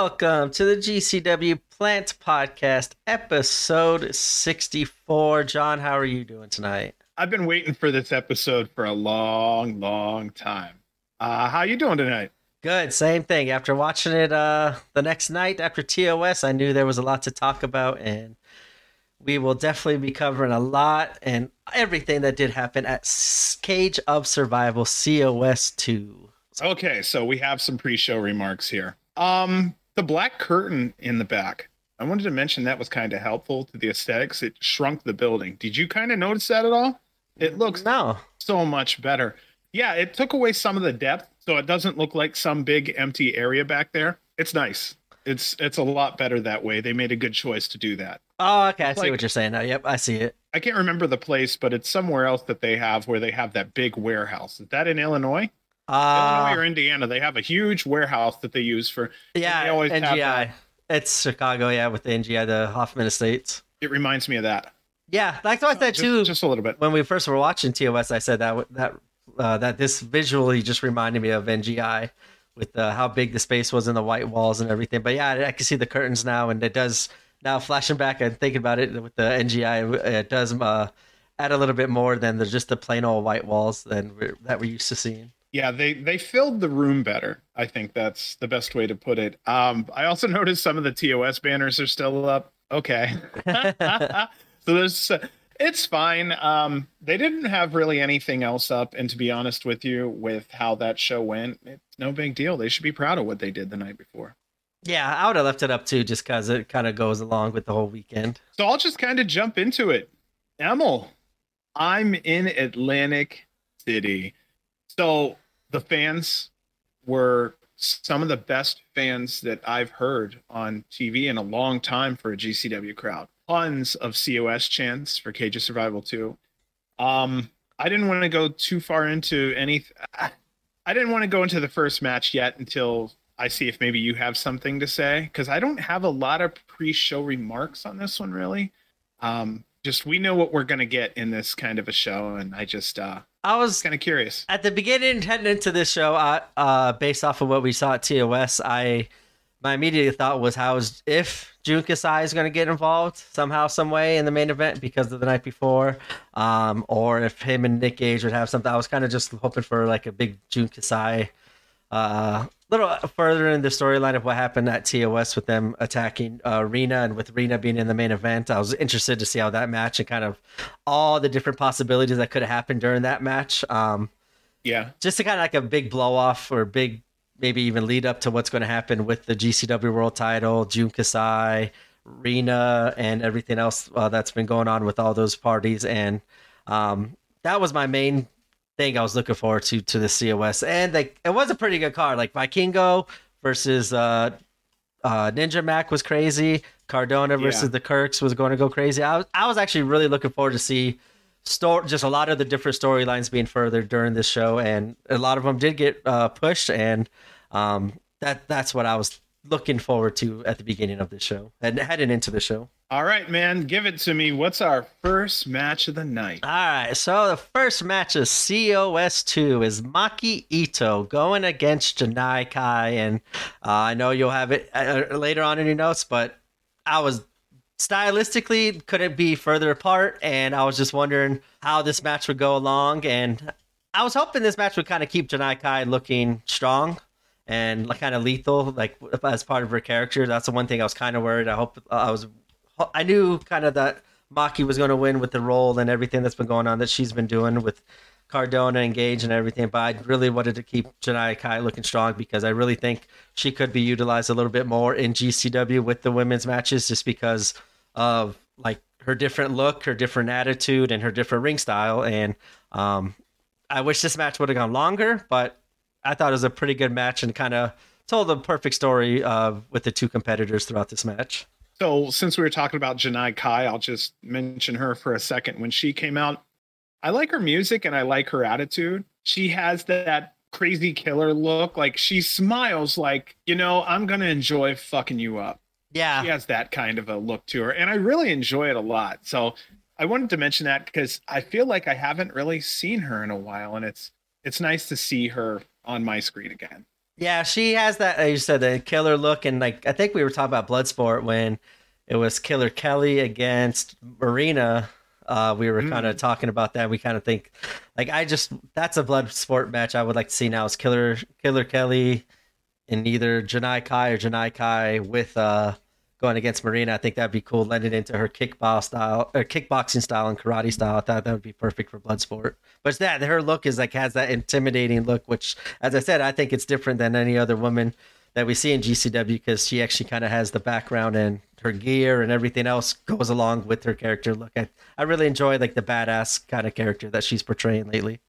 Welcome to the GCW Plant Podcast, episode 64. John, how are you doing tonight? I've been waiting for this episode for a long, long time. Uh, how are you doing tonight? Good, same thing. After watching it uh, the next night after TOS, I knew there was a lot to talk about, and we will definitely be covering a lot and everything that did happen at Cage of Survival COS 2. Okay, so we have some pre-show remarks here. Um, the black curtain in the back. I wanted to mention that was kind of helpful to the aesthetics. It shrunk the building. Did you kind of notice that at all? It looks No. so much better. Yeah, it took away some of the depth, so it doesn't look like some big empty area back there. It's nice. It's it's a lot better that way. They made a good choice to do that. Oh, okay. I see Like- what you're saying now. Yep, I see it. I can't remember the place, but it's somewhere else that they have where they have that big warehouse. Is that in Illinois? Illinois Uh, or Indiana? They have a huge warehouse that they use for. yeah, they always have NGI. It's Chicago, yeah, with the NGI, the Hoffman Estates. It reminds me of that. Yeah, like I said Just, too. just a little bit. when we first were watching TOS, I said that that uh, that this visually just reminded me of NGI with uh, how big the space was and the white walls and everything. But yeah, I, I can see the curtains now, and it does now flashing back and thinking about it with the NGI, it does uh, add a little bit more than the just the plain old white walls than we're, that we're used to seeing. Yeah, they they filled the room better. I think that's the best way to put it. Um, I also noticed some of the TOS banners are still up. Okay, so there's it's fine. Um, they didn't have really anything else up, and to be honest with you, with how that show went, it's no big deal. They should be proud of what they did the night before. Yeah, I would have left it up too, just because it kind of goes along with the whole weekend. So I'll just kind of jump into it. Emil, I'm in Atlantic City. So the fans were some of the best fans that I've heard on TV in a long time for a GCW crowd. Tons of COS chants for Cage of Survival 2. Um, I didn't want to go too far into any. I didn't want to go into the first match yet until I see if maybe you have something to say because I don't have a lot of pre-show remarks on this one really. Um, just we know what we're gonna get in this kind of a show, and I just uh I was kind of curious. at the beginning heading into this show uh, uh based off of what we saw at tos i my immediate thought was how's if jun kasai is going to get involved somehow some way in the main event because of the night before um or if him and nick gage would have something i was kind of just hoping for like a big jun kasai uh little further in the storyline of what happened at TOS with them attacking uh, Rena and with Rena being in the main event. I was interested to see how that match and kind of all the different possibilities that could have happened during that match. Um, Yeah, just to kind of like a big blow off or big maybe even lead up to what's going to happen with the GCW World Title, Jun Kasai, Rena, and everything else uh, that's been going on with all those parties. And um, that was my main thing I was looking forward to to the COS. And like it was a pretty good card. Like Vikingo versus uh, uh, Ninja Mack was crazy. Cardona versus Yeah. the Kirks was going to go crazy. I was I was actually really looking forward to see store just a lot of the different storylines being furthered during this show, and a lot of them did get uh, pushed, and um, that that's what I was looking forward to at the beginning of the show and heading into the show. All right, man, give it to me. What's our first match of the night? All right, so the first match of COS two is Maki Itoh going against Janai Kai, and uh, I know you'll have it uh, later on in your notes, but I was stylistically couldn't be further apart, and I was just wondering how this match would go along, and I was hoping this match would kind of keep Janai Kai looking strong and like kind of lethal, like as part of her character. That's the one thing I was kind of worried. I hope I was, I knew kind of that Maki was going to win with the role and everything that's been going on that she's been doing with Cardona engaged and everything. But I really wanted to keep Janai Kai looking strong because I really think she could be utilized a little bit more in GCW with the women's matches just because of like her different look, her different attitude, and her different ring style. And um, I wish this match would have gone longer, but I thought it was a pretty good match and kind of told the perfect story uh, with the two competitors throughout this match. So, since we were talking about Janai Kai, I'll just mention her for a second. When she came out, I like her music and I like her attitude. She has that crazy killer look. Like she smiles, like, you know, I'm going to enjoy fucking you up. Yeah. She has that kind of a look to her. And I really enjoy it a lot. So, I wanted to mention that because I feel like I haven't really seen her in a while. And it's, it's nice to see her on my screen again. Yeah, she has that. As you said, the killer look, and like I think we were talking about Bloodsport when it was Killer Kelly against Marina. Uh, we were mm. kind of talking about that. We kind of think, like, I just that's a blood sport match I would like to see now. Is Killer Killer Kelly in either Janai Kai or Janai Kai with uh going against Marina. I think that'd be cool. Lending into her kickball style or kickboxing style and karate style. I thought that would be perfect for Bloodsport. But that her look is like has that intimidating look, which, as I said, I think it's different than any other woman that we see in GCW because she actually kind of has the background and her gear and everything else goes along with her character look. I, I really enjoy like the badass kind of character that she's portraying lately.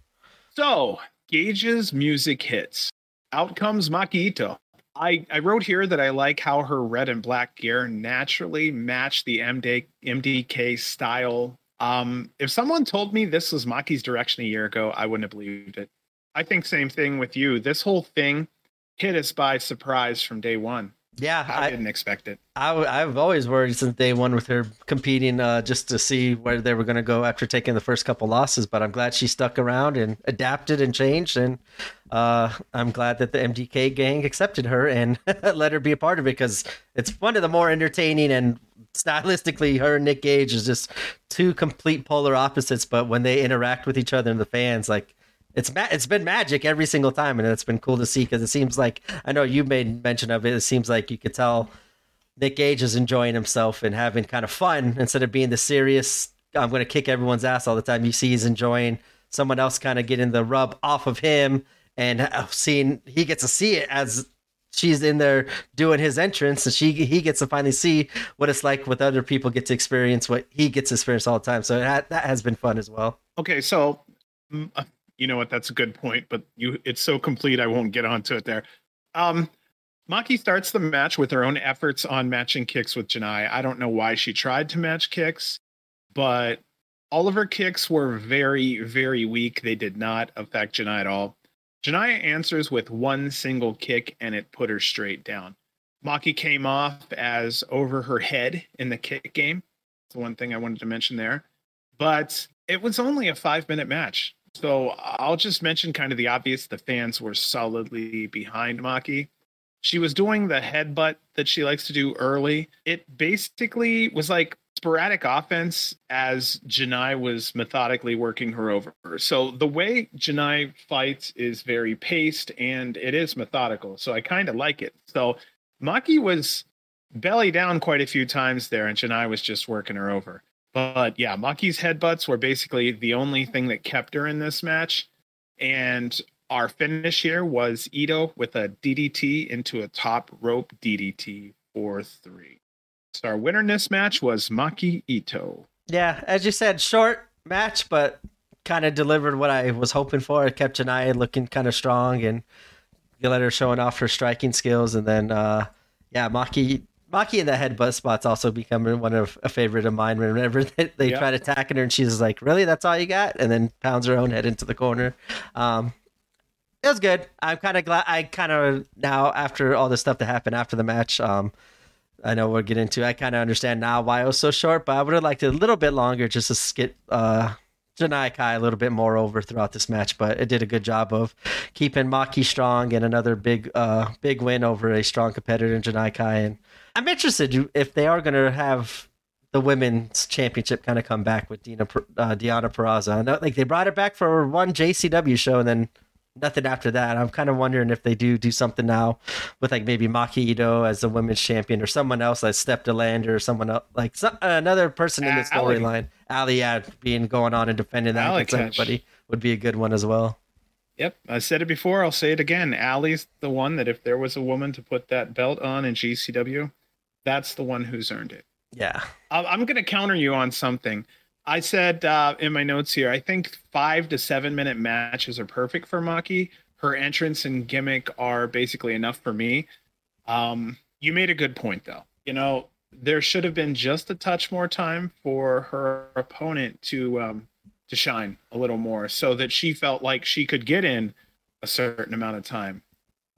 So Gage's music hits. Out comes Maki Itoh. I, I wrote here that I like how her red and black gear naturally match the MD, MDK style. Um, if someone told me this was Maki's direction a year ago, I wouldn't have believed it. I think same thing with you. This whole thing hit us by surprise from day one. Yeah, I, I didn't expect it. I, have always worried since day one with her competing uh, just to see where they were going to go after taking the first couple losses. But I'm glad she stuck around and adapted and changed. And uh, I'm glad that the MDK gang accepted her and let her be a part of it because it's one of the more entertaining and stylistically, her and Nick Gage is just two complete polar opposites. But when they interact with each other and the fans, like it's ma- it's been magic every single time, and it's been cool to see because it seems like I know you made mention of it. It seems like you could tell Nick Gage is enjoying himself and having kind of fun instead of being the serious. I'm going to kick everyone's ass all the time. You see, he's enjoying someone else kind of getting the rub off of him and seeing he gets to see it as she's in there doing his entrance and she he gets to finally see what it's like with other people get to experience what he gets to experience all the time so that, that has been fun as well okay so mm, uh, you know what? That's a good point, but you it's so complete I won't get onto it there. Um Maki starts the match with her own efforts on matching kicks with Janai. I don't know why she tried to match kicks, but all of her kicks were very, very weak. They did not affect Janai at all. Janai answers with one single kick and it put her straight down. Maki came off as over her head in the kick game. That's the one thing I wanted to mention there. But it was only a five minute match. So I'll just mention kind of the obvious. The fans were solidly behind Maki. She was doing the headbutt that she likes to do early. It basically was like sporadic offense as Janai was methodically working her over. So the way Janai fights is very paced and it is methodical. So I kind of like it. So Maki was belly down quite a few times there, and Janai was just working her over. But yeah, Maki's headbutts were basically the only thing that kept her in this match. And our finish here was Itoh with a DDT into a top rope DDT for three. So our winner in this match was Maki Itoh. Yeah, as you said, short match, but kind of delivered what I was hoping for. It kept Janai looking kind of strong and you let her showing off her striking skills. And then, uh, yeah, Maki Maki in the headbutt spot's also becoming one of a favorite of mine. Whenever they, they try to attack her and she's like, "Really? That's all you got?" and then pounds her own head into the corner. Um, it was good. I'm kind of glad. I kind of now after all the stuff that happened after the match. Um, I know we'll get into. I kind of understand now why it was so short, but I would have liked it a little bit longer just to get uh, Janai Kai a little bit more over throughout this match. But it did a good job of keeping Maki strong and another big, uh, big win over a strong competitor in Janai Kai. And I'm interested if they are going to have the women's championship kind of come back with Dina uh, Deonna Purrazzo. I know, like they brought it back for one JCW show and then nothing after that. I'm kind of wondering if they do do something now with like maybe Maki Itoh as the women's champion or someone else like Steph De Lander or someone else like some, another person in the storyline. Allie, yeah, being going on and defending that against anybody would be a good one as well. Yep, I said it before. I'll say it again. Allie's the one that if there was a woman to put that belt on in GCW, that's the one who's earned it. Yeah. I'm going to counter you on something. I said uh, in my notes here, I think five to seven minute matches are perfect for Maki. Her entrance and gimmick are basically enough for me. Um, you made a good point, though. You know, there should have been just a touch more time for her opponent to um, to shine a little more, so that she felt like she could get in a certain amount of time.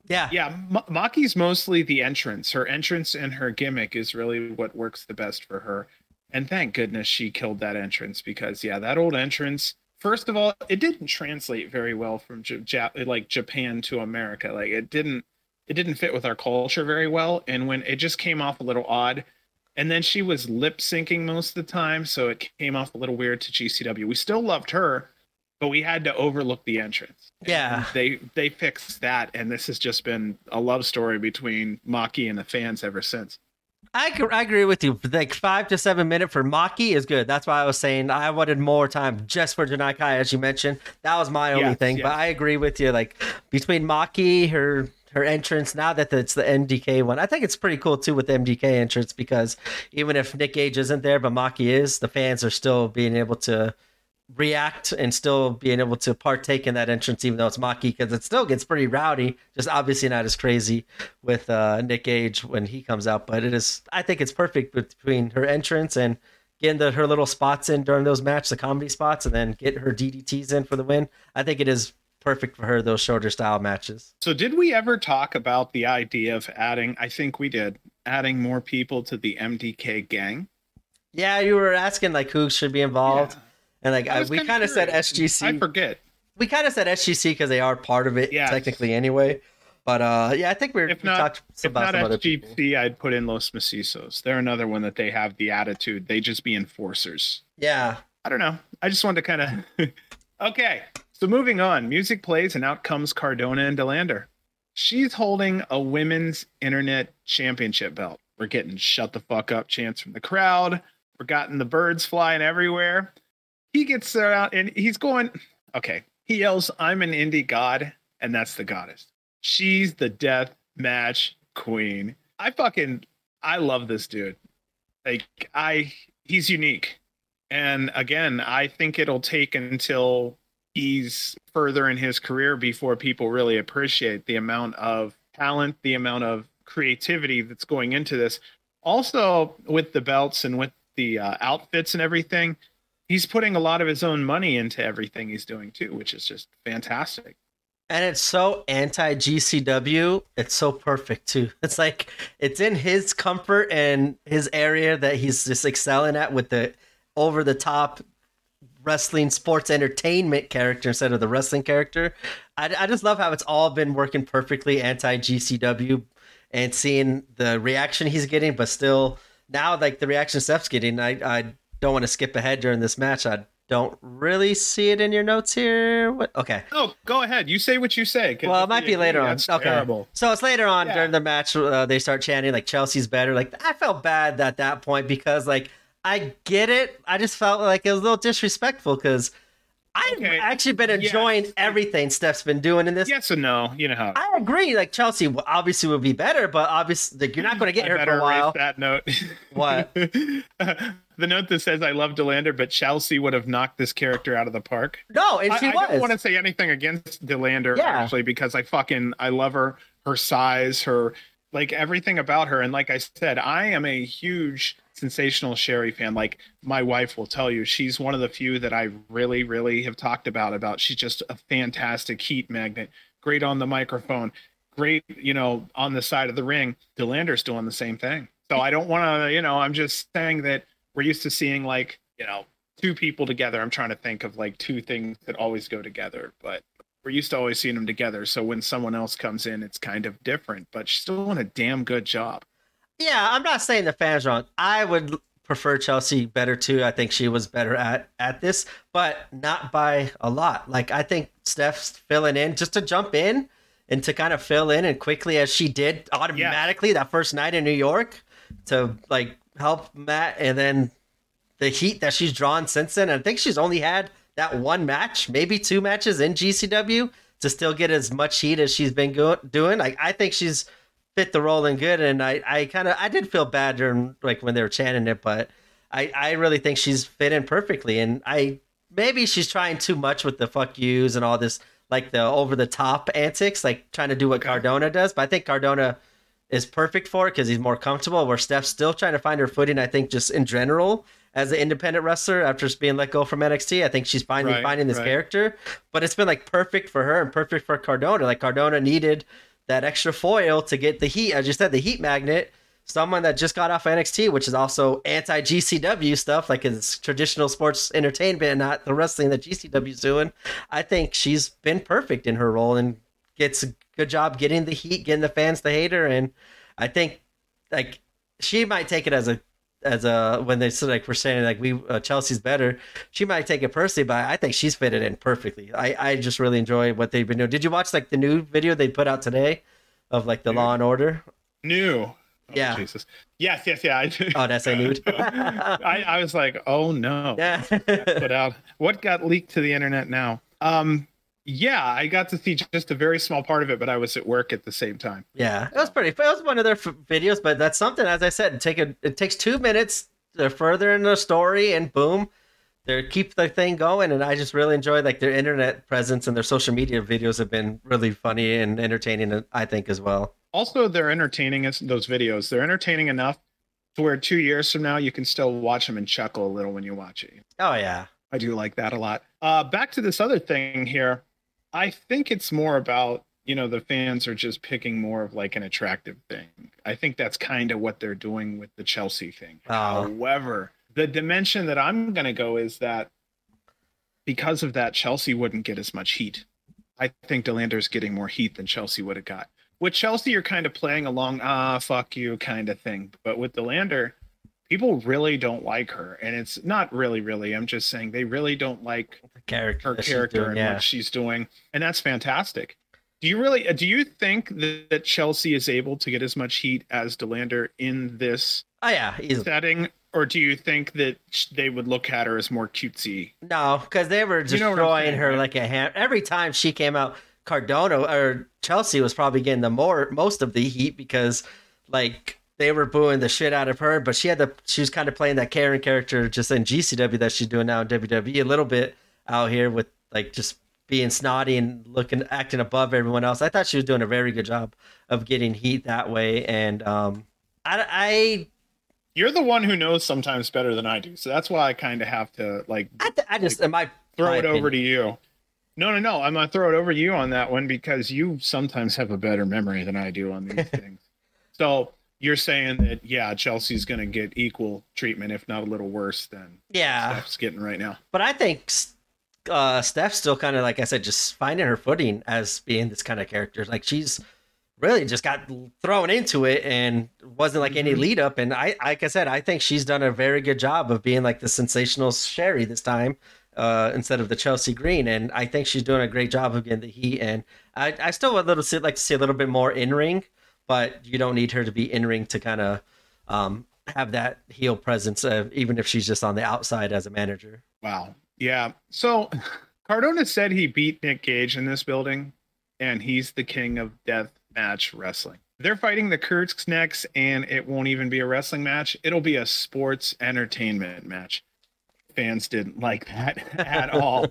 Yeah. Yeah. M- Maki's mostly the entrance. Her entrance and her gimmick is really what works the best for her. And thank goodness she killed that entrance because, yeah, that old entrance, first of all, it didn't translate very well from J- like Japan to America. Like, it didn't it didn't fit with our culture very well. And when it just came off a little odd. And then she was lip syncing most of the time, so it came off a little weird to GCW. We still loved her, but we had to overlook the entrance. Yeah. And they they fixed that, and this has just been a love story between Maki and the fans ever since. I, I agree with you. Like five to seven minute for Maki is good. That's why I was saying I wanted more time just for Janai Kai, as you mentioned. That was my only Yes, thing. yes. But I agree with you. Like between Maki, her her entrance, now that it's the MDK one, I think it's pretty cool too with the MDK entrance because even if Nick Gage isn't there, but Maki is, the fans are still being able to react and still being able to partake in that entrance, even though it's Maki, because it still gets pretty rowdy. Just obviously not as crazy with uh, Nick Gage when he comes out, but it is. I think it's perfect between her entrance and getting the, her little spots in during those matches, the comedy spots, and then get her DDTs in for the win. I think it is perfect for her those shorter style matches. So, did we ever talk about the idea of adding? I think we did. Adding more people to the MDK gang. Yeah, you were asking like who should be involved, Yeah. And like I we kinda said. SGC. I forget. we kind of said SGC because they are part of it Yes. technically anyway. But uh, yeah, I think we're, If we not- talked If about not some other people. SGC, I'd put in Los Macizos. They're another one that they have the attitude. They just be enforcers. Yeah, I don't know. I just wanted to kind of. okay. So moving on, music plays and out comes Cardona and Delander. She's holding a women's internet championship belt. We're getting shut the fuck up chants from the crowd. We're getting the birds flying everywhere. He gets there out and he's going, okay. He yells, I'm an indie god, and that's the goddess. She's the death match queen. I fucking I love this dude. Like I he's unique. And again, I think it'll take until he's further in his career before people really appreciate the amount of talent, the amount of creativity that's going into this. Also, with the belts and with the uh, outfits and everything, he's putting a lot of his own money into everything he's doing too, which is just fantastic. and it's so anti GCW. It's so perfect too. It's like it's in his comfort and his area that he's just excelling at with the over the top wrestling sports entertainment character instead of the wrestling character. I, I just love how it's all been working perfectly anti GCW and seeing the reaction he's getting, but still now like the reaction Steph's getting, I, I don't want to skip ahead during this match. I don't really see it in your notes here. What? Okay. Oh, go ahead. You say what you say. Well, it might be later on. Okay. terrible. So it's later on Yeah. during the match. Uh, they start chanting like Chelsea's better. Like I felt bad at that point because like I get it. I just felt like it was a little disrespectful because I've Okay. actually been enjoying everything Steph's been doing in this. Yes and no. You know how. I agree. Like Chelsea obviously would be better, but obviously like, you're not going to get I her for a while. that note. What? the note that says I love Delander, but Chelsea would have knocked this character out of the park. No, and she I was. don't want to say anything against Delander Yeah. actually because I fucking I love her, her size, her like everything about her. And like I said, I am a huge sensational Sherri fan. Like my wife will tell you, she's one of the few that I really, really have talked about. About she's just a fantastic heat magnet, great on the microphone, great, you know, on the side of the ring. Delander's doing the same thing. So I don't want to, you know, I'm just saying that we're used to seeing like, you know, two people together. I'm trying to think of like two things that always go together, but we're used to always seeing them together. So when someone else comes in, it's kind of different, but she's still doing a damn good job. Yeah, I'm not saying the fans wrong. I would prefer Chelsea better too. I think she was better at at this, but not by a lot. Like I think Steph's filling in just to jump in and to kind of fill in and quickly as she did automatically that first night in New York to like help Matt and then the heat that she's drawn since then. I think she's only had that one match, maybe two matches in GCW to still get as much heat as she's been go- doing. Like I think she's fit the role and good. And I, I kind of, I did feel bad during like when they were chanting it, but I, I really think she's fit in perfectly. And I, maybe she's trying too much with the fuck yous and all this, like the over the top antics, like trying to do what Cardona does. But I think Cardona is perfect for it because he's more comfortable. Where Steph's still trying to find her footing. I think just in general as an independent wrestler after just being let go from NXT, I think she's finally Right, finding this right. character. But it's been like perfect for her and perfect for Cardona. Like Cardona needed that extra foil to get the heat, as you said, the heat magnet. Someone that just got off NXT, which is also anti GCW stuff, like it's traditional sports entertainment not the wrestling that GCW's doing. I think she's been perfect in her role and gets a good job getting the heat, getting the fans to hate her, and I think like she might take it as a as a when they said like we're saying like we uh, Chelsea's better, she might take it personally, but I think she's fitted in perfectly. I I just really enjoy what they've been doing. Did you watch like the new video they put out today of like the Dude. Law and Order? New. Oh, Yeah. Jesus. Yes, yes, yeah. I, Oh, that's a nude. I, I was like, oh no. yeah. Put out. What got leaked to the internet now? Um, yeah, I got to see just a very small part of it, but I was at work at the same time. Yeah, it was pretty. It was one of their f- videos, but that's something. As I said, take a. It takes two minutes. They're further in the story, and boom, they keep the thing going. And I just really enjoy like their internet presence and their social media videos have been really funny and entertaining. I think as well. Also, they're entertaining us. Those videos, they're entertaining enough to where two years from now you can still watch them and chuckle a little when you watch it. Oh yeah, I do like that a lot. Uh, back to this other thing here. I think it's more about, you know, the fans are just picking more of like an attractive thing. I think that's kind of what they're doing with the Chelsea thing. Oh. However, the dimension that I'm going to go is that because of that, Chelsea wouldn't get as much heat. I think Delander's getting more heat than Chelsea would have got. With Chelsea, you're kind of playing along, ah, fuck you kind of thing. But with Delander, people really don't like her. And it's not really, really. I'm just saying they really don't like the character. her character doing, and yeah. what she's doing. And that's fantastic. Do you really uh, do you think that, Chelsea is able to get as much heat as Delander in this Oh yeah, easily. setting? Or do you think that they would look at her as more cutesy? No, because they were You know destroying saying, her right? like a ham. Every time she came out, Cardona or Chelsea was probably getting the more most of the heat because like they were booing the shit out of her. But she had the she was kind of playing that Karen character just in GCW that she's doing now in WWE a little bit out here with like just being snotty and looking acting above everyone else. I thought she was doing a very good job of getting heat that way. And um, I, I You're the one who knows sometimes better than I do, so that's why I kind of have to like I, th- I just in my throw my it over to you. No, no, no. I'm gonna throw it over to you on that one because you sometimes have a better memory than I do on these things. So you're saying that yeah, Chelsea's gonna get equal treatment, if not a little worse than yeah. Steph's getting right now. But I think uh, Steph's still kind of like I said, just finding her footing as being this kind of character. Like she's really just got thrown into it and wasn't like any Mhm. lead up. And I, like I said, I think she's done a very good job of being like the sensational Sherri this time uh, instead of the Chelsea Green. And I think she's doing a great job of getting the heat. And I, I still would little like to see a little bit more in ring, but you don't need her to be in ring to kind of um, have that heel presence, uh, even if she's just on the outside as a manager. Wow. Yeah. So Cardona said he beat Nick Gage in this building, and he's the king of death match wrestling. They're fighting the Kirks next, and it won't even be a wrestling match. It'll be a sports entertainment match. Fans didn't like that at all.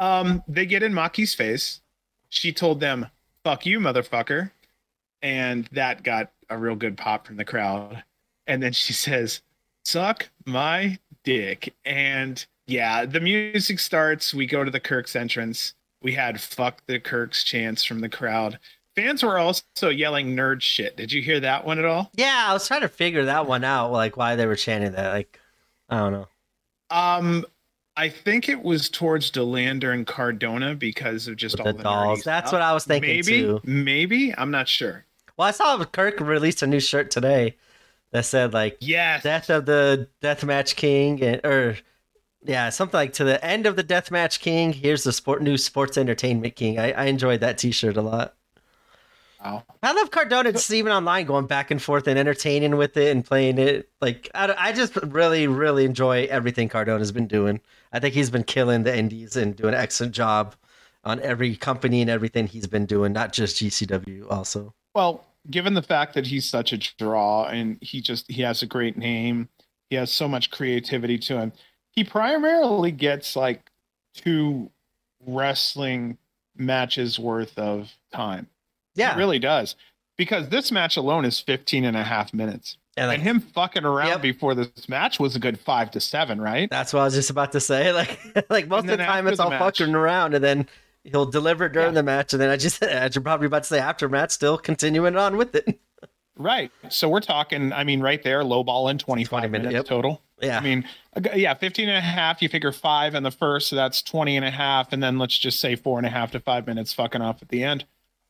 Um, they get in Maki's face. She told them, fuck you, motherfucker. And that got a real good pop from the crowd. And then she says, suck my dick. And yeah, the music starts. We go to the Kirk's entrance. We had fuck the Kirk's chants from the crowd. Fans were also yelling nerd shit. Did you hear that one at all? Yeah, I was trying to figure that one out, like why they were chanting that. Like, I don't know. Um, I think it was towards Delander and Cardona because of just With all the the, dolls. That's stuff. what I was thinking maybe, too. Maybe I'm not sure. Well, I saw Kirk released a new shirt today that said like Yes. "Death of the Deathmatch King" and or yeah, something like to the end of the Deathmatch King. Here's the sport new sports entertainment king. I, I enjoyed that T-shirt a lot. Wow. I love Cardona just even online going back and forth and entertaining with it and playing it. Like I, I just really really enjoy everything Cardona's been doing. I think he's been killing the indies and doing an excellent job on every company and everything he's been doing, not just GCW. Also, Well, given the fact that he's such a draw and he just he has a great name, he has so much creativity to him. He primarily gets like two wrestling matches worth of time. yeah, It really does. Because this match alone is 15 and a half minutes. and like and him fucking around Yep. before this match was a good five to seven, right? That's what I was just about to say. Like, like most of the time it's the all match- fucking around, and then he'll deliver during Yeah. the match, and then I just, I you're probably about to say after match, still continuing on with it. Right. So we're talking, I mean, right there, low ball in 25 20 minutes, minutes yep. total. Yeah, I mean, yeah, 15 and a half. You figure five in the first, so that's 20 and a half. And then let's just say four and a half to five minutes fucking off at the end.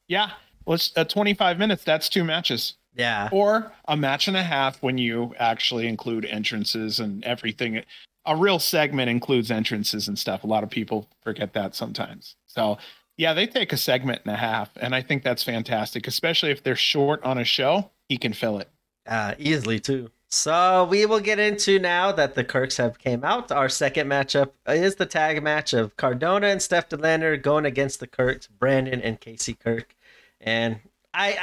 Yeah, let's uh, 25 minutes. That's two matches. Yeah. Or a match and a half when you actually include entrances and everything. A real segment includes entrances and stuff. A lot of people forget that sometimes. So, yeah, they take a segment and a half. And I think that's fantastic, especially if they're short on a show. He can fill it. Uh, easily, too. So we will get into now that the Kirks have came out. Our second matchup is the tag match of Cardona and Steph De Lander going against the Kirks, Brandon and Casey Kirk. And I,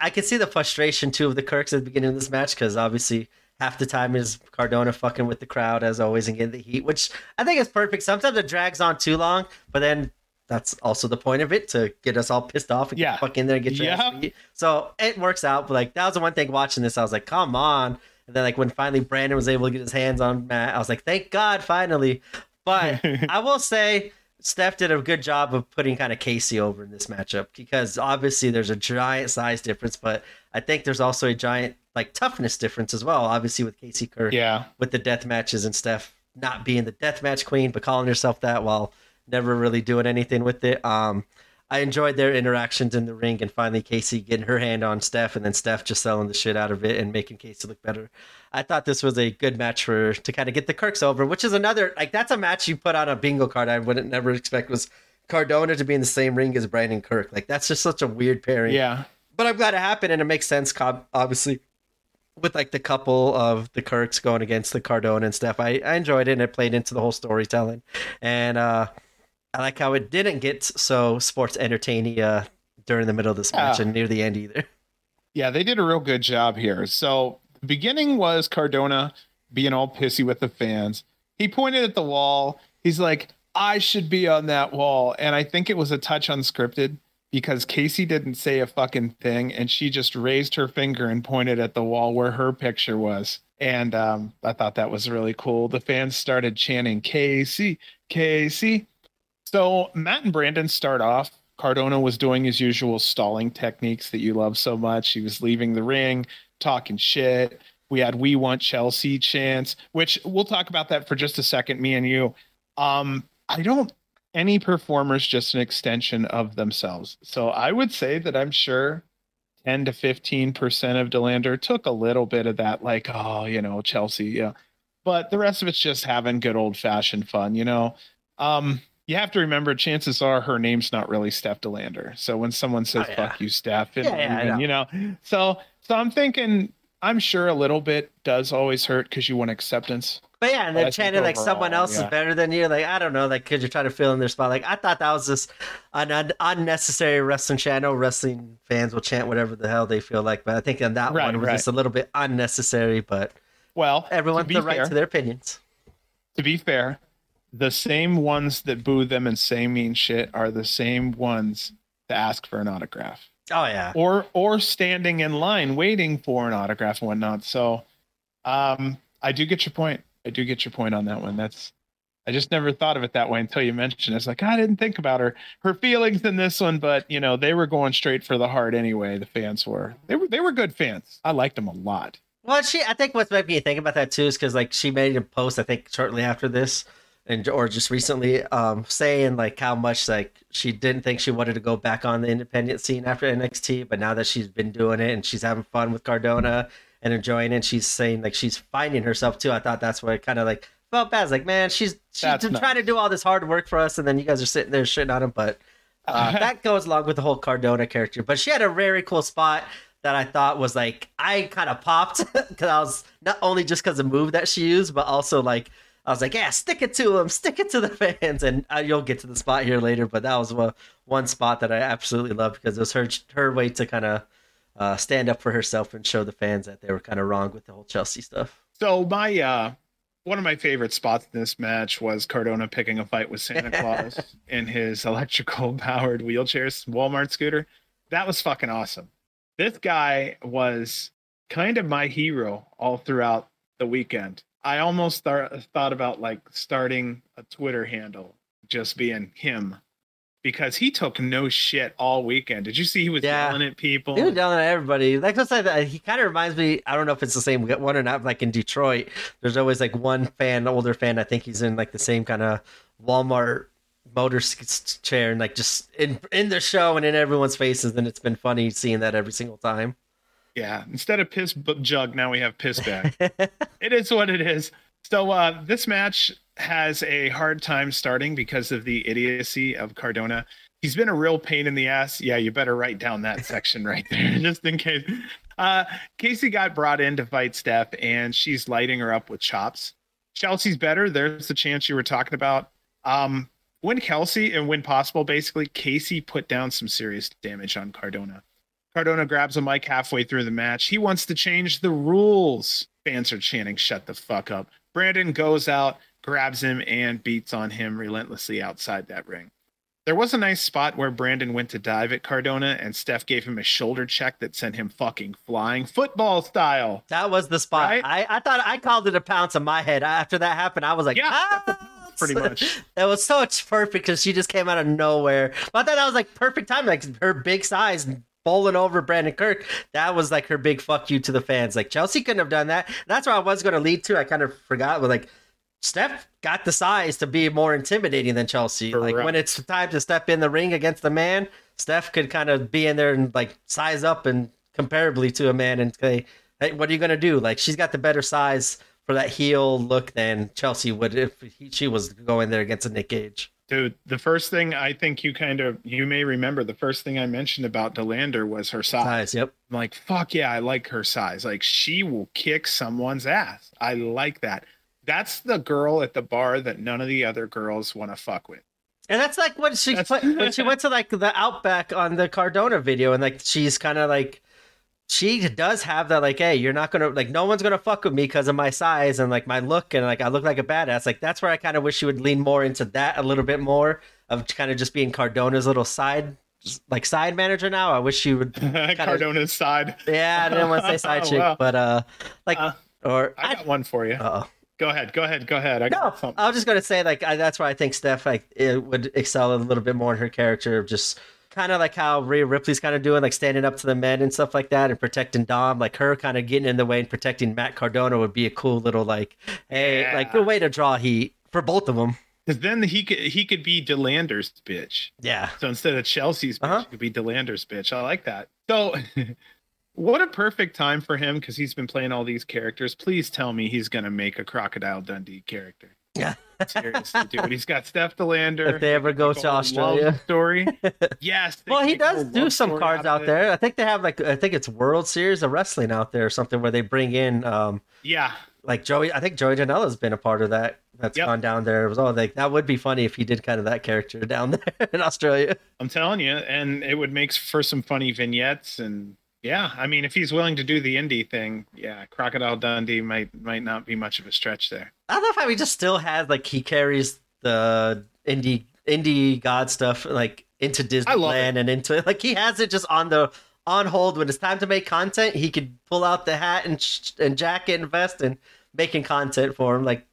I I could see the frustration too of the Kirks at the beginning of this match because obviously half the time is Cardona fucking with the crowd as always and getting the heat, which I think is perfect. Sometimes it drags on too long, but then that's also the point of it to get us all pissed off and yeah. get fuck in there and get your beat. So it works out. But like that was the one thing watching this, I was like, come on. And then like when finally Brandon was able to get his hands on Matt, I was like, thank God finally. But I will say Steph did a good job of putting kind of Casey over in this matchup because obviously there's a giant size difference, but I think there's also a giant like toughness difference as well. Obviously with Casey Kirk, yeah, with the death matches and Steph not being the death match queen, but calling herself that while never really doing anything with it. Um, I enjoyed their interactions in the ring and finally Casey getting her hand on Steph and then Steph just selling the shit out of it and making Casey look better. I thought this was a good match for to kind of get the Kirks over, which is another like that's a match you put on a bingo card I wouldn't never expect was Cardona to be in the same ring as Brandon Kirk. Like that's just such a weird pairing. Yeah. But I'm glad it happened and it makes sense obviously with like the couple of the Kirks going against the Cardona and stuff. I, I enjoyed it and it played into the whole storytelling. And uh I like how it didn't get so sports entertaining uh, during the middle of this match yeah. and near the end either. Yeah, they did a real good job here. So the beginning was Cardona being all pissy with the fans. He pointed at the wall. He's like, I should be on that wall. And I think it was a touch unscripted because Casey didn't say a fucking thing and she just raised her finger and pointed at the wall where her picture was. And um, I thought that was really cool. The fans started chanting, Casey, Casey. So Matt and Brandon start off. Cardona was doing his usual stalling techniques that you love so much. He was leaving the ring, talking shit. We had "We Want Chelsea" chance, which we'll talk about that for just a second. Me and you. Um, I don't. Any performer's just an extension of themselves. So I would say that I'm sure 10 to 15 percent of Delander took a little bit of that, like, oh, you know, Chelsea, yeah. But the rest of it's just having good old fashioned fun, you know. Um, you have to remember chances are her name's not really Steph DeLander. So when someone says oh, yeah. fuck you, Steph, and, yeah, yeah, you know, so so I'm thinking I'm sure a little bit does always hurt because you want acceptance. But yeah, and then chanting like someone else yeah. is better than you. Like I don't know, like because you're trying to fill in their spot. Like I thought that was just an un- unnecessary wrestling chant. channel. Wrestling fans will chant whatever the hell they feel like, but I think on that right, one was right. just a little bit unnecessary. But well, everyone's the fair, right to their opinions. To be fair, the same ones that boo them and say mean shit are the same ones to ask for an autograph. Oh yeah. Or or standing in line waiting for an autograph and whatnot. So um I do get your point. I do get your point on that one. That's I just never thought of it that way until you mentioned it. It's like I didn't think about her her feelings in this one, but you know, they were going straight for the heart anyway, the fans were. They were they were good fans. I liked them a lot. Well, she I think what's making me think about that too is because like she made a post, I think shortly after this and or just recently um, saying like how much like she didn't think she wanted to go back on the independent scene after NXT, but now that she's been doing it and she's having fun with Cardona and enjoying it, she's saying like she's finding herself too. I thought that's what kind of like felt bad. Like man, she's she's trying nice. to do all this hard work for us, and then you guys are sitting there shitting on him. But uh, that goes along with the whole Cardona character. But she had a very cool spot that I thought was like I kind of popped because I was not only just because of the move that she used, but also like I was like, yeah, stick it to them, stick it to the fans, and uh, you'll get to the spot here later. But that was one, one spot that I absolutely loved because it was her her way to kind of uh, stand up for herself and show the fans that they were kind of wrong with the whole Chelsea stuff. So my uh, one of my favorite spots in this match was Cardona picking a fight with Santa Claus in his electrical powered wheelchairs Walmart scooter. That was fucking awesome. This guy was kind of my hero all throughout the weekend. I almost thought thought about like starting a Twitter handle just being him because he took no shit all weekend. Did you see he was yeah. yelling at people? He was yelling at everybody. Like I said, he kind of reminds me. I don't know if it's the same one or not. Like in Detroit, there's always like one fan, older fan. I think he's in like the same kind of Walmart motor chair and like just in in the show and in everyone's faces, and it's been funny seeing that every single time. Yeah, instead of piss jug, now we have piss bag. it is what it is. So uh, this match has a hard time starting because of the idiocy of Cardona. He's been a real pain in the ass. Yeah, you better write down that section right there, just in case. Uh, Casey got brought in to fight Steph, and she's lighting her up with chops. Chelsea's better. There's the chance you were talking about. Um, when Kelsey and when possible, basically, Casey put down some serious damage on Cardona. Cardona grabs a mic halfway through the match. He wants to change the rules. Fans are chanting, shut the fuck up. Brandon goes out, grabs him, and beats on him relentlessly outside that ring. There was a nice spot where Brandon went to dive at Cardona, and Steph gave him a shoulder check that sent him fucking flying football style. That was the spot. Right? I, I thought I called it a pounce in my head. After that happened, I was like, Yeah, ah! Pretty much. That was so perfect because she just came out of nowhere. But I thought that was like perfect time, like her big size bowling over Brandon Kirk. That was like her big fuck you to the fans. Like Chelsea couldn't have done that. That's where I was going to lead to. I kind of forgot, but like Steph got the size to be more intimidating than Chelsea. Like when it's time to step in the ring against the man, Steph could kind of be in there and like size up and comparably to a man and say, "Hey, what are you gonna do?" Like she's got the better size for that heel look than Chelsea would if he, she was going there against a Nick Gage. Dude, the first thing I think you kind of you may remember the first thing I mentioned about Delander was her size. Size, yep. I'm like, fuck yeah, I like her size. Like she will kick someone's ass. I like that. That's the girl at the bar that none of the other girls want to fuck with. And that's like when she put, when she went to like the Outback on the Cardona video, and like she's kind of like she does have that like, hey, you're not gonna like no one's gonna fuck with me because of my size and like my look and like I look like a badass. Like that's where I kind of wish she would lean more into that a little bit more of kind of just being Cardona's little side like side manager now. I wish she would. Cardona's side. Yeah, I didn't want to say side chick, Wow. but uh, like Uh, or I got one for you. uh Go ahead. Go ahead. Go ahead. I no, got something. I was just gonna say like I, that's why I think Steph like it would excel a little bit more in her character of just kind of like how Rhea Ripley's kind of doing like standing up to the men and stuff like that and protecting Dom like her kind of getting in the way and protecting Matt Cardona would be a cool little like hey Yeah. like a way to draw heat for both of them. Because then he could he could be Delander's bitch. Yeah, So instead of Chelsea's bitch, Uh-huh. it could be Delander's bitch. I like that. So what a perfect time for him because he's been playing all these characters. Please tell me he's gonna make a Crocodile Dundee character. Yeah. Seriously, dude. He's got Steph Delander. if they ever go to Australia. story. Yes. Well, he does do some cards out out there. I think they have like I think it's World Series of Wrestling out there or something where they bring in um Yeah. like Joey. I think Joey Janela's been a part of that. That's Yep. gone down there. It was all like that would be funny if he did kind of that character down there in Australia. I'm telling you, and it would make for some funny vignettes and yeah, I mean, if he's willing to do the indie thing, yeah, Crocodile Dundee might might not be much of a stretch there. I love how he just still has like he carries the indie indie god stuff like into Disneyland and into like he has it just on the on hold when it's time to make content. He could pull out the hat and sh- and jacket and vest and making content for him. Like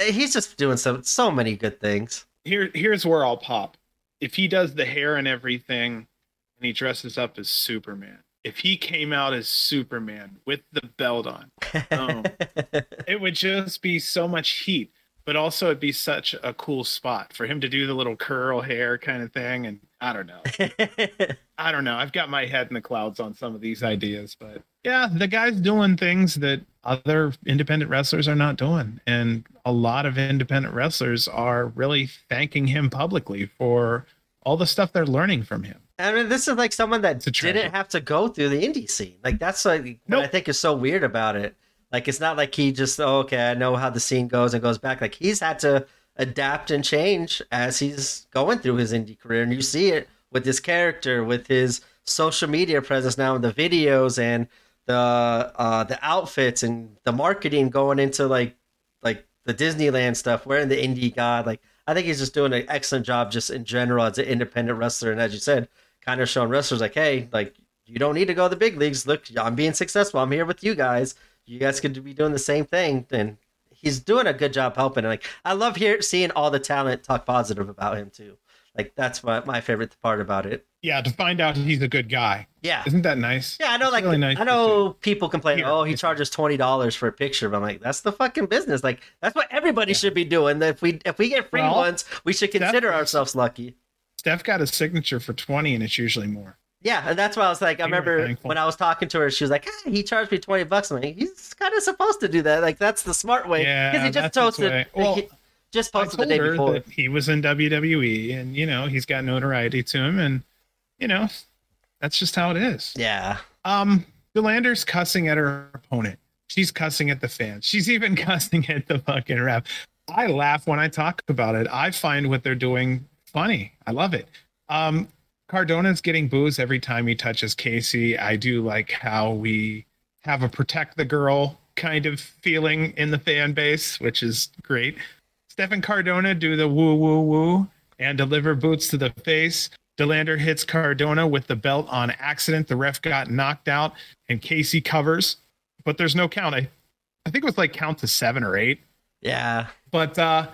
he's just doing so so many good things. Here, here's where I'll pop. If he does the hair and everything, and he dresses up as Superman. If he came out as Superman with the belt on, Oh. it would just be so much heat. But also, it'd be such a cool spot for him to do the little curl hair kind of thing. And I don't know. I don't know. I've got my head in the clouds on some of these hmm. ideas, but yeah, the guy's doing things that other independent wrestlers are not doing. And a lot of independent wrestlers are really thanking him publicly for all the stuff they're learning from him. I mean, this is like someone that It's a treasure. didn't have to go through the indie scene. Like that's like what Nope. I think is so weird about it. Like it's not like he just oh, okay, I know how the scene goes and goes back. Like he's had to adapt and change as he's going through his indie career, and you see it with his character, with his social media presence now, and the videos and the uh, the outfits and the marketing going into like like the Disneyland stuff, wearing the indie god. Like I think he's just doing an excellent job just in general as an independent wrestler. And as you said, kind of showing wrestlers like, hey, like you don't need to go to the big leagues. Look, I'm being successful. I'm here with you guys. You guys could be doing the same thing. And he's doing a good job helping. And like I love here seeing all the talent talk positive about him too. Like that's my my favorite part about it. Yeah, to find out he's a good guy. Yeah. Isn't that nice? Yeah, I know. It's Like, really nice I know people complain. Here, oh, he charges twenty dollars for a picture. But I'm like, that's the fucking business. Like, that's what everybody should be doing. If we if we get free Well, ones, we should consider that's- ourselves lucky. Steph got a signature for 20 and it's usually more. Yeah, and that's why I was like, I remember when I was talking to her, she was like, ah, he charged me twenty bucks. I'm like, he's kind of supposed to do that. Like, that's the smart way. Yeah, he just that's his posted. like, Well, he just posted the day before. he was in WWE and, you know, he's got notoriety to him and, you know, that's just how it is. Yeah, Um, Delander's cussing at her opponent. She's cussing at the fans. She's even cussing at the fucking ref. I laugh when I talk about it. I find what they're doing funny. I love it. Um, Cardona's getting booze every time he touches Casey. I do like how we have a protect the girl kind of feeling in the fan base, which is great. Stefan Cardona do the woo woo woo and deliver boots to the face. Delander hits Cardona with the belt on accident. The ref got knocked out and Casey covers, but there's no count. I, I think it was like count to seven or eight. yeah, But uh,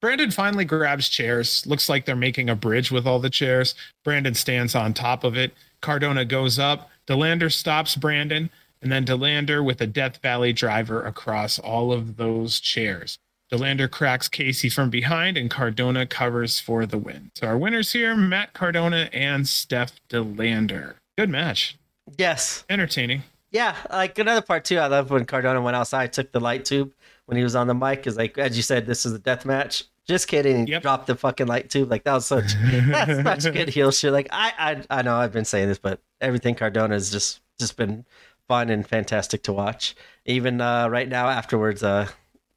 Brandon finally grabs chairs. Looks like they're making a bridge with all the chairs. Brandon stands on top of it. Cardona goes up. Delander stops Brandon, and then Delander with a Death Valley driver across all of those chairs. Delander cracks Casey from behind, and Cardona covers for the win. So our winners here: Matt Cardona and Steph Delander. Good match, yes, entertaining. yeah. Like another part too. I love when Cardona went outside, took the light tube when he was on the mic. Is like, as you said, this is a death match. Just kidding. Yep. Dropped the fucking light tube. Like that was such that's such good heel shit. Like I, I I know I've been saying this, but everything Cardona has just just been fun and fantastic to watch. Even uh, right now, afterwards, uh,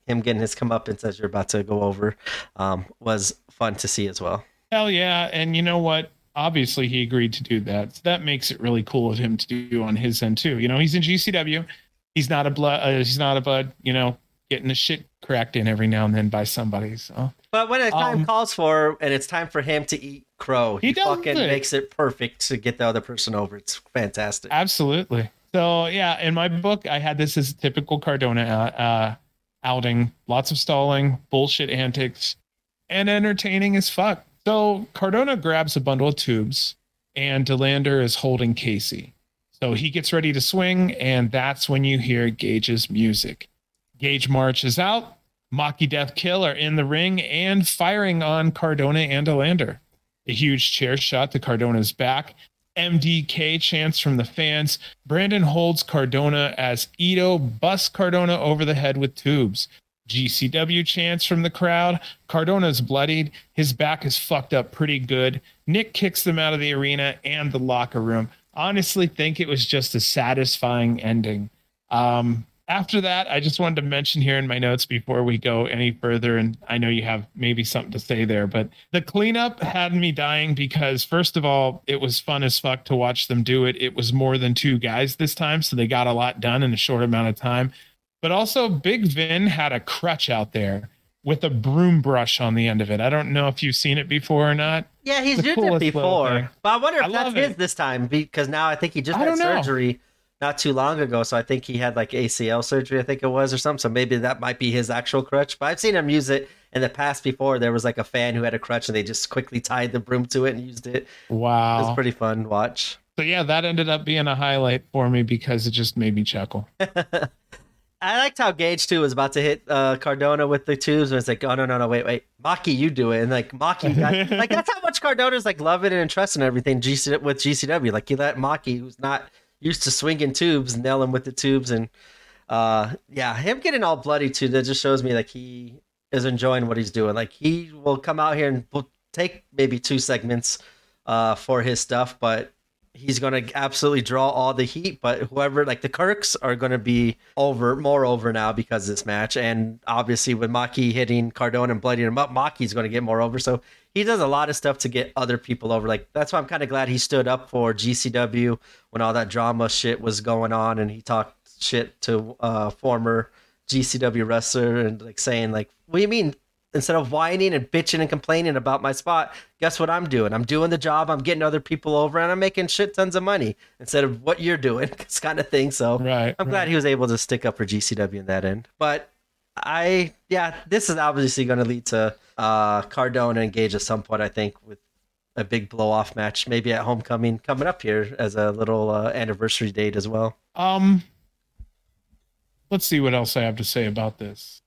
him getting his comeuppance as you're about to go over um, was fun to see as well. Hell yeah. And you know what? Obviously, he agreed to do that. So that makes it really cool of him to do on his end, too. You know, he's in GCW. He's not a blood, uh, he's not a bud, you know, getting the shit cracked in every now and then by somebody. So But when the time Um, calls for and it's time for him to eat crow, he, He fucking it. makes it perfect to get the other person over. It's fantastic. absolutely. So yeah, in my book, I had this as a typical Cardona uh, uh, outing. Lots of stalling, bullshit antics, and entertaining as fuck. So Cardona grabs a bundle of tubes, and Delander is holding Casey. So he gets ready to swing, and that's when you hear Gage's music. Gage marches out. Maki Death Kill are in the ring and firing on Cardona and Delander. A huge chair shot to Cardona's back. MDK chants from the fans. Brandon holds Cardona as Itoh busts Cardona over the head with tubes. GCW chants from the crowd. Cardona's bloodied. His back is fucked up pretty good. Nick kicks them out of the arena and the locker room. Honestly, think it was just a satisfying ending. Um, after that, I just wanted to mention here in my notes before we go any further, and I know you have maybe something to say there, but the cleanup had me dying because, first of all, it was fun as fuck to watch them do it. It was more than two guys this time, so they got a lot done in a short amount of time. But also, Big Vin had a crutch out there with a broom brush on the end of it. I don't know if you've seen it before or not. Yeah, he's the used it before. thing. But I wonder if I that's his it. this time because now I think he just I had don't know. Not too long ago. So I think he had like ACL surgery, I think it was, or something. So maybe that might be his actual crutch. But I've seen him use it in the past before. There was like a fan who had a crutch and they just quickly tied the broom to it and used it. Wow. It was pretty fun to watch. so, yeah, that ended up being a highlight for me because it just made me chuckle. I liked how Gage too was about to hit uh, Cardona with the tubes, and it's like, oh no, no, no, wait, wait, Maki, you do it, and like Maki, got, like that's how much Cardona's like loving and trusting everything GC with GCW. Like he let Maki, who's not used to swinging tubes, nail him with the tubes, and uh, yeah, him getting all bloody too. That just shows me like he is enjoying what he's doing. Like he will come out here and will take maybe two segments uh, for his stuff, but he's to absolutely draw all the heat. But whoever, like the Kirks, are to be over, more over now because this match. And obviously, with Maki hitting Cardona and bloodying him up, Maki's to get more over. So he does a lot of stuff to get other people over. Like that's why I'm kind of glad he stood up for GCW when all that drama shit was going on, and he talked shit to uh, former GCW wrestler and like saying like, "What do you mean?" Instead of whining and bitching and complaining about my spot, guess what I'm doing? I'm doing the job. I'm getting other people over, and I'm making shit tons of money instead of what you're doing. This kind of thing. So Right. I'm glad he was able to stick up for GCW in that end. But I, yeah, this is obviously going to lead to uh, Cardona and Gage at some point. I think with a big blow off match, maybe at homecoming coming up here as a little uh, anniversary date as well. Um, let's see what else I have to say about this.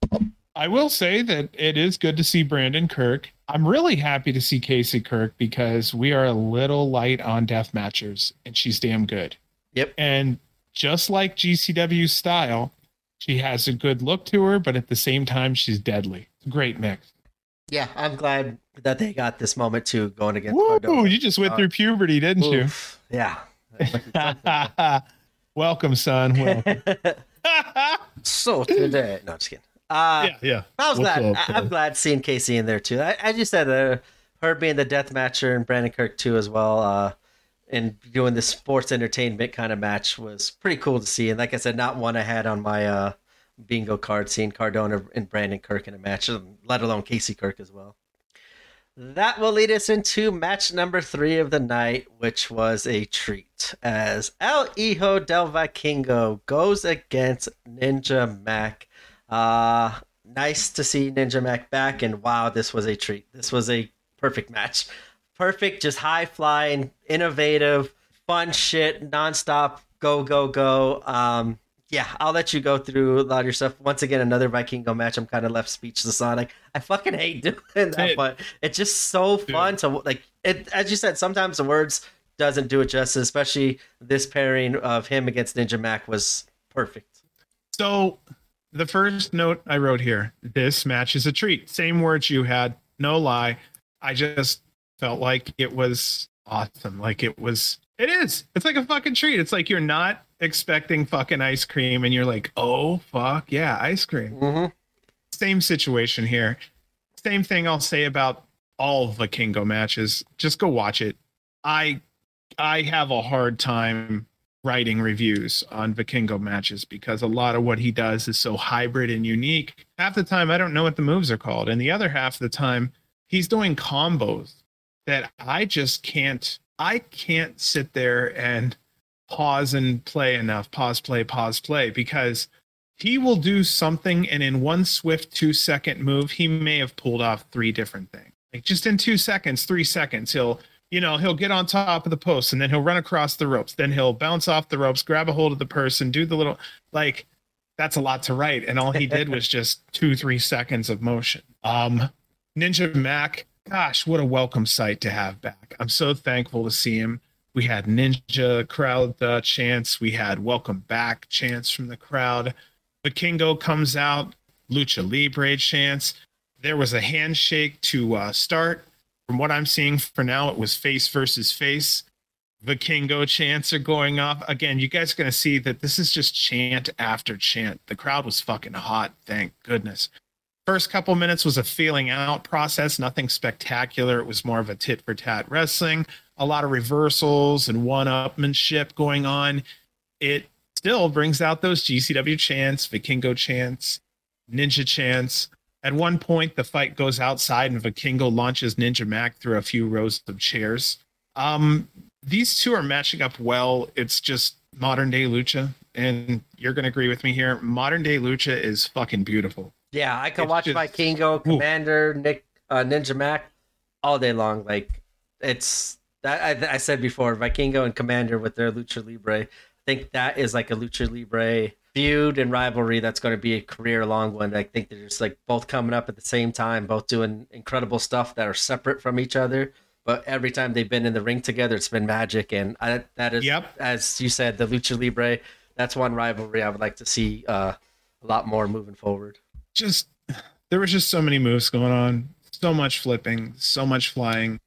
I will say that it is good to see Brandon Kirk. I'm really happy to see Casey Kirk because we are a little light on death matchers, and she's damn good. Yep. And just like GCW style, she has a good look to her, but at the same time, she's deadly. Great mix. Yeah, I'm glad that they got this moment too going against. Woo! Cardona. You just went Uh, through puberty, didn't Oof. Yeah. Welcome, son. Welcome. so today, no, just kidding. Uh, yeah, yeah. I was What's glad. up, I, I'm glad seeing Casey in there too. I, as you said, uh, her being the death matcher and Brandon Kirk too as well, uh, and doing this sports entertainment kind of match was pretty cool to see. And like I said, not one I had on my uh, bingo card. Seeing Cardona and Brandon Kirk in a match, let alone Casey Kirk as well. That will lead us into match number three of the night, which was a treat as El Hijo del Vikingo goes against Ninja Mack. Uh, nice to see Ninja Mack back, and wow, this was a treat. This was a perfect match. Perfect, just high flying, innovative, fun shit, nonstop, go, go, go. Um, yeah, I'll let you go through a lot of your stuff. Once again, another Vikingo match. I'm kind of left speechless on. Like, I fucking hate doing that, but it's just so fun to like. It as you said, sometimes the words doesn't do it justice. Especially this pairing of him against Ninja Mack was perfect. So, the first note I wrote here this match is a treat. Same words you had, no lie. I just felt like it was awesome. Like it was, it is. It's like a fucking treat. It's like you're not expecting fucking ice cream and you're like, oh, fuck, yeah, ice cream. Mm-hmm. Same situation here. Same thing I'll say about all Vikingo matches. Just go watch it. I I have a hard time writing reviews on Vikingo matches because a lot of what he does is so hybrid and unique. Half the time I don't know what the moves are called, and the other half of the time he's doing combos that I just can't I can't sit there and pause and play enough, pause, play, pause, play, because he will do something and in one swift two second move, he may have pulled off three different things. Like just in two seconds, three seconds, he'll you know, he'll get on top of the post and then he'll run across the ropes. Then he'll bounce off the ropes, grab a hold of the person, do the little like that's a lot to write. And all he did was just two, three seconds of motion. Um Ninja Mack, gosh, what a welcome sight to have back. I'm so thankful to see him. We had Ninja crowd uh, chants. We had welcome back chants from the crowd. Vikingo comes out, Lucha Libre chants. There was a handshake to uh, start. From what I'm seeing for now, it was face versus face. Vikingo chants are going off. Again, you guys are going to see that this is just chant after chant. The crowd was fucking hot. Thank goodness. First couple minutes was a feeling out process, nothing spectacular. It was more of a tit for tat wrestling, a lot of reversals and one upmanship going on. It still brings out those GCW chants, Vikingo chants, Ninja chants. At one point, the fight goes outside and Vikingo launches Ninja Mack through a few rows of chairs. Um, these two are matching up well. It's just modern day lucha, and you're gonna agree with me here. Modern day lucha is fucking beautiful. Yeah, I can It's watch just- Vikingo, Komander, Nick, uh, Ninja Mack all day long. Like it's that I, I said before, Vikingo and Komander with their Lucha Libre. I think that is like a Lucha Libre feud and rivalry that's going to be a career long one. I think they're just like both coming up at the same time, both doing incredible stuff that are separate from each other. But every time they've been in the ring together, it's been magic, and I, that is, Yep. as you said, the Lucha Libre. That's one rivalry I would like to see uh, a lot more moving forward. Just there was just so many moves going on, so much flipping, so much flying.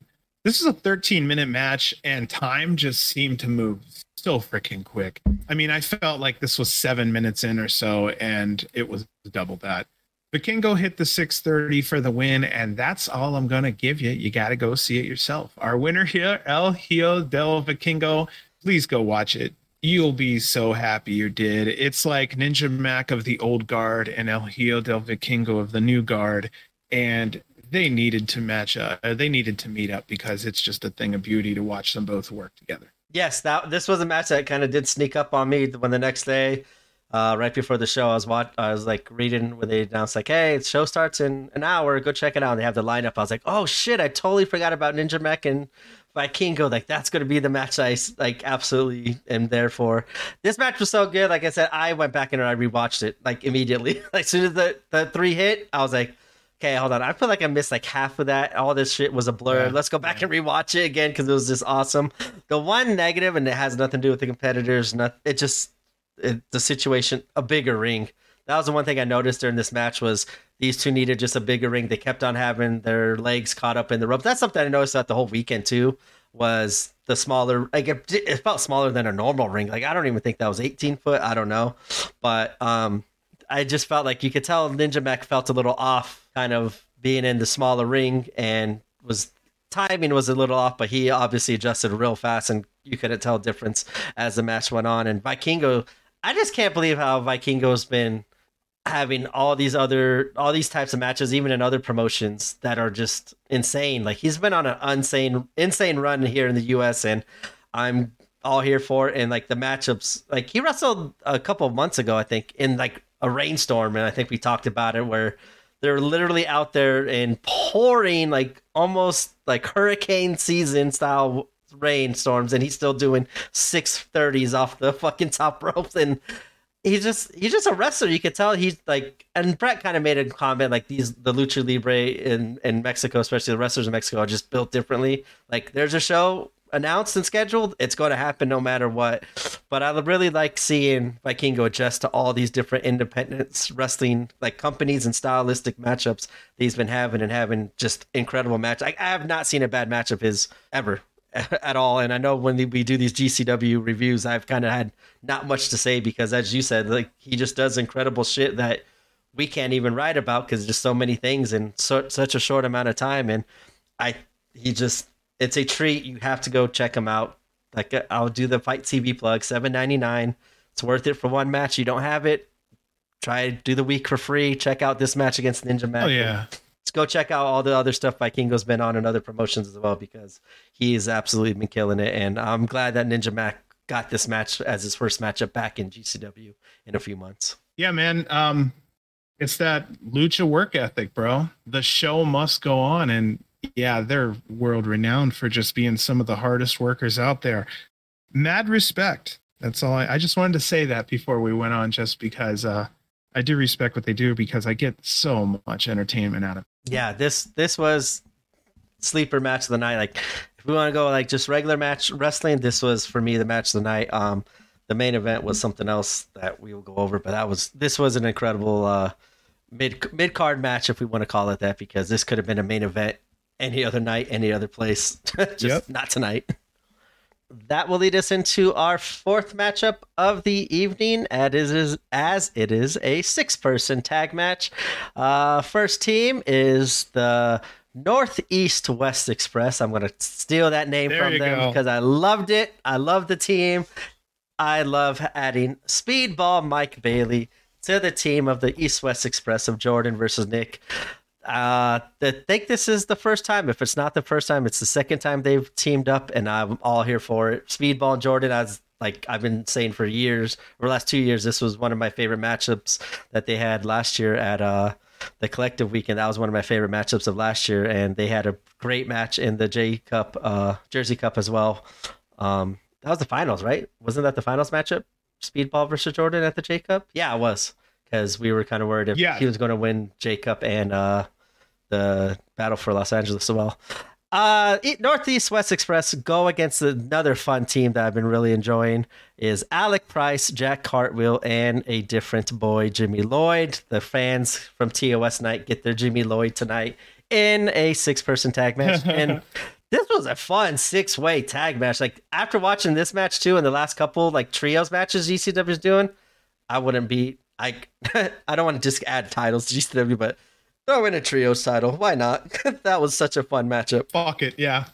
This is a 13 minute match, and time just seemed to move so freaking quick. I mean, I felt like this was seven minutes in or so, and it was double that. Vikingo hit the 630 for the win, and that's all I'm gonna give you. You gotta go see it yourself. Our winner here, El Hijo del Vikingo. Please go watch it. You'll be so happy you did. It's like Ninja Mack of the old guard and El Hijo del Vikingo of the new guard, and they needed to match up. uh, They needed to meet up because it's just a thing of beauty to watch them both work together. Yes, that this was a match that kind of did sneak up on me when the next day uh, right before the show. I was watch, I was like reading when they announced like, "Hey, the show starts in an hour. Go check it out." And they have the lineup. I was like, "Oh shit! I totally forgot about Ninja Mack and Vikingo. Like that's going to be the match I like absolutely am there for." This match was so good. Like I said, I went back and I rewatched it like immediately. like as soon as the the three hit, I was like. Okay, hold on. I feel like I missed like half of that. All this shit was a blur. Yeah, Let's go back yeah. and rewatch it again because it was just awesome. The one negative, and it has nothing to do with the competitors. Not it just it, the situation a bigger ring. That was the one thing I noticed during this match was these two needed just a bigger ring. They kept on having their legs caught up in the rope. That's something I noticed throughout the whole weekend too. Was the smaller like it, it felt smaller than a normal ring. Like I don't even think that was 18 foot. I don't know, but um, I just felt like you could tell Ninja Mack felt a little off, kind of being in the smaller ring and was timing was a little off, but he obviously adjusted real fast, and you couldn't tell difference as the match went on. And Vikingo, I just can't believe how Vikingo's been having all these other all these types of matches even in other promotions that are just insane. Like he's been on an insane insane run here in the US and I'm all here for it. And like the matchups like he wrestled a couple of months ago I think in like a rainstorm. And I think we talked about it where they're literally out there in pouring like almost like hurricane season style rainstorms. And he's still doing 630s off the fucking top ropes. And he's just he's just a wrestler. You could tell he's like, and Brett kind of made a comment like these the lucha libre in in Mexico, especially the wrestlers in Mexico, are just built differently. Like there's a show announced and scheduled, it's going to happen no matter what. But I really like seeing Vikingo adjust to all these different independent wrestling like companies and stylistic matchups that he's been having and having just incredible match. I, I have not seen a bad match of his ever at all. And I know when we do these GCW reviews, I've kind of had not much to say because, as you said, like he just does incredible shit that we can't even write about because there's so many things in so, such a short amount of time. And I, he just, it's a treat. You have to go check him out. Like uh, I'll do the FITE TV plug, seven ninety nine. It's worth it for one match. You don't have it, try do the week for free. Check out this match against Ninja Mack. Oh yeah. Go check out all the other stuff Vikingo's been on and other promotions as well because he's absolutely been killing it. And I'm glad that Ninja Mack got this match as his first matchup back in GCW in a few months. Yeah, man. Um, it's that lucha work ethic, bro. The show must go on, and yeah, they're world renowned for just being some of the hardest workers out there. Mad respect. That's all. I, I just wanted to say that before we went on, just because uh, I do respect what they do because I get so much entertainment out of. Yeah, this this was sleeper match of the night. Like if we want to go like just regular match wrestling, this was for me the match of the night. Um the main event was something else that we will go over, but that was this was an incredible uh mid mid card match if we want to call it that because this could have been a main event any other night, any other place. just Yep. not tonight. That will lead us into our fourth matchup of the evening, as it is, as it is a six-person tag match. Uh, first team is the Northeast West Express. I'm going to steal that name There from them go. because I loved it. I love the team. I love adding Speedball Mike Bailey to the team of the East West Express of Jordan versus Nick. Uh, I think this is the first time. If it's not the first time, it's the second time they've teamed up, and I'm all here for it. Speedball and Jordan, as like I've been saying for years, or last two years, this was one of my favorite matchups that they had last year at uh the collective weekend. That was one of my favorite matchups of last year, and they had a great match in the J Cup, uh, Jersey Cup as well. Um, that was the finals, right? Wasn't that the finals matchup? Speedball versus Jordan at the J Cup? Yeah, it was because we were kind of worried if Yeah. he was going to win J Cup and uh, the Battle for Los Angeles as well. Uh, Northeast West Express go against another fun team that I've been really enjoying is Alec Price, Jack Cartwheel, and a different boy, Jimmy Lloyd. The fans from TOS night get their Jimmy Lloyd tonight in a six-person tag match, and this was a fun six-way tag match. Like after watching this match too, and the last couple like trios matches GCW is doing, I wouldn't be. I I don't want to just add titles to GCW, but throw in a trios title. Why not? that was such a fun matchup. Fuck it, yeah.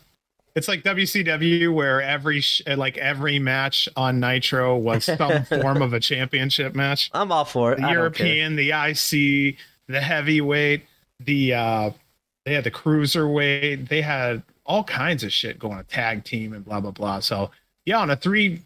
It's like WCW where every sh- like every match on Nitro was some form of a championship match. I'm all for it. The I. European, the IC, the heavyweight, the uh they had the cruiserweight, they had all kinds of shit going, a tag team and blah blah blah. So yeah, on a three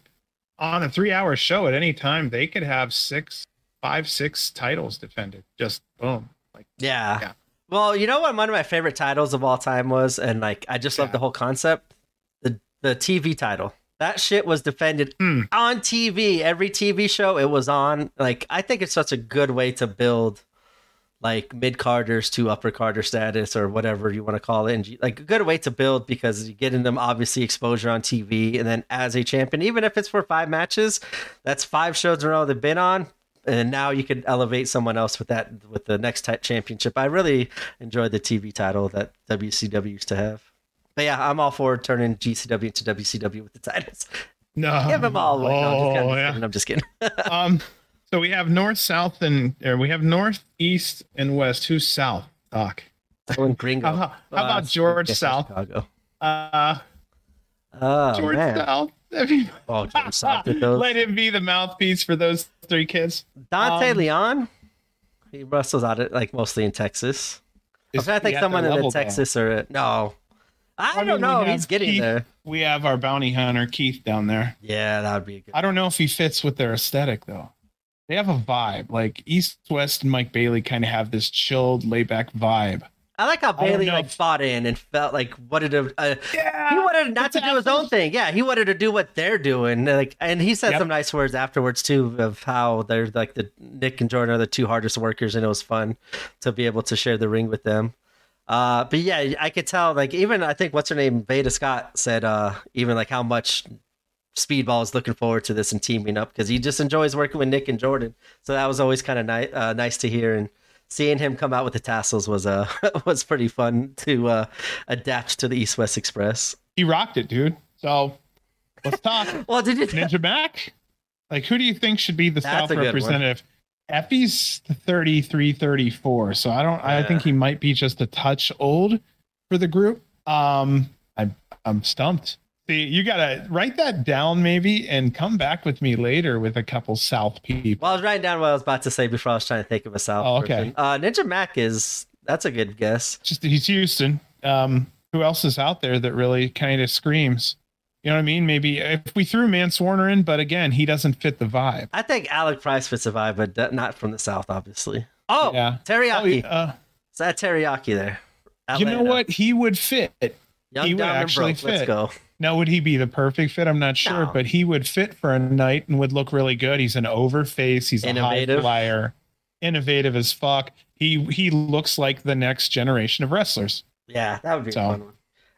on a three-hour show at any time, they could have six, five, six titles defended. Just boom. Yeah. Yeah. Well, you know what one of my favorite titles of all time was, and like I just love the whole concept. The the TV title. That shit was defended Hmm. on TV. Every TV show it was on. Like I think it's such a good way to build like mid carders to upper carder status or whatever you want to call it. And like a good way to build because you're getting them obviously exposure on TV and then as a champion, even if it's for five matches, that's five shows in a row they've been on. And now you could elevate someone else with that with the next type championship. I really enjoyed the TV title that WCW used to have. But yeah, I'm all for turning GCW into WCW with the titles. no, Give them all away. No, I'm, just Oh, kidding. yeah. I'm just kidding. um, so we have north, south, and or we have north, east, and west. Who's south? Doc. Going Gringo. How, about- how about Uh, George South? Chicago. Uh, Oh George man. South. If Oh, George South did those. Let him be the mouthpiece for those three kids. Dante Um, Leon. He wrestles out of like mostly in Texas. I Is think he at someone in level, the? Texas or no. I, I don't we know. He's getting Keith- there. We have our bounty hunter Keith down there. Yeah, that would be a good. I don't know if he fits with their aesthetic though. They have a vibe. Like East West and Mike Bailey kind of have this chilled, laid back vibe. I like how Bailey know like fought in and felt like wanted to. Uh, Yeah. he wanted not to do his own thing. Yeah, he wanted to do what they're doing. Like, and he said Yep. some nice words afterwards too of how they're like the Nick and Jordan are the two hardest workers, and it was fun to be able to share the ring with them. Uh, but yeah, I could tell. Like, even I think what's her name, Veda Scott said, uh, even like how much Speedball is looking forward to this and teaming up because he just enjoys working with Nick and Jordan. So that was always kind of nice, uh, nice to hear. And seeing him come out with the tassels was uh was pretty fun to uh, adapt to the East West Express. He rocked it, dude. So let's talk. Well, did you? Ninja Mack? Like, who do you think should be the That's South good one. representative? Effy's 33, 34. So I don't, I think he might be just a touch old for the group. Um, I'm, I'm stumped. See, you gotta write that down maybe and come back with me later with a couple South people. Well, I was writing down what I was about to say before I was trying to think of a South. Oh, okay. person. Uh, Ninja Mack is that's a good guess. Just he's Houston. Um, who else is out there that really kind of screams? You know what I mean? Maybe if we threw Mance Warner in, but again, he doesn't fit the vibe. I think Alec Price fits the vibe, but not from the South, obviously. Oh, Yeah. Terry Yaki. Oh, uh, It's that Terry Yaki there. you know what? He would fit. Young, He would actually fit. go. Now, would he be the perfect fit? I'm not sure, No. but he would fit for a night and would look really good. He's an over face. He's a Innovative. high flyer, innovative as fuck. He he looks like the next generation of wrestlers. Yeah, that would be So- a fun one.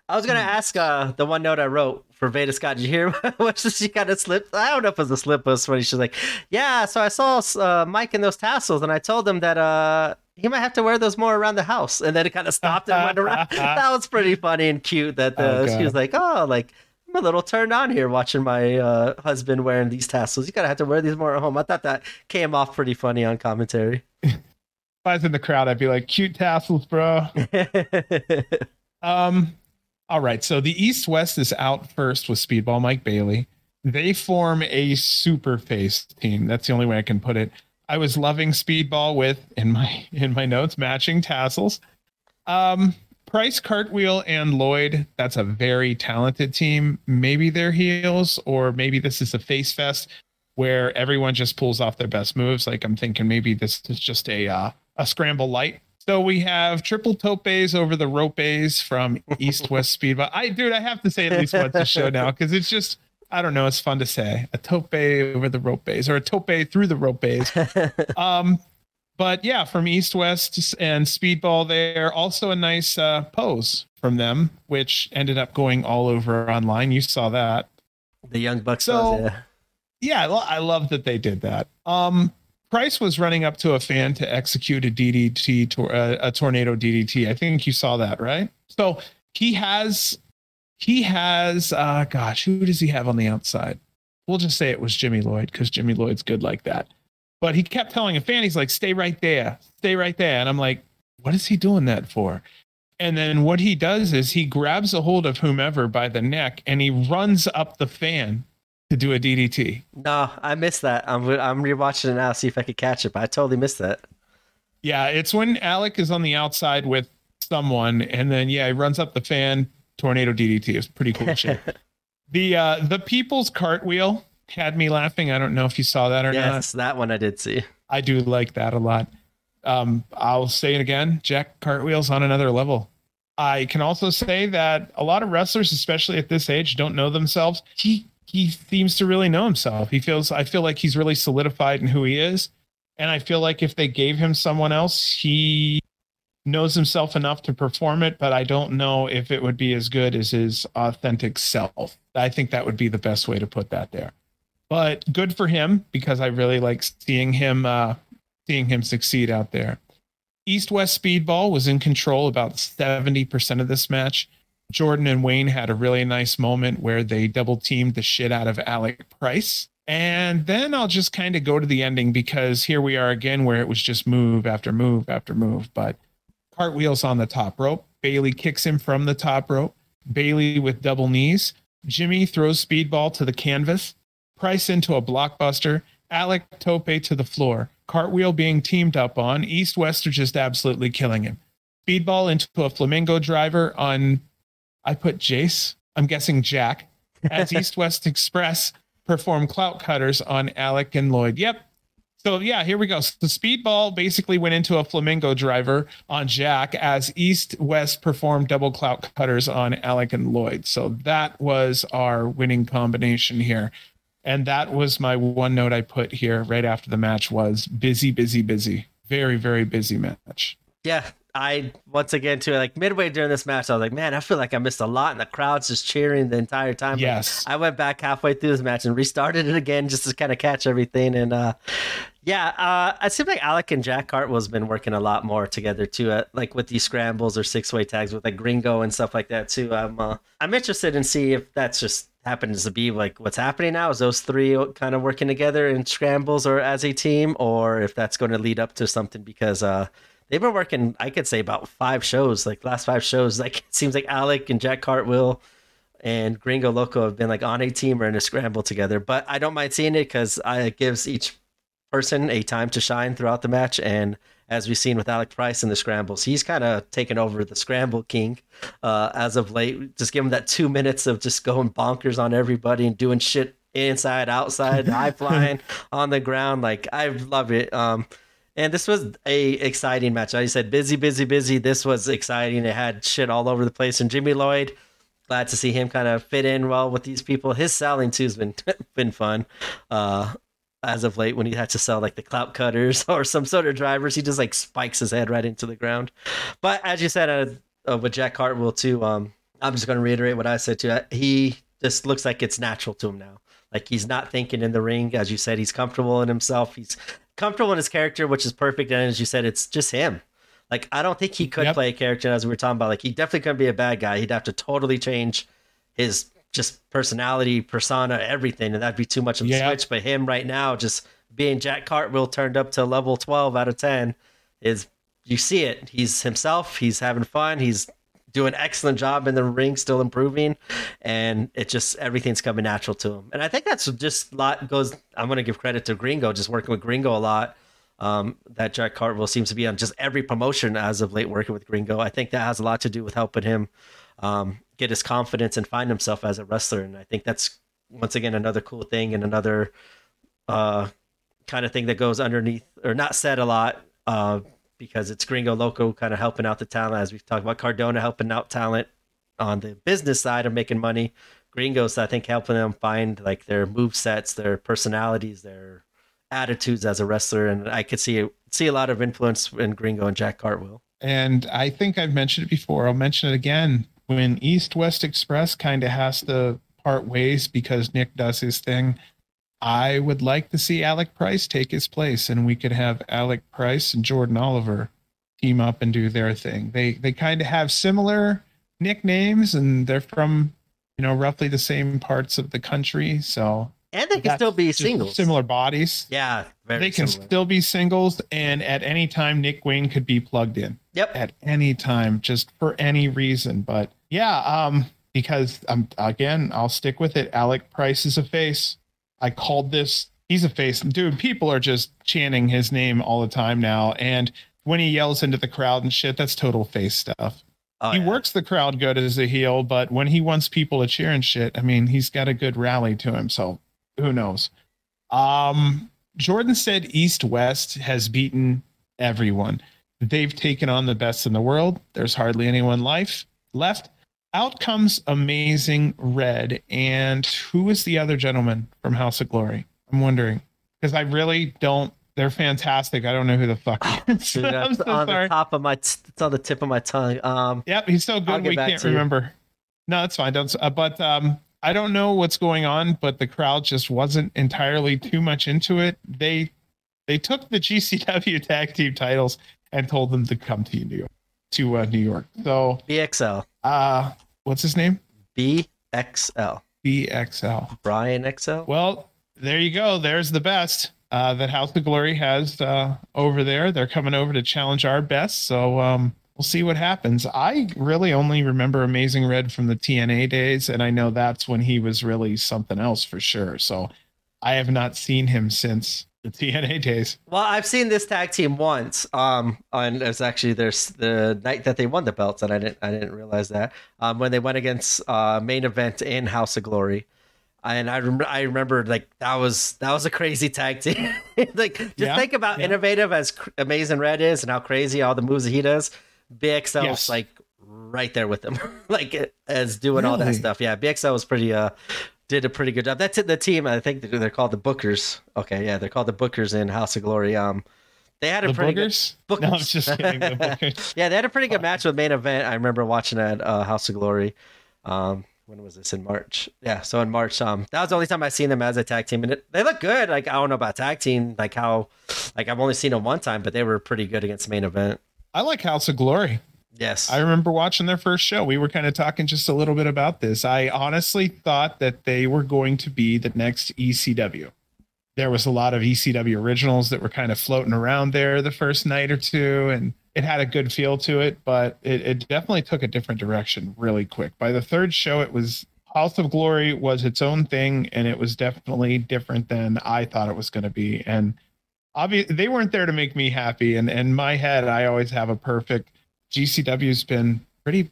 I was gonna ask uh the one note I wrote for Veda Scott. Did you hear what she kind of slipped? I don't know if it was a slip, but funny. She's like, "Yeah, so I saw uh, Mike in those tassels, and I told him that uh he might have to wear those more around the house." And then it kind of stopped and went around. that was pretty funny and cute. That uh, Oh, she was like, "Oh, like." I'm a little turned on here watching my uh, husband wearing these tassels. You gotta have to wear these more at home. I thought that came off pretty funny on commentary. If I was in the crowd, I'd be like, "Cute tassels, bro." Um, all right. So the East West is out first with Speedball Mike Bailey. They form a super face team. That's the only way I can put it. I was loving Speedball with in my in my notes matching tassels. Um, Price, Cartwheel, and Lloyd. That's a very talented team. Maybe they're heels, or maybe this is a face fest where everyone just pulls off their best moves. Like I'm thinking maybe this is just a uh, a scramble light. So we have triple topes over the ropes from East West Speedball. I dude, I have to say at least once a show now because it's just I don't know, it's fun to say. A tope over the ropes or a tope through the ropes. um but yeah, from East West and Speedball there, also a nice uh, pose from them, which ended up going all over online. You saw that the young bucks. So- yeah. yeah, I love that they did that. Um, Price was running up to a fan to execute a DDT, uh, a tornado DDT. I think you saw that, right? So he has, he has, uh, gosh, who does he have on the outside? We'll just say it was Jimmy Lloyd because Jimmy Lloyd's good like that. But he kept telling a fan, he's like, stay right there, stay right there. And I'm like, what is he doing that for? And then what he does is he grabs a hold of whomever by the neck and he runs up the fan to do a DDT. No, I missed that. I'm I'm rewatching it now, see if I could catch it. But I totally missed that. Yeah, it's when Alec is on the outside with someone, and then yeah, he runs up the fan, tornado DDT. is pretty cool shit. the uh the people's cartwheel had me laughing. I don't know if you saw that or yes, not. Yes, that one I did see. I do like that a lot. Um, I'll say it again. Jack Cartwheel's on another level. I can also say that a lot of wrestlers, especially at this age, don't know themselves. He he seems to really know himself. He feels I feel like he's really solidified in who he is. And I feel like if they gave him someone else, he knows himself enough to perform it, but I don't know if it would be as good as his authentic self. I think that would be the best way to put that there. But good for him because I really like seeing him uh, seeing him succeed out there. East West Speedball was in control about 70% of this match. Jordan and Wayne had a really nice moment where they double teamed the shit out of Alec Price. And then I'll just kind of go to the ending because here we are again where it was just move after move after move. But cartwheels on the top rope. Bailey kicks him from the top rope. Bailey with double knees. Jimmy throws Speedball to the canvas. Price into a blockbuster. Alec Tope to the floor. Cartwheel being teamed up on. East West are just absolutely killing him. Speedball into a flamingo driver on, I put Jace, I'm guessing Jack, as East West Express perform clout cutters on Alec and Lloyd. Yep. So yeah, here we go. So the speedball basically went into a flamingo driver on Jack as East West performed double clout cutters on Alec and Lloyd. So that was our winning combination here. And that was my one note I put here right after the match was busy, busy, busy. Very, very busy match. Yeah, I once again too like midway during this match, I was like, man, I feel like I missed a lot, and the crowd's just cheering the entire time. Yes, I went back halfway through this match and restarted it again just to kind of catch everything. And uh, yeah, uh, it seems like Alec and Jack Cartwheel's been working a lot more together too, uh, like with these scrambles or six way tags with like Gringo and stuff like that too. I'm uh, I'm interested in see if that's just happens to be like what's happening now. Is those three kind of working together in scrambles or as a team, or if that's going to lead up to something? Because uh they've been working i could say about five shows like last five shows. Like it seems like alec and jack cartwheel and gringo loco have been like on a team or in a scramble together. But i don't mind seeing it because it gives each person a time to shine throughout the match and as we've seen with alec price in the scrambles he's kind of taken over the scramble king uh, as of late just give him that two minutes of just going bonkers on everybody and doing shit inside outside high flying on the ground like i love it um and this was a exciting match. I said busy, busy, busy. This was exciting. It had shit all over the place. And Jimmy Lloyd, glad to see him kind of fit in well with these people. His selling too has been been fun. Uh, as of late, when he had to sell like the clout cutters or some sort of drivers, he just like spikes his head right into the ground. But as you said, uh, uh, with Jack Cartwheel too, um, I'm just going to reiterate what I said too. He just looks like it's natural to him now. Like he's not thinking in the ring, as you said. He's comfortable in himself. He's comfortable in his character, which is perfect. And as you said, it's just him. Like I don't think he could yep. play a character as we were talking about. Like he definitely couldn't be a bad guy. He'd have to totally change his just personality, persona, everything, and that'd be too much of a yep. switch. But him right now, just being Jack Cartwheel turned up to level twelve out of ten, is you see it. He's himself. He's having fun. He's doing an excellent job in the ring, still improving, and it just everything's coming natural to him. And I think that's just a lot goes. I'm going to give credit to Gringo, just working with Gringo a lot. Um, that Jack Cartwheel seems to be on just every promotion as of late, working with Gringo. I think that has a lot to do with helping him um, get his confidence and find himself as a wrestler. And I think that's once again another cool thing and another uh, kind of thing that goes underneath or not said a lot. Uh, because it's Gringo Loco kind of helping out the talent, as we've talked about Cardona helping out talent on the business side of making money. Gringos, I think, helping them find like their move sets, their personalities, their attitudes as a wrestler, and I could see see a lot of influence in Gringo and Jack Cartwheel. And I think I've mentioned it before. I'll mention it again. When East West Express kind of has to part ways because Nick does his thing, I would like to see Alec Price take his place, and we could have Alec Price and Jordan Oliver team up and do their thing. They they kind of have similar nicknames, and they're from you know roughly the same parts of the country, so. And they can still be singles. Similar bodies. Yeah. they can similar. still be singles. And at any time, Nick Wayne could be plugged in. Yep. At any time, just for any reason. But yeah, um, because um, again, I'll stick with it. Alec Price is a face. I called this. He's a face. Dude, people are just chanting his name all the time now. And when he yells into the crowd and shit, that's total face stuff. Oh, he yeah. works the crowd good as a heel, but when he wants people to cheer and shit, I mean, he's got a good rally to him. So who knows? Um, Jordan said East West has beaten everyone. They've taken on the best in the world. There's hardly anyone life left. Out comes Amazing Red. And who is the other gentleman from House of Glory? I'm wondering because I really don't. They're fantastic. I don't know who the fuck. He is. Dude, I'm that's so on sorry. the top of my. It's on the tip of my tongue. Um, Yep, he's so good we can't remember. No, it's fine. Don't. Uh, but um, I don't know what's going on. But the crowd just wasn't entirely too much into it. They they took the GCW tag team titles and told them to come to New York. To uh, New York. So, BXL. uh, what's his name? BXL. BXL. Brian XL. Well, there you go. There's the best uh, that House of Glory has uh, over there. They're coming over to challenge our best. So um, we'll see what happens. I really only remember Amazing Red from the TNA days, and I know that's when he was really something else for sure. So I have not seen him since the TNA days. Well, I've seen this tag team once. Um, and it's actually there's the night that they won the belts, and I didn't I didn't realize that. Um, when they went against uh main event in House of Glory. And I remember, I remember like that was that was a crazy tag team. like, just Yeah, think about yeah. innovative as cr- Amazing Red is, and how crazy all the moves that he does. BXL Yes. was like right there with him, like as doing all that stuff. Yeah, BXL was pretty uh did a pretty good job. That's it. The team, I think they're called the Bookers. Okay, yeah, they're called the Bookers in House of Glory. Um, they had a The pretty good. Bookers. No, I'm just kidding. The boogers. yeah, they had a pretty good match with main event. I remember watching at uh, House of Glory. Um, when was this in March? Yeah, so in March. Um, that was the only time I seen them as a tag team, and it, they look good. Like I don't know about tag team, like how, like I've only seen them one time, but they were pretty good against main event. I like House of Glory. Yes, I remember watching their first show. We were kind of talking just a little bit about this. I honestly thought that they were going to be the next ECW. There was a lot of ECW originals that were kind of floating around there the first night or two, and it had a good feel to it, but it, it definitely took a different direction really quick. By the third show, it was House of Glory was its own thing, and it was definitely different than I thought it was going to be. And obviously, they weren't there to make me happy. And in my head, I always have a perfect GCW's been pretty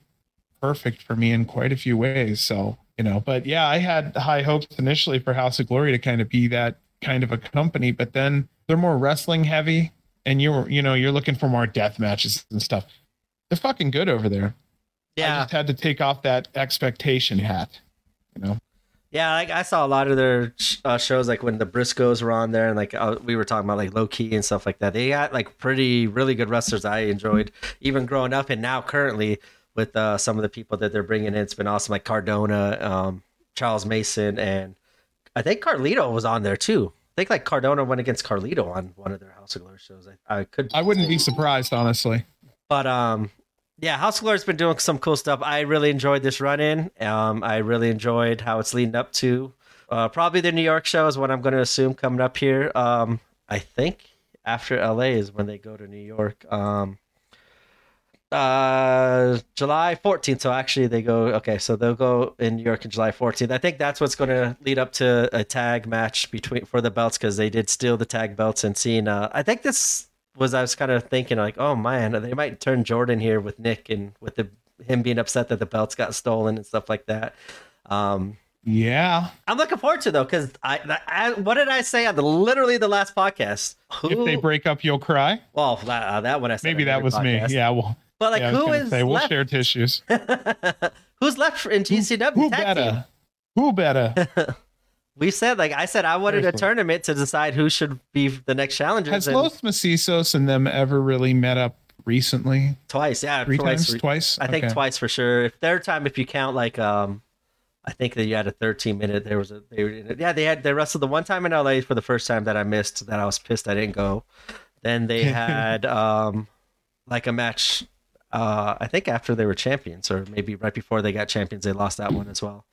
perfect for me in quite a few ways. So, you know, but yeah, I had high hopes initially for House of Glory to kind of be that kind of a company, but then they're more wrestling heavy and you're, you know, you're looking for more death matches and stuff. They're fucking good over there. Yeah. I just had to take off that expectation hat, you know? Yeah. Like I saw a lot of their uh, shows, like when the Briscoes were on there, and like uh, we were talking about like Low Ki and stuff like that. They got like pretty, really good wrestlers. I enjoyed even growing up, and now currently with uh, some of the people that they're bringing in, it's been awesome. Like Cardona, um, Charles Mason, and I think Carlito was on there too. I think like Cardona went against Carlito on one of their House of Glory shows. I, I could I wouldn't be surprised, honestly. but um, yeah, House of Glory been doing some cool stuff. I really enjoyed this run in. Um, I really enjoyed how it's leading up to uh, probably the New York show is what I'm going to assume coming up here. Um, I think after LA is when they go to New York. Um, uh, July 14th. So actually, they go. Okay, so they'll go in New York in July 14th. I think that's what's going to lead up to a tag match between for the belts because they did steal the tag belts and. Uh, I think this was I was kind of thinking like, oh man, they might turn Jordan here with Nick and with the him being upset that the belts got stolen and stuff like that. Um, Yeah. I'm looking forward to it, though because I, I what did I say on the literally the last podcast? Who? If they break up, you'll cry. well, that, uh, that one I said Maybe that was me. Yeah. Well, But like, yeah, who say, we'll left? share tissues. Who's left in GCW Who team? better? Who better? We said like I said I wanted a tournament to decide who should be the next challengers. Has and Los Macizos and them ever really met up recently? twice, yeah, Three twice. times? Twice? I think Okay. twice for sure. If third time, if you count like um, I think that you had a 13 minute. There was a they were yeah they had they wrestled the one time in LA for the first time that I missed that I was pissed I didn't go. Then they had um, like a match. Uh, I think after they were champions, or maybe right before they got champions, they lost that one as well.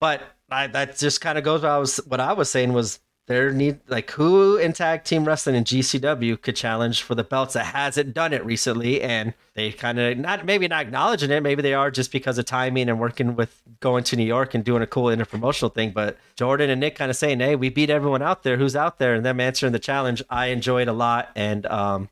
But I, that just kind of goes. What I was what I was saying was there need like who in tag team wrestling in GCW could challenge for the belts that hasn't done it recently, and they kind of not maybe not acknowledging it. Maybe they are just because of timing and working with going to New York and doing a cool interpromotional thing. But Jordan and Nick kind of saying, "Hey, we beat everyone out there. Who's out there?" And them answering the challenge. I enjoyed a lot, and um,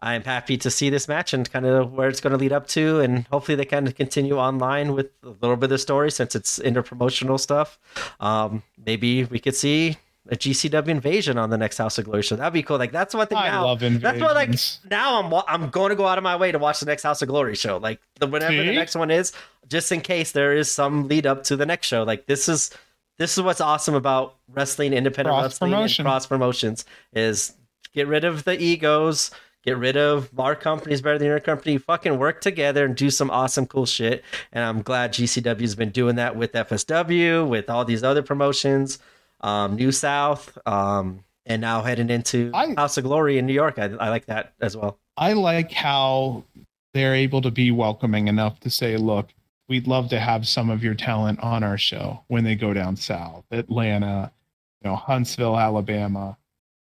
I'm happy to see this match and kind of where it's going to lead up to, and hopefully they kind of continue online with a little bit of the story since it's interpromotional stuff. Um, maybe we could see a GCW invasion on the next House of Glory show. That'd be cool. Like that's one thing. I now, love That's what like invasions. now I'm I'm going to go out of my way to watch the next House of Glory show. Like the whenever the next one is, just in case there is some lead up to the next show. Like this is this is what's awesome about wrestling, independent Cross wrestling, promotion. and cross promotions is get rid of the egos. Get rid of our company's better than your company. Fucking work together and do some awesome, cool shit. And I'm glad GCW has been doing that with FSW, with all these other promotions, um, New South, um, and now heading into I- House of Glory in New York. I, I like that as well. I like how they're able to be welcoming enough to say, look, we'd love to have some of your talent on our show when they go down south, Atlanta, you know, Huntsville, Alabama,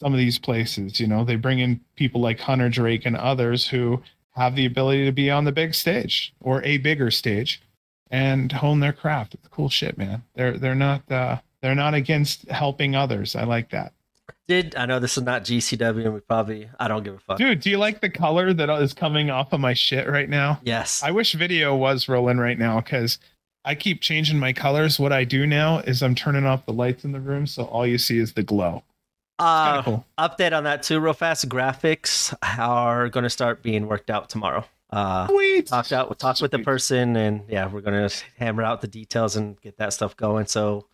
some of these places, you know, they bring in people like Hunter Drake and others who have the ability to be on the big stage or a bigger stage and hone their craft. It's cool shit, man. They're they're not uh they're not against helping others. I like that. Did I know this is not GCW and we probably I don't give a fuck. Dude, do you like the color that is coming off of my shit right now? Yes. I wish video was rolling right now because I keep changing my colors. What I do now is I'm turning off the lights in the room, so all you see is the glow. Uh, cool. update on that too, real fast. Graphics are going to start being worked out tomorrow. Uh, Sweet. talked out, talked with the person, and yeah, we're going to hammer out the details and get that stuff going. So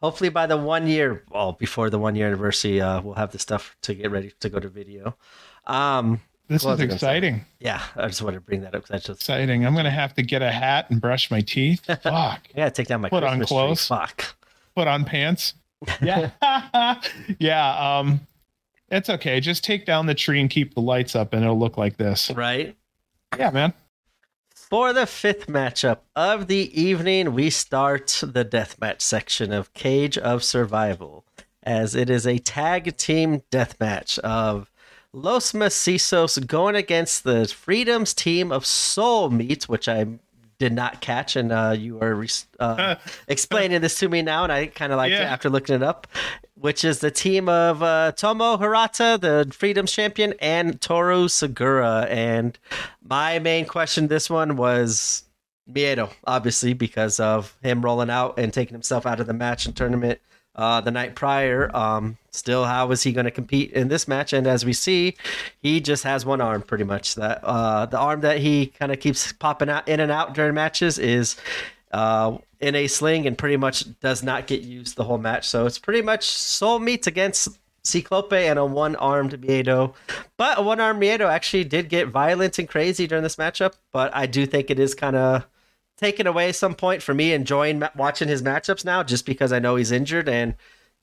hopefully by the one year, well, before the one year anniversary, uh, we'll have the stuff to get ready to go to video. Um, This is I gonna say? exciting. yeah, I just wanted to bring that up because I just Exciting. I'm gonna have to get a hat and brush my teeth. Fuck. Gotta take down my Put on Christmas tree. clothes. Fuck. Put on pants. Yeah. yeah. Um, it's okay. Just take down the tree and keep the lights up, and it'll look like this. Right. Yeah, man. For the fifth matchup of the evening, we start the deathmatch section of Cage of Survival, as it is a tag team deathmatch of Los Macizos going against the Freedoms team of Soul Meat, which I did not catch, and uh, you are re- uh, explaining this to me now, and I kind of like it Yeah. after looking it up, which is the team of uh, Tomo Hirata, the Freedoms champion, and Toru Segura. And my main question this one was Miedo, obviously, because of him rolling out and taking himself out of the match and tournament uh, the night prior. Um, still, how is he going to compete in this match? And as we see, he just has one arm, pretty much. That uh, the arm that he kind of keeps popping out in and out during matches is uh, in a sling and pretty much does not get used the whole match. So it's pretty much soul meets against Ciclope and a one-armed Miedo. But a one-armed Miedo actually did get violent and crazy during this matchup. But I do think it is kind of taken away some point for me enjoying watching his matchups now, just because I know he's injured and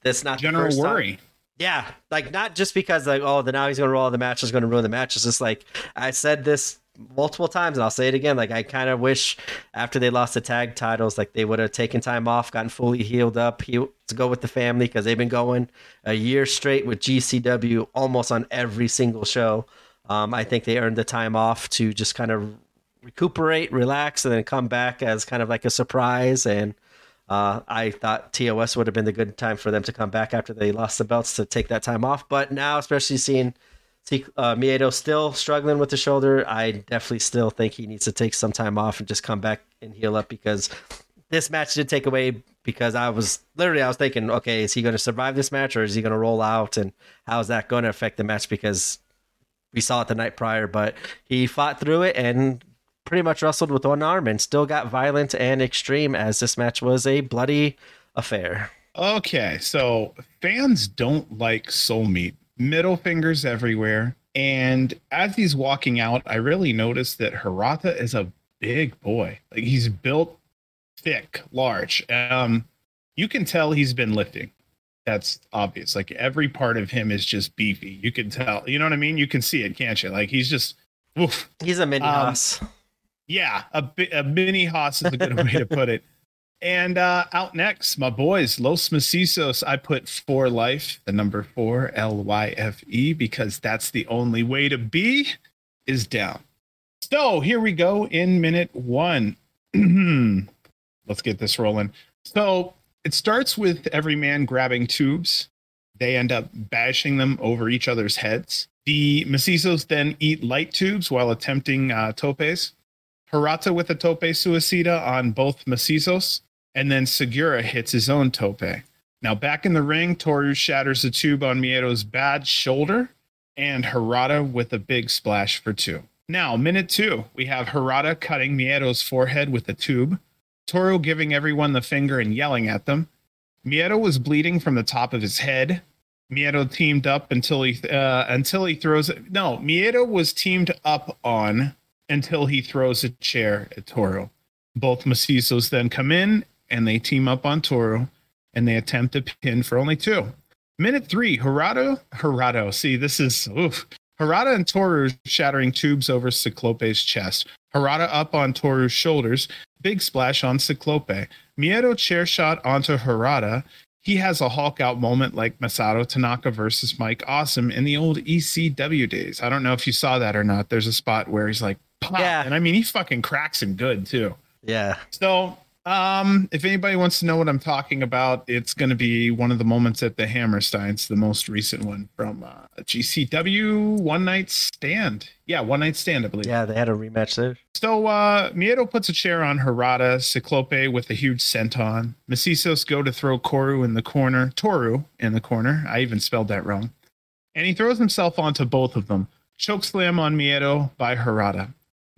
that's not the General first time- worry. yeah, like not just because like oh, the now he's gonna roll the match is gonna ruin the match. It's just like I said this multiple times and I'll say it again. Like I kind of wish after they lost the tag titles, like they would have taken time off, gotten fully healed up, to go with the family because they've been going a year straight with GCW almost on every single show. Um, I think they earned the time off to just kind of recuperate, relax, and then come back as kind of like a surprise and. Uh, I thought TOS would have been the good time for them to come back after they lost the belts to take that time off. But now, especially seeing uh, Miedo still struggling with the shoulder, I definitely still think he needs to take some time off and just come back and heal up because this match did take away because I was literally I was thinking, okay, is he going to survive this match or is he going to roll out and how is that going to affect the match because we saw it the night prior, but he fought through it and pretty much wrestled with one arm and still got violent and extreme as this match was a bloody affair. Okay, so fans don't like soul meat. Middle fingers everywhere. And as he's walking out, I really noticed that Hirata is a big boy. Like he's built thick, large. Um, you can tell he's been lifting. That's obvious. Like every part of him is just beefy. You can tell. You know what I mean? You can see it, can't you? Like he's just oof. He's a mini Um. Yeah, a, a mini Haas is a good way to put it. And uh, out next, my boys, Los Macizos. I put for life, the number four, L Y F E, because that's the only way to be, is down. So here we go in minute one. Let's get this rolling. So it starts with every man grabbing tubes. They end up bashing them over each other's heads. The Macizos then eat light tubes while attempting uh, topes. Hirata with a tope suicida on both Macizos, and then Segura hits his own tope. Now back in the ring, Toru shatters a tube on Miedo's bad shoulder, and Hirata with a big splash for two. Now, minute two, we have Hirata cutting Miedo's forehead with a tube, Toru giving everyone the finger and yelling at them. Miedo was bleeding from the top of his head. Miedo teamed up until he uh, until he throws it. No, Miedo was teamed up on until he throws a chair at Toru. Both Macizos then come in and they team up on Toru and they attempt a pin for only two. Minute three, Hirata, Hirata. See, this is oof. Hirata and Toru shattering tubes over Ciclope's chest. Hirata up on Toru's shoulders. Big splash on Ciclope. Miedo chair shot onto Hirata. He has a Hulk out moment like Masato Tanaka versus Mike Awesome in the old ECW days. I don't know if you saw that or not. There's a spot where he's like, Pop. Yeah. And I mean, he fucking cracks him good too. Yeah. So, um, if anybody wants to know what I'm talking about, it's going to be one of the moments at the Hammersteins, the most recent one from uh, GCW One Night Stand. Yeah, One Night Stand, I believe. Yeah, they had a rematch there. So, uh, Miedo puts a chair on Hirata, Ciclope with a huge senton. Macizos go to throw Koru in the corner, Toru in the corner. I even spelled that wrong. And he throws himself onto both of them. Choke slam on Miedo by Hirata.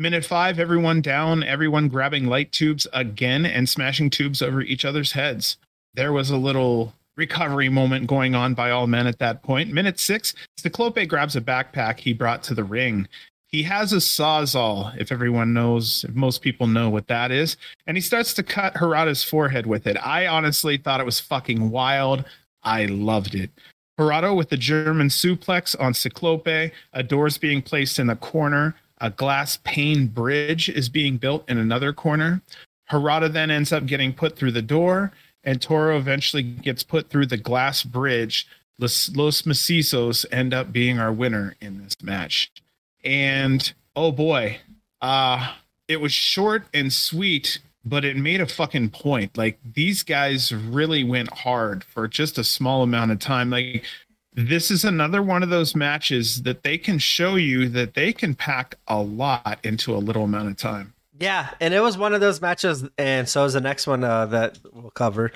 Minute five, everyone down, everyone grabbing light tubes again and smashing tubes over each other's heads. There was a little recovery moment going on by all men at that point. Minute six, Ciclope grabs a backpack he brought to the ring. He has a sawzall, if everyone knows, if most people know what that is, and he starts to cut Hirata's forehead with it. I honestly thought it was fucking wild. I loved it. Hirata with the German suplex on Ciclope, a door's being placed in the corner, a glass pane bridge is being built in another corner. Hirata then ends up getting put through the door, and Toru eventually gets put through the glass bridge. Los, Los Macizos end up being our winner in this match. And oh boy, uh, it was short and sweet, but it made a fucking point. Like these guys really went hard for just a small amount of time. Like this is another one of those matches that they can show you that they can pack a lot into a little amount of time. Yeah, and it was one of those matches, and so is the next one uh, that we'll cover.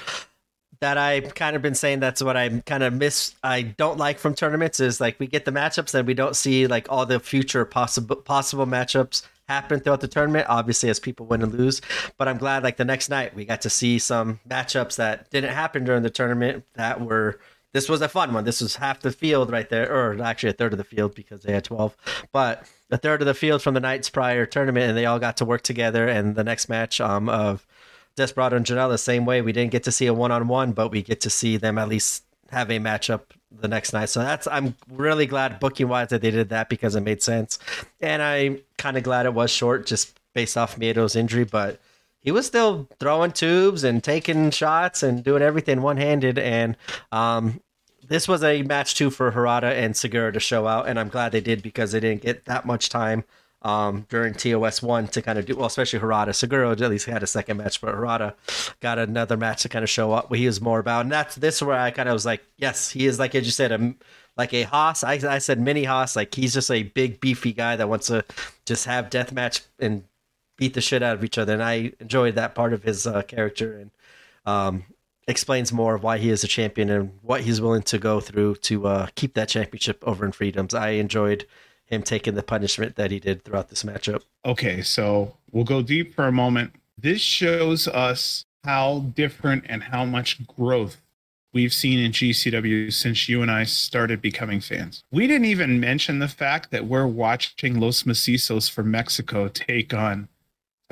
That I've kind of been saying that's what I kind of miss. I don't like from tournaments is like we get the matchups and we don't see like all the future possible possible matchups happen throughout the tournament. Obviously, as people win and lose, but I'm glad like the next night we got to see some matchups that didn't happen during the tournament that were this was a fun one. This was half the field right there, or actually a third of the field because they had 12, but a third of the field from the night's prior tournament, and they all got to work together. And the next match um, of Desperado and Janela, same way. We didn't get to see a one on one, but we get to see them at least have a matchup the next night. So that's I'm really glad booking wise that they did that because it made sense, and I'm kind of glad it was short just based off Miedo's injury, but he was still throwing tubes and taking shots and doing everything one handed. And um, this was a match too for Harada and Segura to show out, and I'm glad they did because they didn't get that much time um, during TOS one to kind of do well, especially Harada. Segura at least had a second match, but Harada got another match to kind of show up what he was more about, and that's this where I kind of was like, yes, he is like as you said, a like a Haas. I, I said mini Haas, like he's just a big beefy guy that wants to just have death match and beat the shit out of each other, and I enjoyed that part of his uh, character and. Um, explains more of why he is a champion and what he's willing to go through to uh, keep that championship over in Freedoms. I enjoyed him taking the punishment that he did throughout this matchup. Okay, so we'll go deep for a moment. This shows us how different and how much growth we've seen in GCW since you and I started becoming fans. We didn't even mention the fact that we're watching Los Macizos from Mexico take on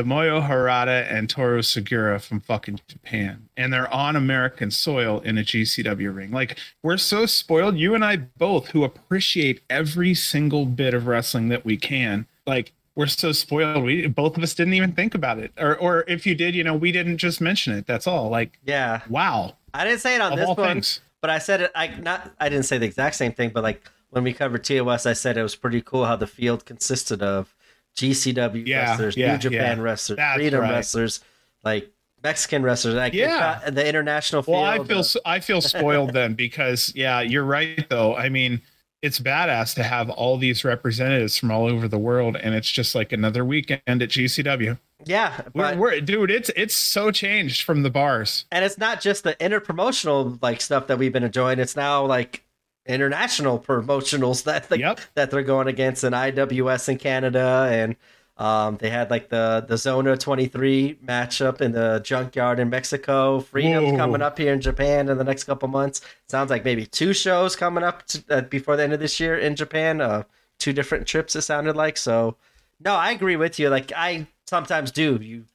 Tomoyo Harada and Toru Segura from fucking Japan. And they're on American soil in a GCW ring. Like, we're so spoiled. You and I both, who appreciate every single bit of wrestling that we can, like, we're so spoiled. We both of us didn't even think about it. Or or if you did, you know, we didn't just mention it. That's all. Like, yeah. Wow. I didn't say it on Of this one, things. but I said it I not I didn't say the exact same thing, but like when we covered TOS, I said it was pretty cool how the field consisted of GCW Yeah, wrestlers, yeah, New Japan yeah. wrestlers, That's Freedom right. wrestlers, like Mexican wrestlers, like Yeah. the, international field. Well, I feel uh, I feel spoiled then because yeah, you're right though. I mean, it's badass to have all these representatives from all over the world, and it's just like another weekend at GCW. Yeah, we're, we're, dude, it's it's so changed from the bars, and it's not just the interpromotional like stuff that we've been enjoying. It's now like international promotionals that the, yep. that they're going against in IWS in Canada and um, they had like the the Zona 23 matchup in the junkyard in Mexico. Freedom's Whoa. coming up here in Japan in the next couple months. Sounds like maybe two shows coming up to, uh, before the end of this year in Japan. Uh, two different trips. It sounded like so. No, I agree with you. Like I sometimes do. You,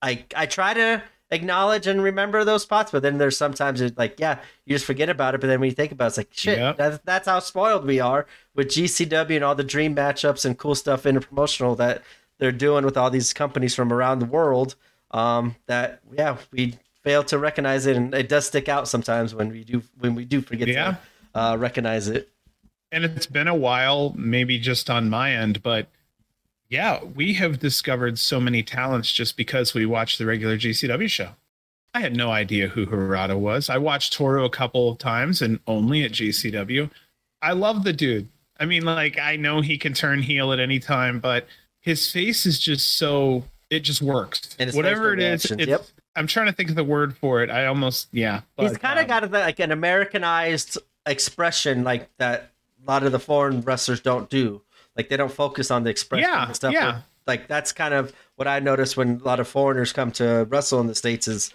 I I try to acknowledge and remember those spots, but then there's sometimes it's like yeah, you just forget about it. But then when you think about it, it's like shit. Yep. That's, that's how spoiled we are with GCW and all the dream matchups and cool stuff in promotional that they're doing with all these companies from around the world um, that yeah we fail to recognize it and it does stick out sometimes when we do when we do forget yeah. to uh, recognize it and it's been a while maybe just on my end but yeah we have discovered so many talents just because we watched the regular gcw show i had no idea who harada was i watched toru a couple of times and only at gcw i love the dude i mean like i know he can turn heel at any time but his face is just so it just works. And Whatever it is, yep. I'm trying to think of the word for it. I almost yeah. But, He's kind of um, got a, like an Americanized expression like that. A lot of the foreign wrestlers don't do. Like they don't focus on the expression yeah, and stuff. Yeah. like that's kind of what I notice when a lot of foreigners come to wrestle in the states is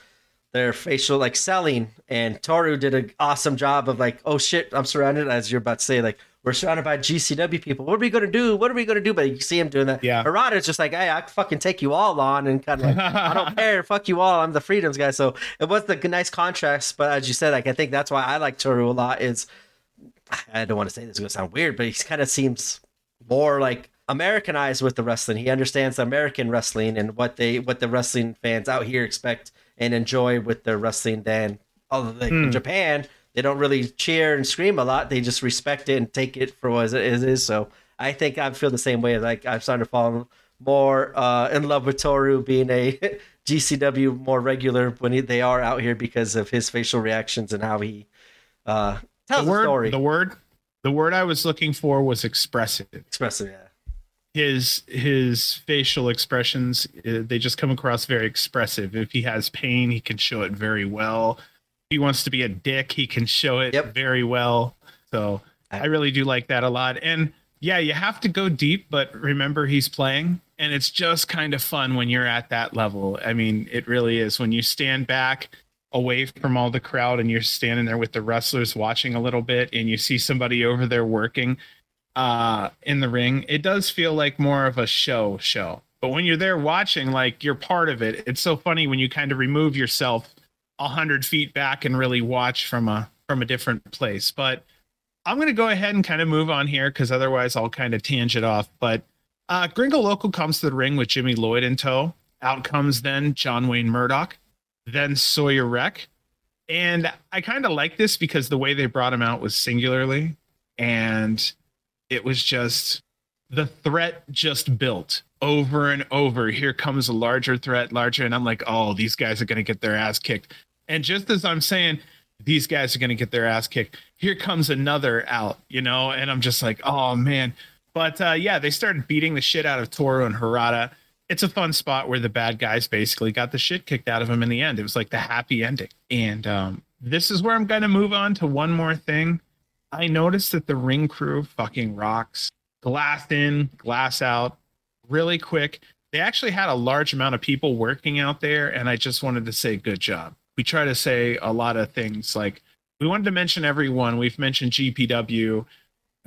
their facial like selling. And Toru did an awesome job of like, oh shit, I'm surrounded. As you're about to say, like, we're surrounded by GCW people. What are we gonna do? What are we gonna do? But you see him doing that. Yeah. Harada's just like, hey, I can fucking take you all on and kind of like, I don't care, fuck you all. I'm the freedoms guy. So it was the nice contrast. But as you said, like I think that's why I like Toru a lot. Is I don't want to say this is gonna sound weird, but he kind of seems more like Americanized with the wrestling. He understands American wrestling and what they what the wrestling fans out here expect and enjoy with their wrestling than although like mm. in Japan they don't really cheer and scream a lot. They just respect it and take it for what it is. So I think I feel the same way. Like I'm starting to fall more uh, in love with Toru being a GCW more regular when he, they are out here because of his facial reactions and how he uh, tells the, word, the story. The word, the word I was looking for was expressive. Expressive, yeah. His his facial expressions uh, they just come across very expressive. If he has pain, he can show it very well If he wants to be a dick, he can show it yep. very well. So I really do like that a lot. And yeah, you have to go deep, but remember he's playing and it's just kind of fun when you're at that level. I mean, it really is when you stand back away from all the crowd and you're standing there with the wrestlers watching a little bit and you see somebody over there working uh in the ring, it does feel like more of a show show. But when you're there watching, like you're part of it. It's so funny when you kind of remove yourself a hundred feet back and really watch from a from a different place. But I'm gonna go ahead and kind of move on here because otherwise I'll kind of tangent off. But uh, Gringo Loco comes to the ring with Jimmy Lloyd in tow. Out comes then John Wayne Murdoch, then Sawyer Wreck. And I kind of like this because the way they brought him out was singularly. And it was just the threat just built over and over. Here comes a larger threat, larger. And I'm like, oh, these guys are going to get their ass kicked. And just as I'm saying, these guys are going to get their ass kicked, here comes another out, you know? And I'm just like, oh, man. But uh, yeah, they started beating the shit out of Toru and Harada. It's a fun spot where the bad guys basically got the shit kicked out of them in the end. It was like the happy ending. And um, this is where I'm going to move on to one more thing. I noticed that the ring crew fucking rocks. Glass in, glass out, really quick. They actually had a large amount of people working out there, and I just wanted to say good job we try to say a lot of things like we wanted to mention everyone. We've mentioned GPW.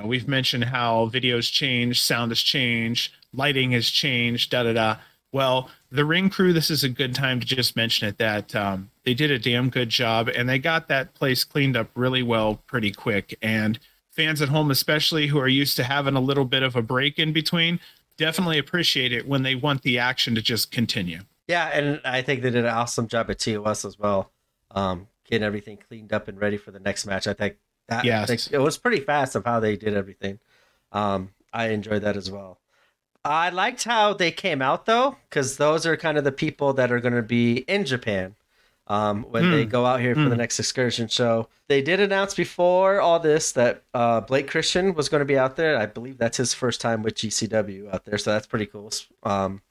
We've mentioned how videos change, sound has changed, lighting has changed, da da da. Well, the ring crew, this is a good time to just mention it that um, they did a damn good job and they got that place cleaned up really well pretty quick. And fans at home, especially who are used to having a little bit of a break in between, definitely appreciate it when they want the action to just continue. Yeah, and I think they did an awesome job at TOS as well, um, getting everything cleaned up and ready for the next match. I think that yes. it was pretty fast of how they did everything. Um, I enjoyed that as well. I liked how they came out though, because those are kind of the people that are going to be in Japan. um, when they Hmm. go out here for the Hmm. next excursion show. They did announce before all this that uh, Blake Christian was going to be out there. I believe that's his first time with GCW out there, so that's pretty cool. Um,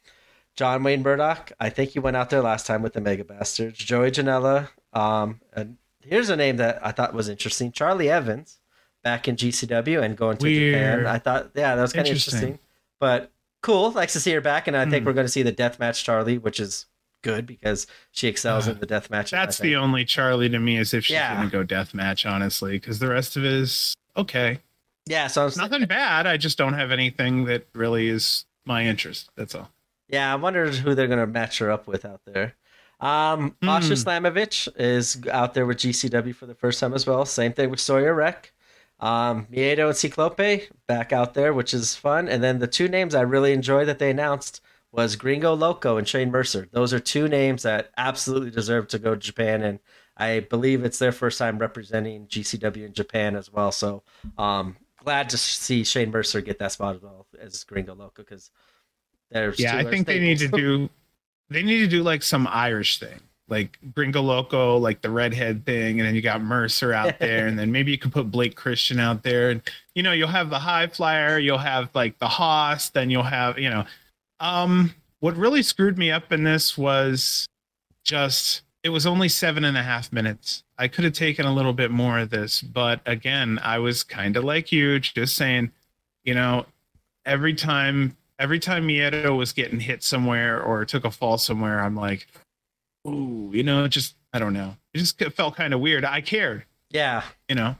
John Wayne Murdoch, I think he went out there last time with the Mega Bastards. Joey Janela, um, and here's a name that I thought was interesting: Charli Evans, back in GCW and going to Japan. Weird. I thought, yeah, that was kind of Interesting. interesting, but cool. Likes to see her back, and I think Hmm. we're going to see the deathmatch Charlie, which is good because she excels in the deathmatch. That's the only Charlie to me as if she's Yeah. gonna go death match, honestly, because the rest of it is okay. yeah. So I'm nothing bad. I just don't have anything that really is my interest. That's all. Yeah, I wonder who they're gonna match her up with out there. Um. Asha Slamovich is out there with GCW for the first time as well. Same thing with Sawyer Wreck. Um, Miedo and Ciclope back out there, which is fun. And then the two names I really enjoyed that they announced was Gringo Loco and Shane Mercer. Those are two names that absolutely deserve to go to Japan, and I believe it's their first time representing GCW in Japan as well. So, um, glad to see Shane Mercer get that spot as well as Gringo Loco because there's Yeah, I think they need to do they need to do like some Irish thing. Like Gringo Loco, like the redhead thing, and then you got Mercer out there, and then maybe you could put Blake Christian out there. And you know, you'll have the high flyer, you'll have like the Haas, then you'll have, you know. Um, what really screwed me up in this was just it was only seven and a half minutes. I could have taken a little bit more of this, but again, I was kind of like you, just saying, you know, every time every time Miedo was getting hit somewhere or took a fall somewhere, I'm like, ooh, you know, just I don't know. It just felt kind of weird. I cared, Yeah, you know.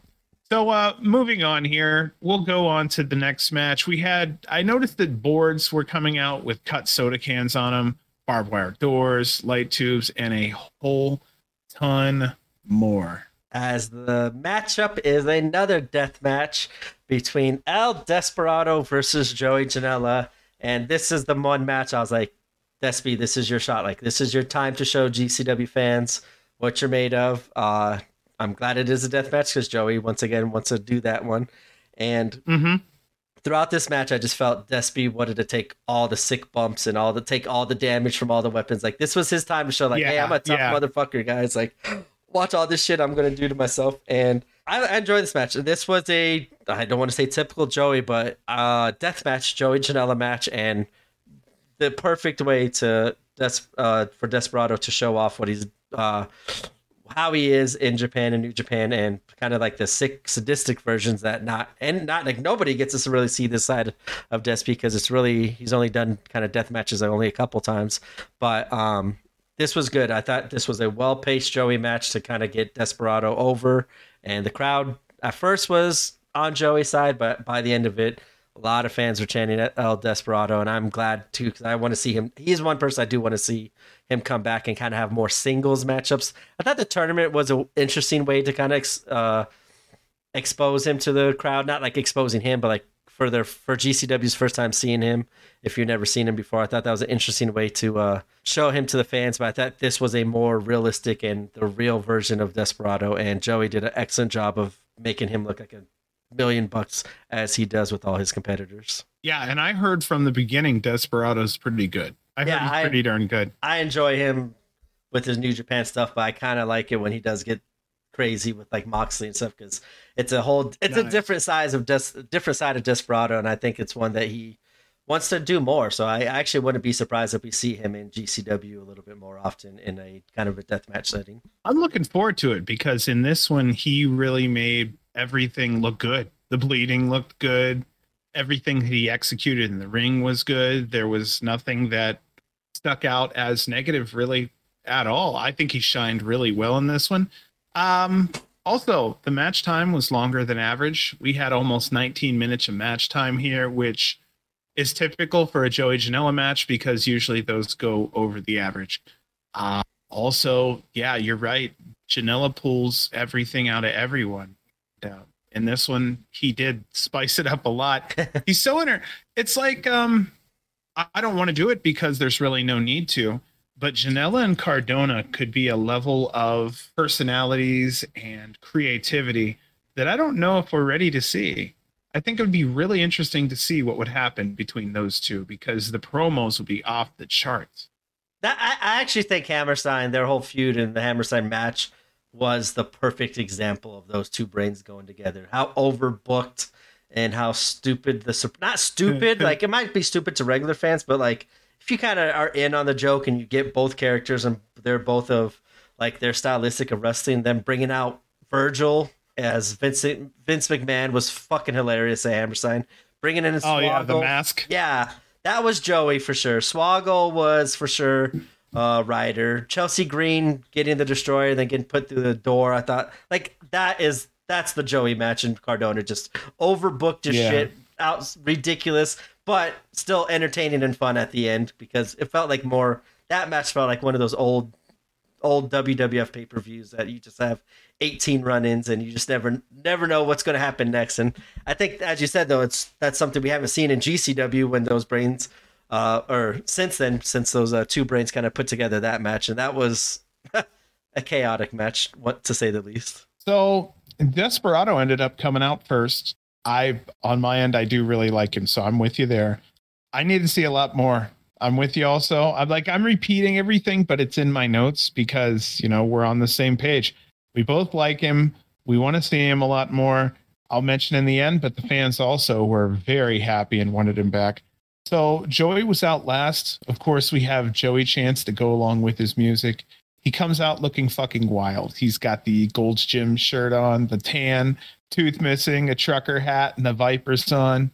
So uh moving on here, we'll go on to the next match. We had I noticed that boards were coming out with cut soda cans on them, barbed wire doors, light tubes, and a whole ton more. as the matchup is another death match between El Desperado versus Joey Janela. And this is the one match I was like, Despy, this is your shot. Like, this is your time to show GCW fans what you're made of. Uh, I'm glad it is a death match because Joey, once again, wants to do that one. And Mm-hmm. throughout this match, I just felt Despy wanted to take all the sick bumps and all the take all the damage from all the weapons. Like this was his time to show, like, hey, I'm a tough yeah. motherfucker, guys. Like, watch all this shit I'm gonna do to myself. And I, I enjoyed this match. This was a I don't want to say typical Joey, but uh death match, Joey Janela match, and the perfect way to Des- uh, for Desperado to show off what he's uh how he is in Japan and New Japan and kind of like the sick sadistic versions that not and not like nobody gets to really see this side of Despy because it's really he's only done kind of death matches only a couple times. But um this was good. I thought this was a well-paced Joey match to kind of get Desperado over. And the crowd at first was on Joey's side but by the end of it a lot of fans were chanting El Desperado and I'm glad too because I want to see him he's one person I do want to see him come back and kind of have more singles matchups. I thought the tournament was an interesting way to kind of ex, uh, expose him to the crowd. Not like exposing him, but like for their for GCW's first time seeing him. If you've never seen him before, I thought that was an interesting way to uh, show him to the fans. But I thought this was a more realistic and the real version of Desperado. And Joey did an excellent job of making him look like a million bucks as he does with all his competitors. Yeah, and I heard from the beginning Desperado's pretty good. I heard Yeah, he's I- pretty darn good. I enjoy him with his New Japan stuff, but I kind of like it when he does get crazy with like Moxley and stuff because it's a whole it's a different size of Des- different side of Desperado, and I think it's one that he wants to do more. So I actually wouldn't be surprised if we see him in GCW a little bit more often in a kind of a deathmatch setting. I'm looking forward to it because in this one he really made everything looked good. The bleeding looked good. Everything he executed in the ring was good. There was nothing that stuck out as negative really at all. I think he shined really well in this one. Um also, the match time was longer than average. We had almost 19 minutes of match time here, which is typical for a Joey Janela match because usually those go over the average. Uh, also, yeah, you're right. Janela pulls everything out of everyone. In this one, he did spice it up a lot. He's so inner. It's like um, I, I don't want to do it because there's really no need to. But Janela and Cardona could be a level of personalities and creativity that I don't know if we're ready to see. I think it would be really interesting to see what would happen between those two because the promos would be off the charts. That I, I actually think Hammerstein, their whole feud and the Hammerstein match was the perfect example of those two brains going together. How overbooked and how stupid the not stupid like it might be stupid to regular fans, but like if you kind of are in on the joke and you get both characters and they're both of like their stylistic of wrestling, then bringing out Virgil as Vincent Vince McMahon was fucking hilarious at Hammerstein. Bringing in his oh yeah the mask yeah that was Joey for sure. Swoggle was for sure uh Ryder. Chelsea Green getting the destroyer, then getting put through the door. I thought like that is that's the Joey match and Cardona just overbooked his yeah. shit, out ridiculous, but still entertaining and fun at the end because it felt like more that match felt like one of those old old WWF pay per views that you just have 18 run ins and you just never never know what's going to happen next. And I think, as you said, though, it's that's something we haven't seen in GCW when those brains, uh, or since then, since those uh, two brains kind of put together that match, and that was a chaotic match, what to say the least. So Desperado ended up coming out first. I, on my end, I do really like him, so I'm with you there. I need to see a lot more I'm with you also. I'm like I'm repeating everything, but it's in my notes because you know we're on the same page. We both like him. We want to see him a lot more. I'll mention in the end, but the fans also were very happy and wanted him back. So Joey was out last. Of course, we have Joey Chance to go along with his music. He comes out looking fucking wild. He's got the Gold's Gym shirt on, the tan, tooth missing, a trucker hat, and the Viper Sun.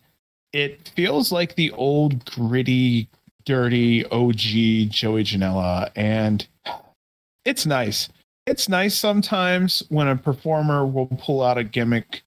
It feels like the old gritty dirty OG Joey Janela, and it's nice. It's nice sometimes when a performer will pull out a gimmick,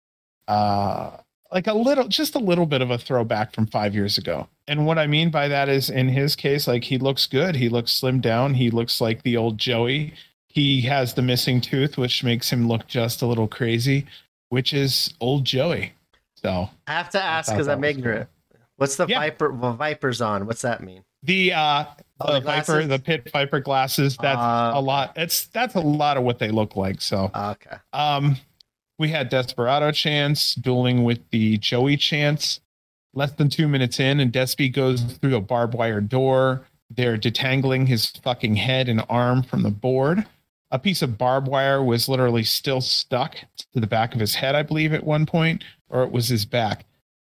uh, like a little, just a little bit of a throwback from five years ago. And what I mean by that is, in his case, like he looks good. He looks slimmed down. He looks like the old Joey. He has the missing tooth, which makes him look just a little crazy, which is old Joey. So I have to ask because I'm ignorant. Cool. What's the yeah. viper vipers on? What's that mean? The uh oh, the, the Viper, the pit Viper glasses. That's uh, a lot. It's that's a lot of what they look like. So okay. Um, we had Desperado Chance dueling with the Joey Chance. Less than two minutes in, and Despy goes through a barbed wire door. They're detangling his fucking head and arm from the board. A piece of barbed wire was literally still stuck to the back of his head, I believe, at one point, or it was his back.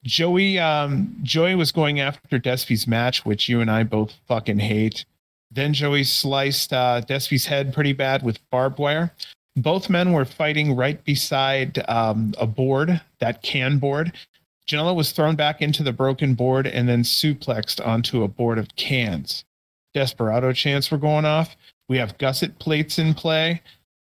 Joey um Joey was going after Despy's match, which you and I both fucking hate. Then Joey sliced uh, Despy's head pretty bad with barbed wire. Both men were fighting right beside um, a board, that can board. Janela was thrown back into the broken board and then suplexed onto a board of cans. Desperado chants were going off. We have gusset plates in play.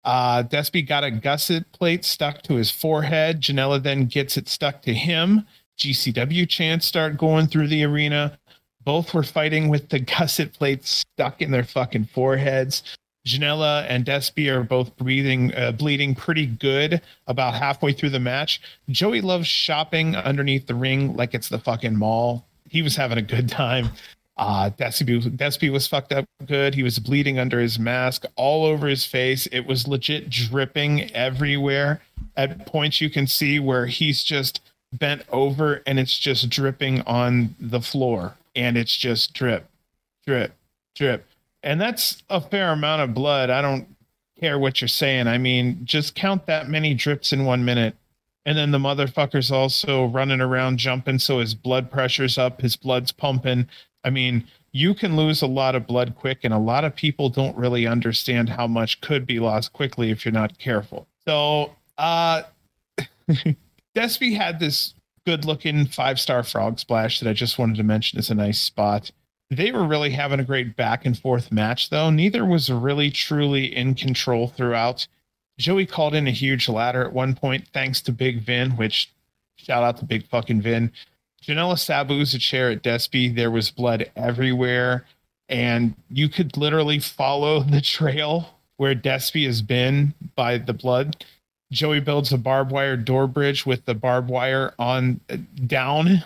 Uh, Despy got a gusset plate stuck to his forehead. Janela then gets it stuck to him. GCW chants start going through the arena. Both were fighting with the gusset plates stuck in their fucking foreheads. Janela and Despy are both breathing, uh, bleeding pretty good about halfway through the match. Joey loves shopping underneath the ring like it's the fucking mall. He was having a good time. Uh, Despy, was fucked up good. He was bleeding under his mask, all over his face. It was legit dripping everywhere. At points, you can see where he's just bent over and it's just dripping on the floor and it's just drip, drip, drip. And that's a fair amount of blood. I don't care what you're saying. I mean, just count that many drips in one minute. And then the motherfucker's also running around jumping, so his blood pressure's up, his blood's pumping. I mean, you can lose a lot of blood quick, and a lot of people don't really understand how much could be lost quickly if you're not careful. So, uh, Despy had this good looking five star frog splash that I just wanted to mention as a nice spot. They were really having a great back and forth match, though. Neither was really truly in control throughout. Joey called in a huge ladder at one point, thanks to Big Vin, which shout out to Big fucking Vin. Janela Sabu's a chair at Despy. There was blood everywhere, and you could literally follow the trail where Despy has been by the blood. Joey builds a barbed wire door bridge with the barbed wire on down,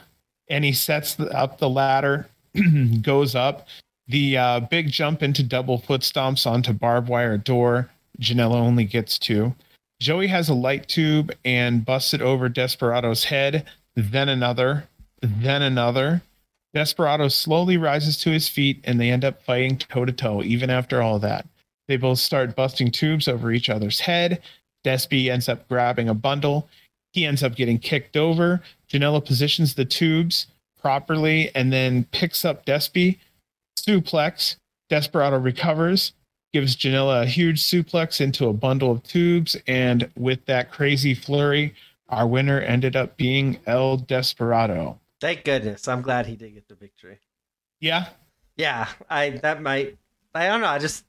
and he sets up the ladder, goes up. The uh, big jump into double foot stomps onto barbed wire door. Janela only gets two. Joey has a light tube and busts it over Desperado's head, then another, then another. Desperado slowly rises to his feet and they end up fighting toe to toe, even after all that. They both start busting tubes over each other's head. Despy ends up grabbing a bundle. He ends up getting kicked over. Janela positions the tubes properly and then picks up Despy. Suplex. Desperado recovers, gives Janela a huge suplex into a bundle of tubes. And with that crazy flurry, our winner ended up being El Desperado. Thank goodness. I'm glad he did get the victory. Yeah. Yeah, I that might. I don't know. I just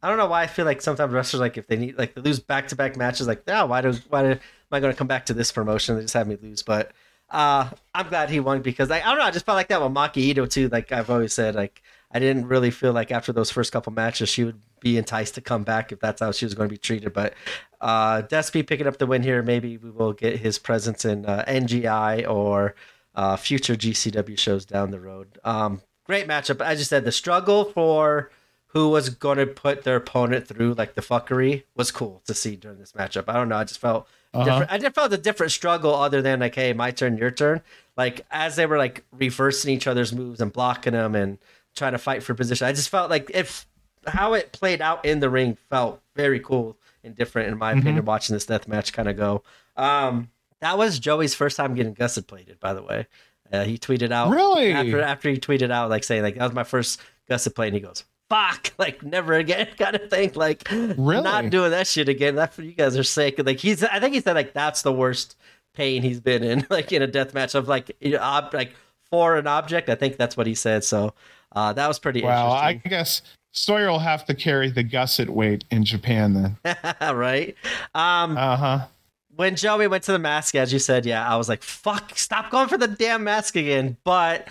I don't know why I feel like sometimes wrestlers like if they need like they lose back to back matches like oh why do why do, am I going to come back to this promotion? They just have me lose, but uh I'm glad he won because like I don't know. I just felt like that with Maki Itoh too. Like I've always said, like I didn't really feel like after those first couple matches she would be enticed to come back if that's how she was going to be treated. But uh Despy picking up the win here, maybe we will get his presence in uh, NGI or uh, future GCW shows down the road. Um, great matchup. As you said, the struggle for who was going to put their opponent through like the fuckery was cool to see during this matchup. I don't know. I just felt Uh-huh. different. I just felt a different struggle other than like, hey, my turn, your turn. Like as they were like reversing each other's moves and blocking them and trying to fight for position. I just felt like if how it played out in the ring felt very cool and different in my Mhm. opinion. Watching this death match kind of go. Um, that was Joey's first time getting gusset plated, by the way. Uh, he tweeted out Really? after after he tweeted out like saying like that was my first gusset plate, and he goes, "Fuck!" Like never again, kind of thing. Like Really? not doing that shit again. That for you guys are sick. Like he's, I think he said like that's the worst pain he's been in, like in a death match of like you know, ob- like for an object. I think that's what he said. So uh, that was pretty Wow. I guess Sawyer will have to carry the gusset weight in Japan then. right? Um, Uh huh. when Joey went to the mask, as you said, yeah, I was like, fuck, stop going for the damn mask again. But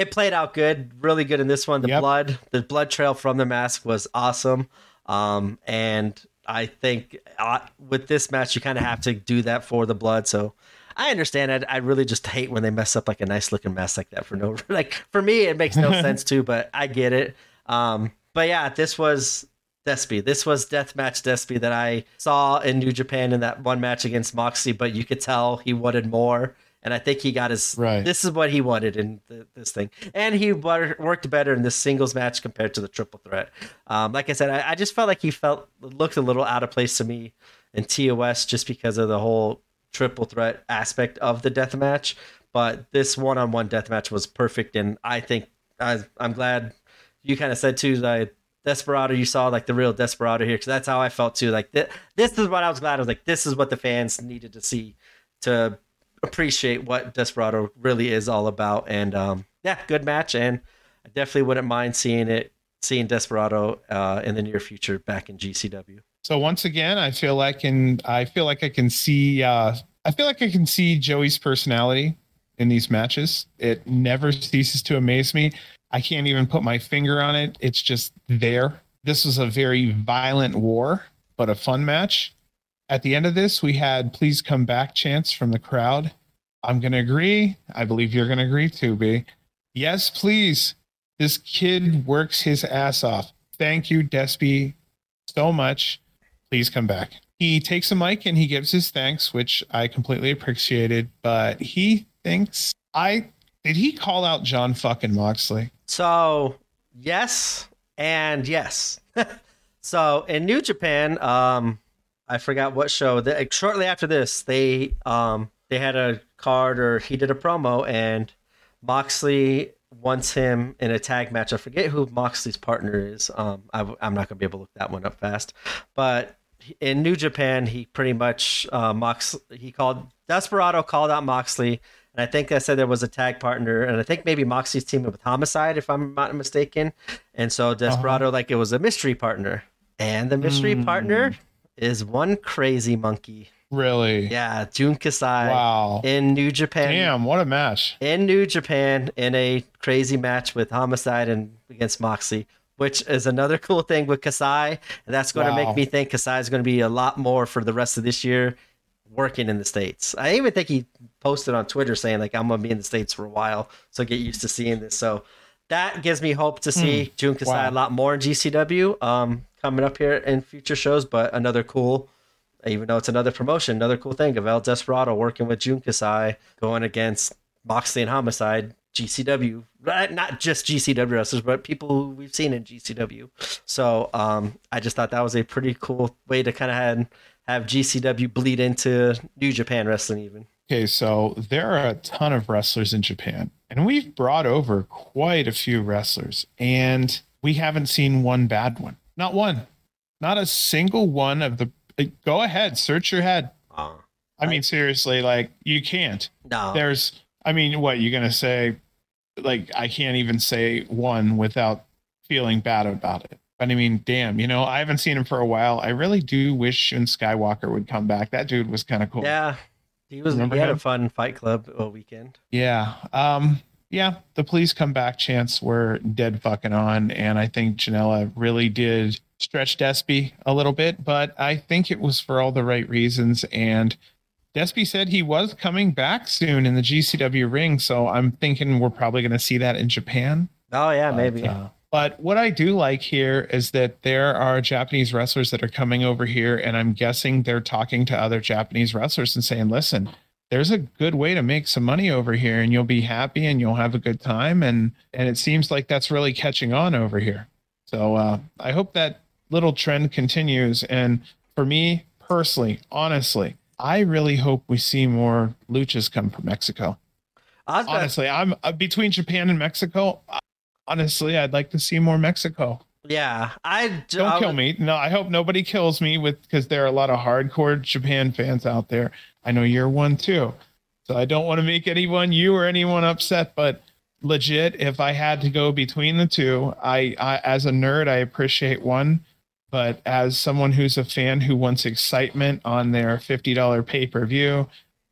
it played out good, really good in this one. The Yep. blood, the blood trail from the mask was awesome. Um, and I think uh, with this match, you kind of have to do that for the blood. So I understand it. I really just hate when they mess up like a nice looking mask like that for no, like for me, it makes no sense too, but I get it. Um, but yeah, this was Despy. This was Deathmatch Despy that I saw in New Japan in that one match against Moxie, but you could tell he wanted more. And I think he got his. Right. This is what he wanted in th- this thing, and he wor- worked better in this singles match compared to the triple threat. Um, like I said, I, I just felt like he felt looked a little out of place to me in TOS just because of the whole triple threat aspect of the death match. But this one-on-one death match was perfect, and I think I, I'm glad you kind of said too that Desperado, you saw like the real Desperado here because that's how I felt too. Like th- this is what I was glad. I was like, this is what the fans needed to see to appreciate what Desperado really is all about. And um, yeah, good match, and I definitely wouldn't mind seeing it, seeing Desperado uh, in the near future back in GCW. So once again, I feel like and I feel like I can see uh I feel like I can see Joey's personality in these matches. It never ceases to amaze me. I can't even put my finger on it. It's just there. This was a very violent war, but a fun match. At the end of this, we had please come back chants from the crowd. I'm going to agree. I believe you're going to agree too, B. Yes, please. This kid works his ass off. Thank you, Despy, so much. Please come back. He takes a mic and he gives his thanks, which I completely appreciated. But he thinks I did he call out John fucking Moxley? So yes and yes. so in New Japan, um, I forgot what show. The, shortly after this, they um they had a card or he did a promo, and Moxley wants him in a tag match. I forget who Moxley's partner is. Um, I, am not gonna be able to look that one up fast, but in New Japan, he pretty much uh, Mox he called Desperado called out Moxley. And I think I said there was a tag partner, and I think maybe Moxley's teaming with Homicide, if I'm not mistaken. And so Desperado, like it was a mystery partner, and the mystery Mm. partner is one crazy monkey. Really? Yeah, Jun Kasai Wow. in New Japan. Damn, what a match. In New Japan, in a crazy match with Homicide and against Moxley, which is another cool thing with Kasai, and that's going to make me think Kasai is going to be a lot more for the rest of this year working in the states. I even think he posted on Twitter saying like I'm gonna be in the states for a while, so get used to seeing this. So that gives me hope to see Jun Kasai Wow. a lot more in GCW um, coming up here in future shows. But another cool, even though it's another promotion, another cool thing of El Desperado working with Jun Kasai going against Moxley and Homicide. GCW Not just GCW wrestlers, but people we've seen in GCW. So um, I just thought that was a pretty cool way to kind of have, have GCW bleed into New Japan Wrestling, even. Okay, so there are a ton of wrestlers in Japan, and we've brought over quite a few wrestlers, and we haven't seen one bad one. Not one. Not a single one of the. Go ahead, search your head. Uh, I mean, seriously, like you can't. no. There's, I mean, what you're gonna say? Like, I can't even say one without feeling bad about it. But I mean, damn, you know, I haven't seen him for a while. I really do wish Shun Skywalker would come back. That dude was kind of cool. Yeah. He was Remember he had him? a fun fight club a weekend. Yeah. Um, yeah, the please come back chants were dead fucking on. And I think Janela really did stretch Despy a little bit, but I think it was for all the right reasons. And Despy said he was coming back soon in the GCW ring. So I'm thinking we're probably going to see that in Japan. Oh yeah, But, maybe. uh, but what I do like here is that there are Japanese wrestlers that are coming over here, and I'm guessing they're talking to other Japanese wrestlers and saying, "Listen, there's a good way to make some money over here, and you'll be happy and you'll have a good time." And and it seems like that's really catching on over here. So uh, I hope that little trend continues. And for me personally, honestly, I really hope we see more luchas come from Mexico honestly i'm uh, between japan and mexico honestly i'd like to see more mexico yeah, I don't I kill me no i hope nobody kills me with because there are a lot of hardcore japan fans out there i know you're one too. So i don't want to make anyone you or anyone upset but legit if i had to go between the two i, I as a nerd i appreciate one but as someone who's a fan who wants excitement on their $50 pay-per-view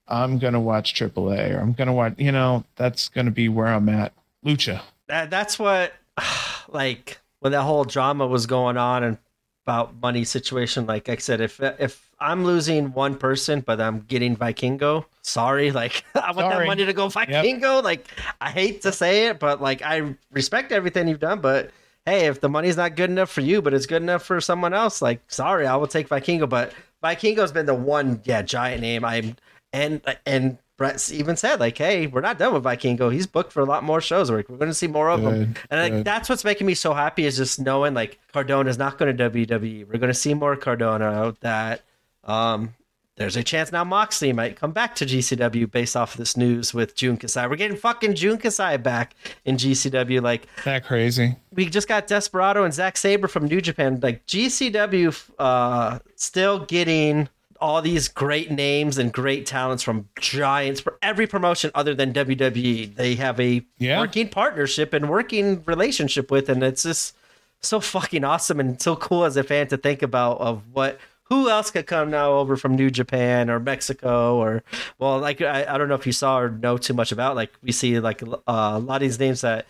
i'm gonna watch aaa or i'm gonna watch you know that's gonna be where i'm at. Lucha. That, that's what like when that whole drama was going on and about money situation like i said if if i'm losing one person but i'm getting vikingo sorry like i want that money to go vikingo like i hate to say it but like i respect everything you've done but hey if the money's not good enough for you but it's good enough for someone else like sorry i will take vikingo but vikingo's been the one yeah giant name i'm and and Brett even said like, "Hey, we're not done with Vikingo. He's booked for a lot more shows. We're, we're going to see more of them." Good, And like good. that's what's making me so happy is just knowing like Cardona is not going to WWE. We're going to see more Cardona. That um, there's a chance now Moxley might come back to GCW based off of this news with Jun Kasai. We're getting fucking Jun Kasai back in GCW. Like that crazy we just got Desperado and Zack Sabre from New Japan. Like GCW, uh, still getting all these great names and great talents from giants for every promotion other than WWE. They have a Yeah. working partnership and working relationship with, and it's just so fucking awesome and so cool as a fan to think about of what. Who else could come now over from New Japan or Mexico or well, like I, I don't know if you saw or know too much about. Like we see like uh, a lot of these names that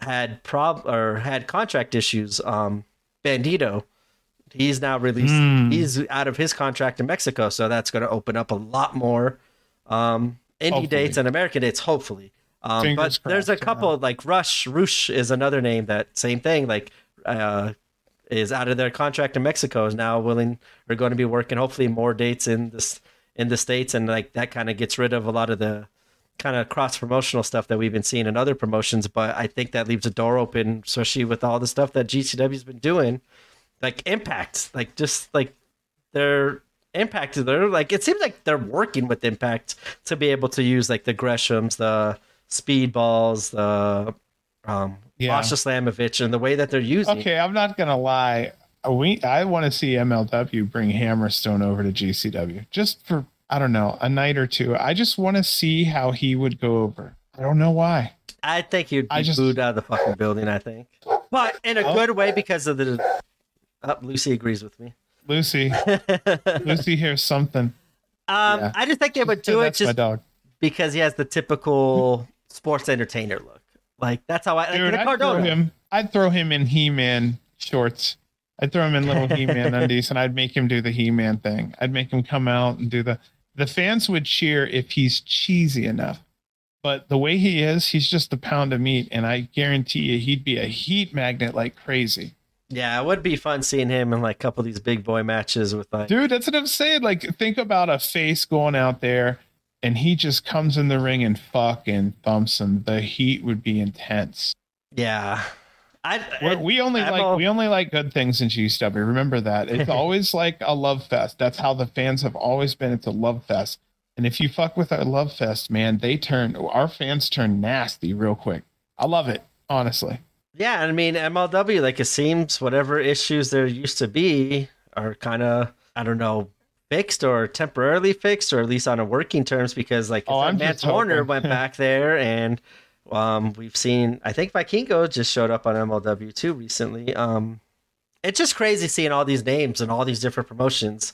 had prob or had contract issues. Um, Bandito, he's now released. Hmm. He's out of his contract in Mexico, so that's going to open up a lot more um, indie Hopefully. dates and American dates, hopefully. Um, but there's a couple like Rush. Rush is another name that same thing. Like uh, is out of their contract in Mexico is now willing. Are going to be working hopefully more dates in this in the states, and like that kind of gets rid of a lot of the kind of cross promotional stuff that we've been seeing in other promotions. But I think that leaves a door open, especially with all the stuff that GCW's been doing, like Impact, like just like they're Impact. They're like it seems like they're working with Impact to be able to use like the Greshams, the Speedballs, the um, Yeah. Masha Slamovich, and the way that they're using. okay i'm not gonna lie we i want to see mlw bring hammerstone over to gcw just for i don't know a night or two i just want to see how he would go over i don't know why I think he'd be I just- booed out of the fucking building. I think, but in a Oh. good way because of the. Oh, Lucy agrees with me. lucy lucy hears something Um, Yeah. I just think they would do it just because he has the typical sports entertainer look. Like that's how I like Dude, the I'd throw him. I'd throw him in He-Man shorts. I'd throw him in little He-Man undies, and I'd make him do the He-Man thing. I'd make him come out and do the. The fans would cheer if he's cheesy enough, but the way he is, he's just a pound of meat, and I guarantee you, he'd be a heat magnet like crazy. Yeah, it would be fun seeing him in like a couple of these big boy matches with like. Dude, that's what I'm saying. Like, think about a face going out there and he just comes in the ring and fucking thumps him, the heat would be intense. Yeah. I, We're- we only I'm like all- we only like good things in GCW. Remember that. It's always like a love fest. That's how the fans have always been. It's a love fest. And if you fuck with our love fest, man, they turn our fans turn nasty real quick. I love it, honestly. Yeah, I mean MLW, like it seems whatever issues there used to be are kind of I don't know fixed or temporarily fixed or at least on a working terms because like Oh, I said, I'm Matt Horner went back there and um we've seen I think Vikingo just showed up on MLW too recently. Um it's just crazy seeing all these names and all these different promotions.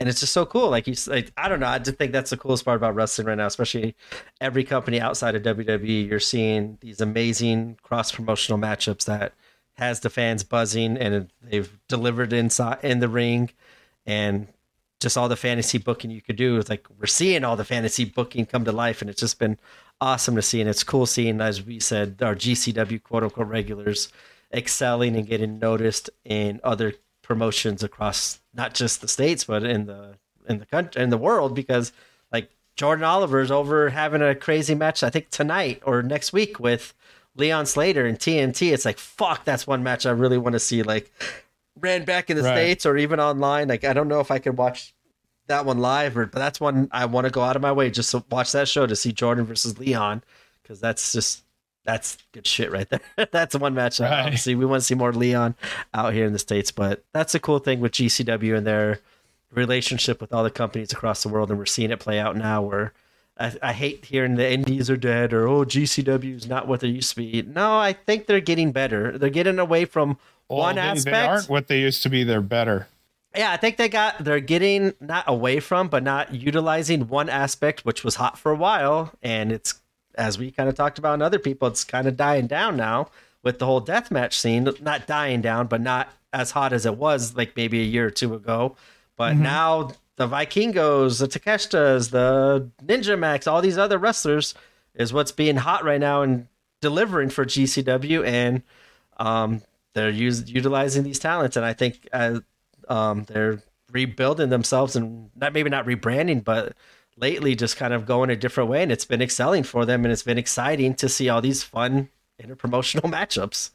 And it's just so cool. Like you, like I don't know. I just think that's the coolest part about wrestling right now, especially every company outside of WWE, you're seeing these amazing cross promotional matchups that has the fans buzzing and they've delivered inside in the ring and just all the fantasy booking you could do. It's like we're seeing all the fantasy booking come to life and it's just been awesome to see. And it's cool seeing, as we said, our GCW quote unquote regulars excelling and getting noticed in other promotions across not just the states but in the in the country in the world because like Jordan Oliver's over having a crazy match I think tonight or next week with Leon Slater and TNT it's like fuck that's one match I really want to see like ran back in the Right. states or even online like I don't know if I could watch that one live or but that's one I want to go out of my way just to watch that show to see Jordan versus Leon because that's just that's good shit right there. that's the one match. that Right. Obviously, we want to see more Leon out here in the states, but that's a cool thing with GCW and their relationship with all the companies across the world, and we're seeing it play out now. Where I, I hate hearing the indies are dead or oh GCW is not what they used to be. No, I think they're getting better. They're getting away from one they, aspect. they aren't what they used to be. They're better. Yeah, I think they got they're getting not away from, but not utilizing one aspect, which was hot for a while, and it's as we kind of talked about in other people, it's kind of dying down now with the whole deathmatch scene. Not dying down, but not as hot as it was like maybe a year or two ago. But now the Vikingos, the Takeshitas, the Ninja Macks, all these other wrestlers is what's being hot right now and delivering for GCW, and um, they're use, utilizing these talents, and I think uh, um, they're rebuilding themselves and not maybe not rebranding, but lately just kind of going a different way, and it's been excelling for them, and it's been exciting to see all these fun interpromotional matchups.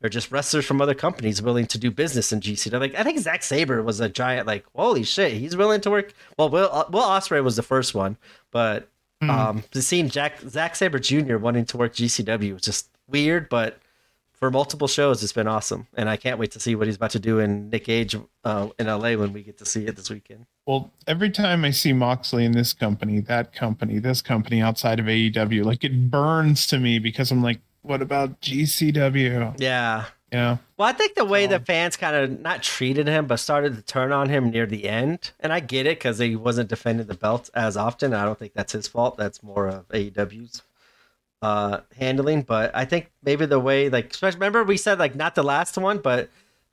Or just wrestlers from other companies willing to do business in GCW. Like I think Zack Sabre was a giant. Like holy shit, he's willing to work. Well, Will uh, Will Ospreay was the first one, but um, seeing Jack Zack Sabre Jr. wanting to work GCW was just weird. But for multiple shows, it's been awesome, and I can't wait to see what he's about to do in Nick Cage uh, in LA when we get to see it this weekend. Well, every time I see Moxley in this company, that company, this company outside of AEW, like it burns to me because I'm like, what about GCW? Yeah. Yeah. Well, I think the way the fans kind of not treated him, but started to turn on him near the end, and I get it because he wasn't defending the belt as often. I don't think that's his fault. That's more of AEW's uh, handling. But I think maybe the way, like, especially remember we said like not the last one, but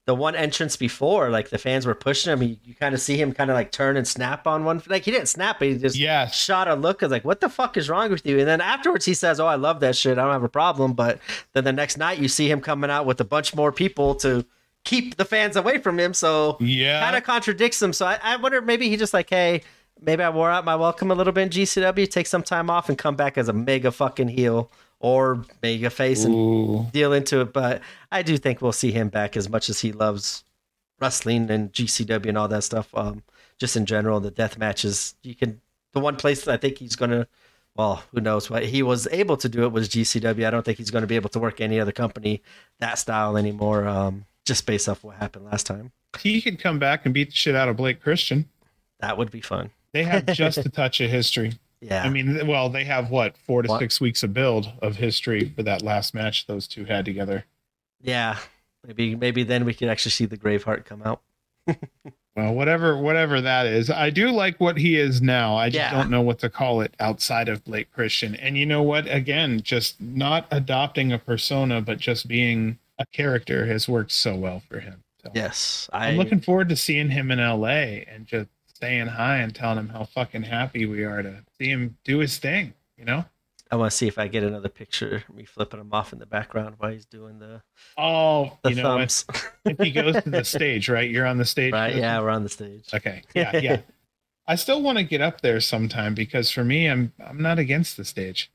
the one entrance before, like the fans were pushing him. You, you kind of see him kind of like turn and snap on one. Like he didn't snap, but he just Yes. shot a look. Was like, what the fuck is wrong with you? And then afterwards he says, oh, I love that shit. I don't have a problem. But then the next night you see him coming out with a bunch more people to keep the fans away from him. So Yeah. kind of contradicts him. So I, I wonder maybe he just like, hey, maybe I wore out my welcome a little bit in GCW, take some time off and come back as a mega fucking heel or mega face and Ooh. deal into it. But I do think we'll see him back as much as he loves wrestling and GCW and all that stuff. Um, just in general, the death matches. You can the one place I think he's gonna. Well, who knows what he was able to do it was GCW. I don't think he's going to be able to work any other company that style anymore. Um, just based off what happened last time. He could come back and beat the shit out of Blake Christian. That would be fun. They have just a touch of history. Yeah. I mean, well, they have what four to What? six weeks of build of history for that last match those two had together. yeah. Maybe maybe then we can actually see the Graveheart come out. Well, whatever, whatever that is, I do like what he is now. I just Yeah. don't know what to call it outside of Blake Christian. And you know what? Again, just not adopting a persona, but just being a character has worked so well for him. So Yes. I, I'm looking forward to seeing him in LA and just saying hi and telling him how fucking happy we are to see him do his thing. You know? I want to see if I get another picture me flipping him off in the background while he's doing the Oh, the you know, if, thumbs. if he goes to the stage, right? You're on the stage. right? Yeah, we're on the stage. Okay. Yeah. Yeah. I still want to get up there sometime because for me, I'm I'm not against the stage.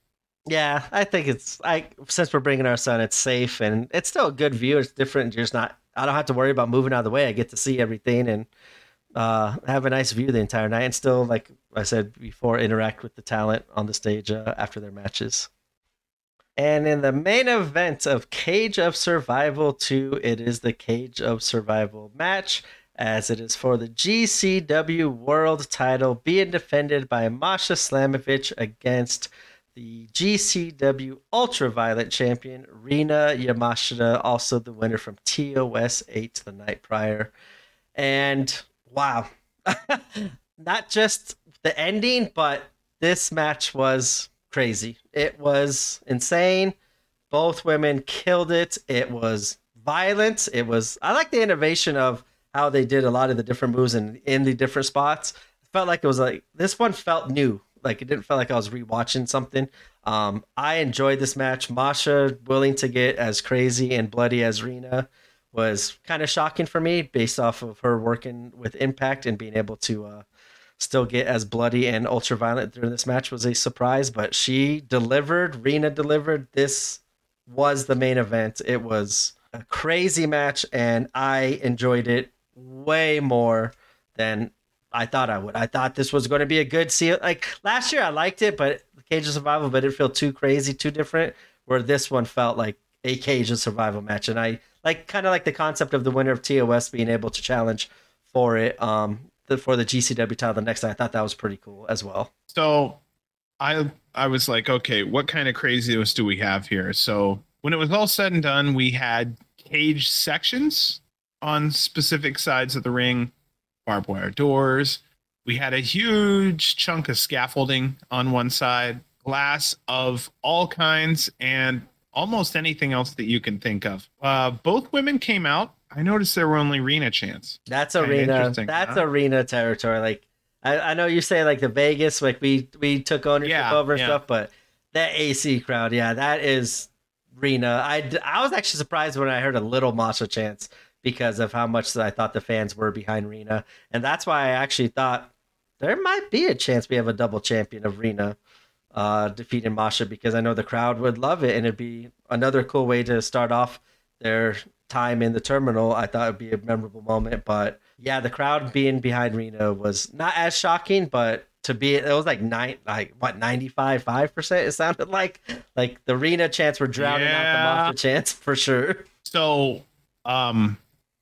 Yeah, I think it's I since we're bringing our son, it's safe and it's still a good view. It's different. You're just not. I don't have to worry about moving out of the way. I get to see everything and uh, have a nice view the entire night, and still, like I said before, interact with the talent on the stage uh, after their matches. And in the main event of Cage of Survival 2, it is the Cage of Survival match, as it is for the GCW World title being defended by Masha Slamovich against the GCW Ultraviolet champion, Rina Yamashita, also the winner from TOS 8 the night prior. And wow, not just the ending, but this match was crazy. It was insane. Both women killed it. It was violent. It was. I like the innovation of how they did a lot of the different moves and in, in the different spots. Felt like it was like this one felt new. Like it didn't feel like I was rewatching something. Um, I enjoyed this match. Masha willing to get as crazy and bloody as Rina was kind of shocking for me based off of her working with Impact and being able to uh, still get as bloody and ultra violent during this match was a surprise. But she delivered. Rina delivered. This was the main event. It was a crazy match, and I enjoyed it way more than I thought I would. I thought this was going to be a good seal. Like last year, I liked it, but Cage of Survival, but it felt too crazy, too different. Where this one felt like a Cage of Survival match, and I like kind of like the concept of the winner of TOS being able to challenge for it um the, for the GCW title the next night. I thought that was pretty cool as well. So I I was like, okay, what kind of craziness do we have here? So when it was all said and done, we had cage sections on specific sides of the ring, barbed wire doors. We had a huge chunk of scaffolding on one side, glass of all kinds, and almost anything else that you can think of. Uh, both women came out. I noticed there were only Rina chants. That's arena. That's huh? arena territory. Like I, I know you say like the Vegas, like we we took ownership yeah, over yeah. stuff, but that AC crowd, yeah, that is Rina. I I was actually surprised when I heard a little Masha chants because of how much I thought the fans were behind Rina, and that's why I actually thought there might be a chance we have a double champion of Rina uh, defeating Masha because I know the crowd would love it and it'd be another cool way to start off their time in the terminal. I thought it'd be a memorable moment, but yeah, the crowd being behind Rina was not as shocking, but to be it was like nine like what 95 5 percent it sounded like like the Rina chants were drowning yeah. out the Masha chants for sure so um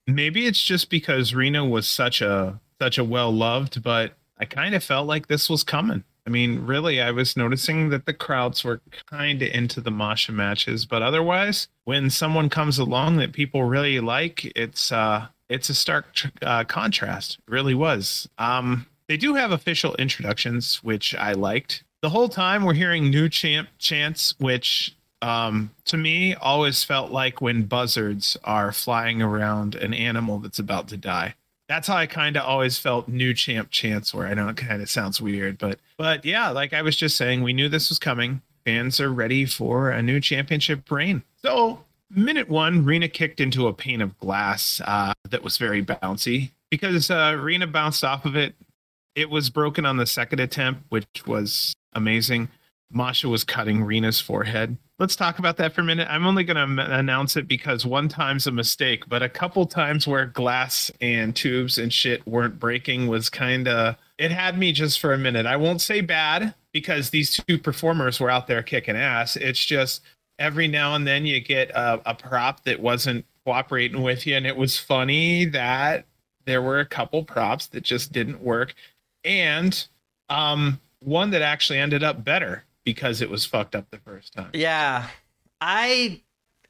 maybe it's just because Rina was such a such a well loved but I kind of felt like this was coming I mean, really, I was noticing that the crowds were kind of into the Masha matches, but otherwise, when someone comes along that people really like, it's uh, it's a stark uh, contrast. It really was. Um, they do have official introductions, which I liked. The whole time we're hearing new champ chants, which um, to me always felt like when buzzards are flying around an animal that's about to die that's how I kind of always felt new champ chance where I know it kind of sounds weird, but but yeah, like I was just saying, we knew this was coming. Fans are ready for a new championship reign. So minute one, Rina kicked into a pane of glass uh, that was very bouncy because uh, Rina bounced off of it. It was broken on the second attempt, which was amazing. Masha was cutting Rina's forehead. Let's talk about that for a minute. I'm only going to announce it because one time's a mistake, but a couple times where glass and tubes and shit weren't breaking was kind of it had me just for a minute. I won't say bad because these two performers were out there kicking ass. It's just every now and then you get a, a prop that wasn't cooperating with you, and it was funny that there were a couple props that just didn't work, and um, one that actually ended up better because it was fucked up the first time. Yeah. I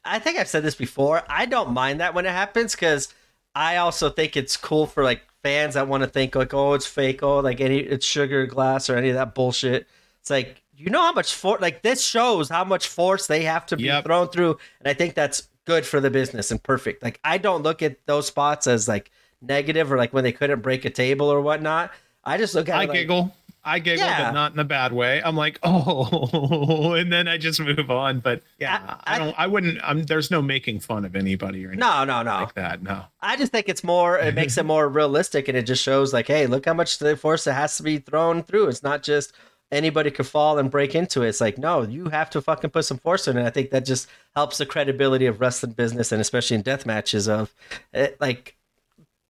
I think I've said this before. I don't mind that when it happens cuz I also think it's cool for like fans that want to think like oh it's fake oh like any it's sugar glass or any of that bullshit. It's like you know how much force like this shows how much force they have to be yep. thrown through and I think that's good for the business and perfect. Like I don't look at those spots as like negative or like when they couldn't break a table or whatnot. I just look at I it giggle. I giggle, Yeah. but not in a bad way. I'm like, oh, and then I just move on. But yeah, I- I, don't. I wouldn't. I'm, there's no making fun of anybody or anything No, no, no. like that. No. I just think it's more. It makes it more realistic, and it just shows like, hey, look how much the force that has to be thrown through. It's not just anybody could fall and break into it. It's like, no, you have to fucking put some force in it. I think that just helps the credibility of wrestling business, and especially in death matches. Of it, like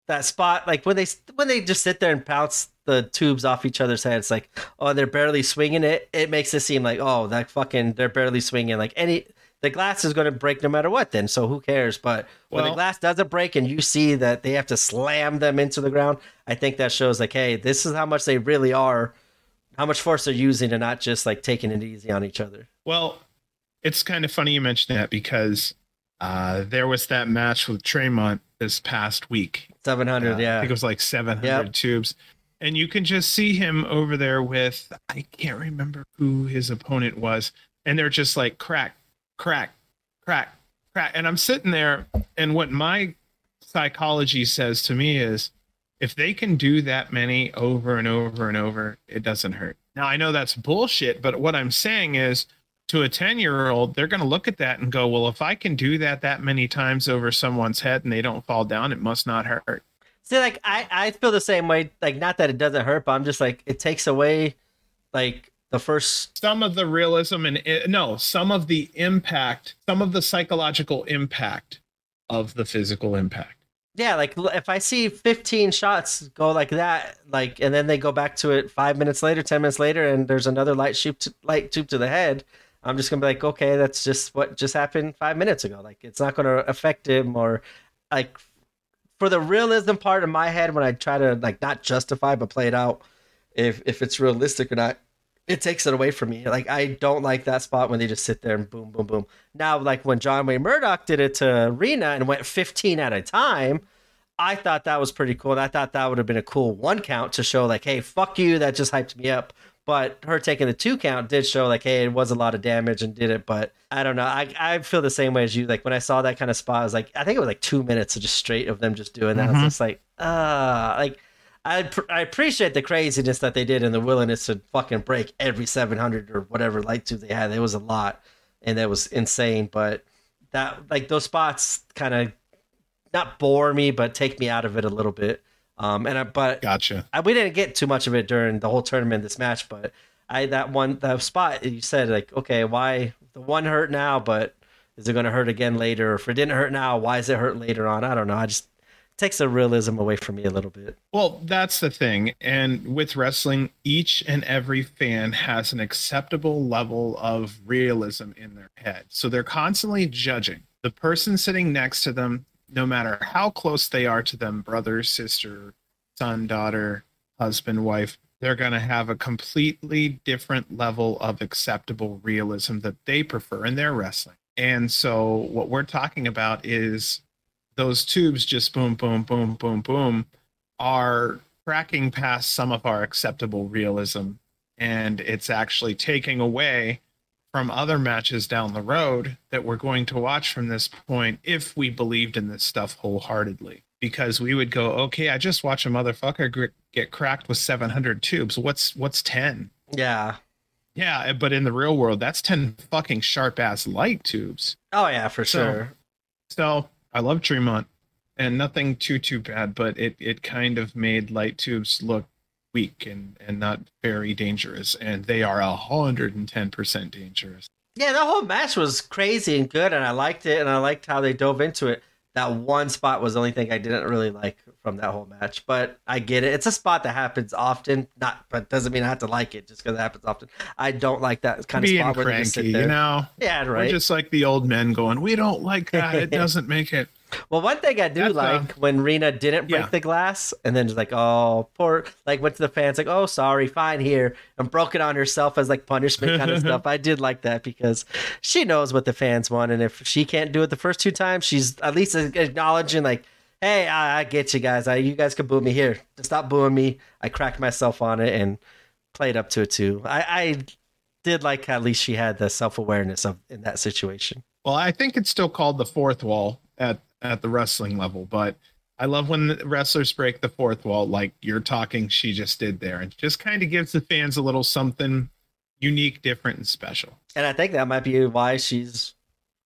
that spot, like when they when they just sit there and pounce the tubes off each other's heads, like, oh, they're barely swinging it. It makes it seem like, oh, that fucking they're barely swinging. Like any. The glass is going to break no matter what, then. So who cares? But when the glass doesn't break and you see that they have to slam them into the ground, I think that shows like, hey, this is how much they really are, how much force they're using, and not just like taking it easy on each other. Well, it's kind of funny you mentioned that because uh, there was that match with Tremont this past week. Seven hundred, Uh, I yeah, think it was like 700 Yep. tubes. And you can just see him over there with, I can't remember who his opponent was. And they're just like crack, crack, crack, crack. And I'm sitting there, and what my psychology says to me is if they can do that many over and over and over, it doesn't hurt. Now, I know that's bullshit, but what I'm saying is to a 10 year old, they're going to look at that and go, well, if I can do that that many times over someone's head and they don't fall down, it must not hurt. See, like I, I feel the same way. Like, not that it doesn't hurt, but I'm just like it takes away, like the first. some of the realism and i- no some of the impact some of the psychological impact of the physical impact Yeah, like if I see 15 shots go like that, like, and then they go back to it five minutes later, 10 minutes later, and there's another light shoot to, light tube to the head, I'm just gonna be like, okay, that's just what just happened five minutes ago. Like, it's not gonna affect him or, like, for the realism part of my head when I try to like not justify but play it out, if if it's realistic or not, it takes it away from me. Like, I don't like that spot when they just sit there and boom, boom, boom. Now, like when John Wayne Murdoch did it to Rina and went 15 at a time. I thought that was pretty cool. And I thought that would have been a cool one count to show like, hey, fuck you, that just hyped me up. But her taking the two count did show like, hey, it was a lot of damage and did it. But I don't know. I, I feel the same way as you. Like when I saw that kind of spot, I was like, I think it was like two minutes of just straight of them just doing that. I Mhm. was just like, ah, like I pr- I appreciate the craziness that they did and the willingness to fucking break every 700 or whatever light tube they had. It was a lot, and that was insane. But that like those spots kind of not bore me, but take me out of it a little bit. Um, and I, but gotcha I, we didn't get too much of it during the whole tournament this match, but I that one that spot you said like okay why the one hurt now, but is it going to hurt again later? Or if it didn't hurt now, why is it hurt later on? I don't know. I just takes the realism away from me a little bit. well that's the thing and with wrestling each and every fan has an acceptable level of realism in their head so they're constantly judging the person sitting next to them no matter how close they are to them brother sister son daughter husband wife they're going to have a completely different level of acceptable realism that they prefer in their wrestling. And so what we're talking about is those tubes just boom boom boom boom boom are cracking past some of our acceptable realism. And it's actually taking away from other matches down the road that we're going to watch from this point if we believed in this stuff wholeheartedly. Because we would go okay i just watch a motherfucker get cracked with 700 tubes. What's what's 10 Yeah. yeah eh, but in the real world that's 10 fucking sharp ass light tubes. Oh yeah, for So- sure. so I love Tremont, and nothing too too bad, but it it kind of made light tubes look weak and and not very dangerous, and they are a hundred and ten percent dangerous. Yeah, the whole match was crazy and good, and I liked it, and I liked how they dove into it. That one spot was the only thing I didn't really like from that whole match, but I get it. It's a spot that happens often, not but doesn't mean I have to like it just because it happens often. I don't like that kind of Being spot where they just sit cranky, there. you know, yeah, we're right. just like the old men going, "We don't like that. It doesn't make it." Well, one thing I do That's, uh, like when Rina didn't break yeah. the glass and then just like, oh, poor, like went to the fans, like, oh, sorry, fine here, and broke it on herself as like punishment kind of stuff. I did like that because she knows what the fans want. And if she can't do it the first two times, she's at least acknowledging, like, hey, I, I get you guys. I, you guys can boo me here. Stop booing me. I cracked myself on it and played up to it too. I, I did like at least she had the self awareness of in that situation. Well, I think it's still called the fourth wall at at the wrestling level, but I love when wrestlers break the fourth wall, like you're talking, she just did there, and just kind of gives the fans a little something unique, different, and special. And I think that might be why she's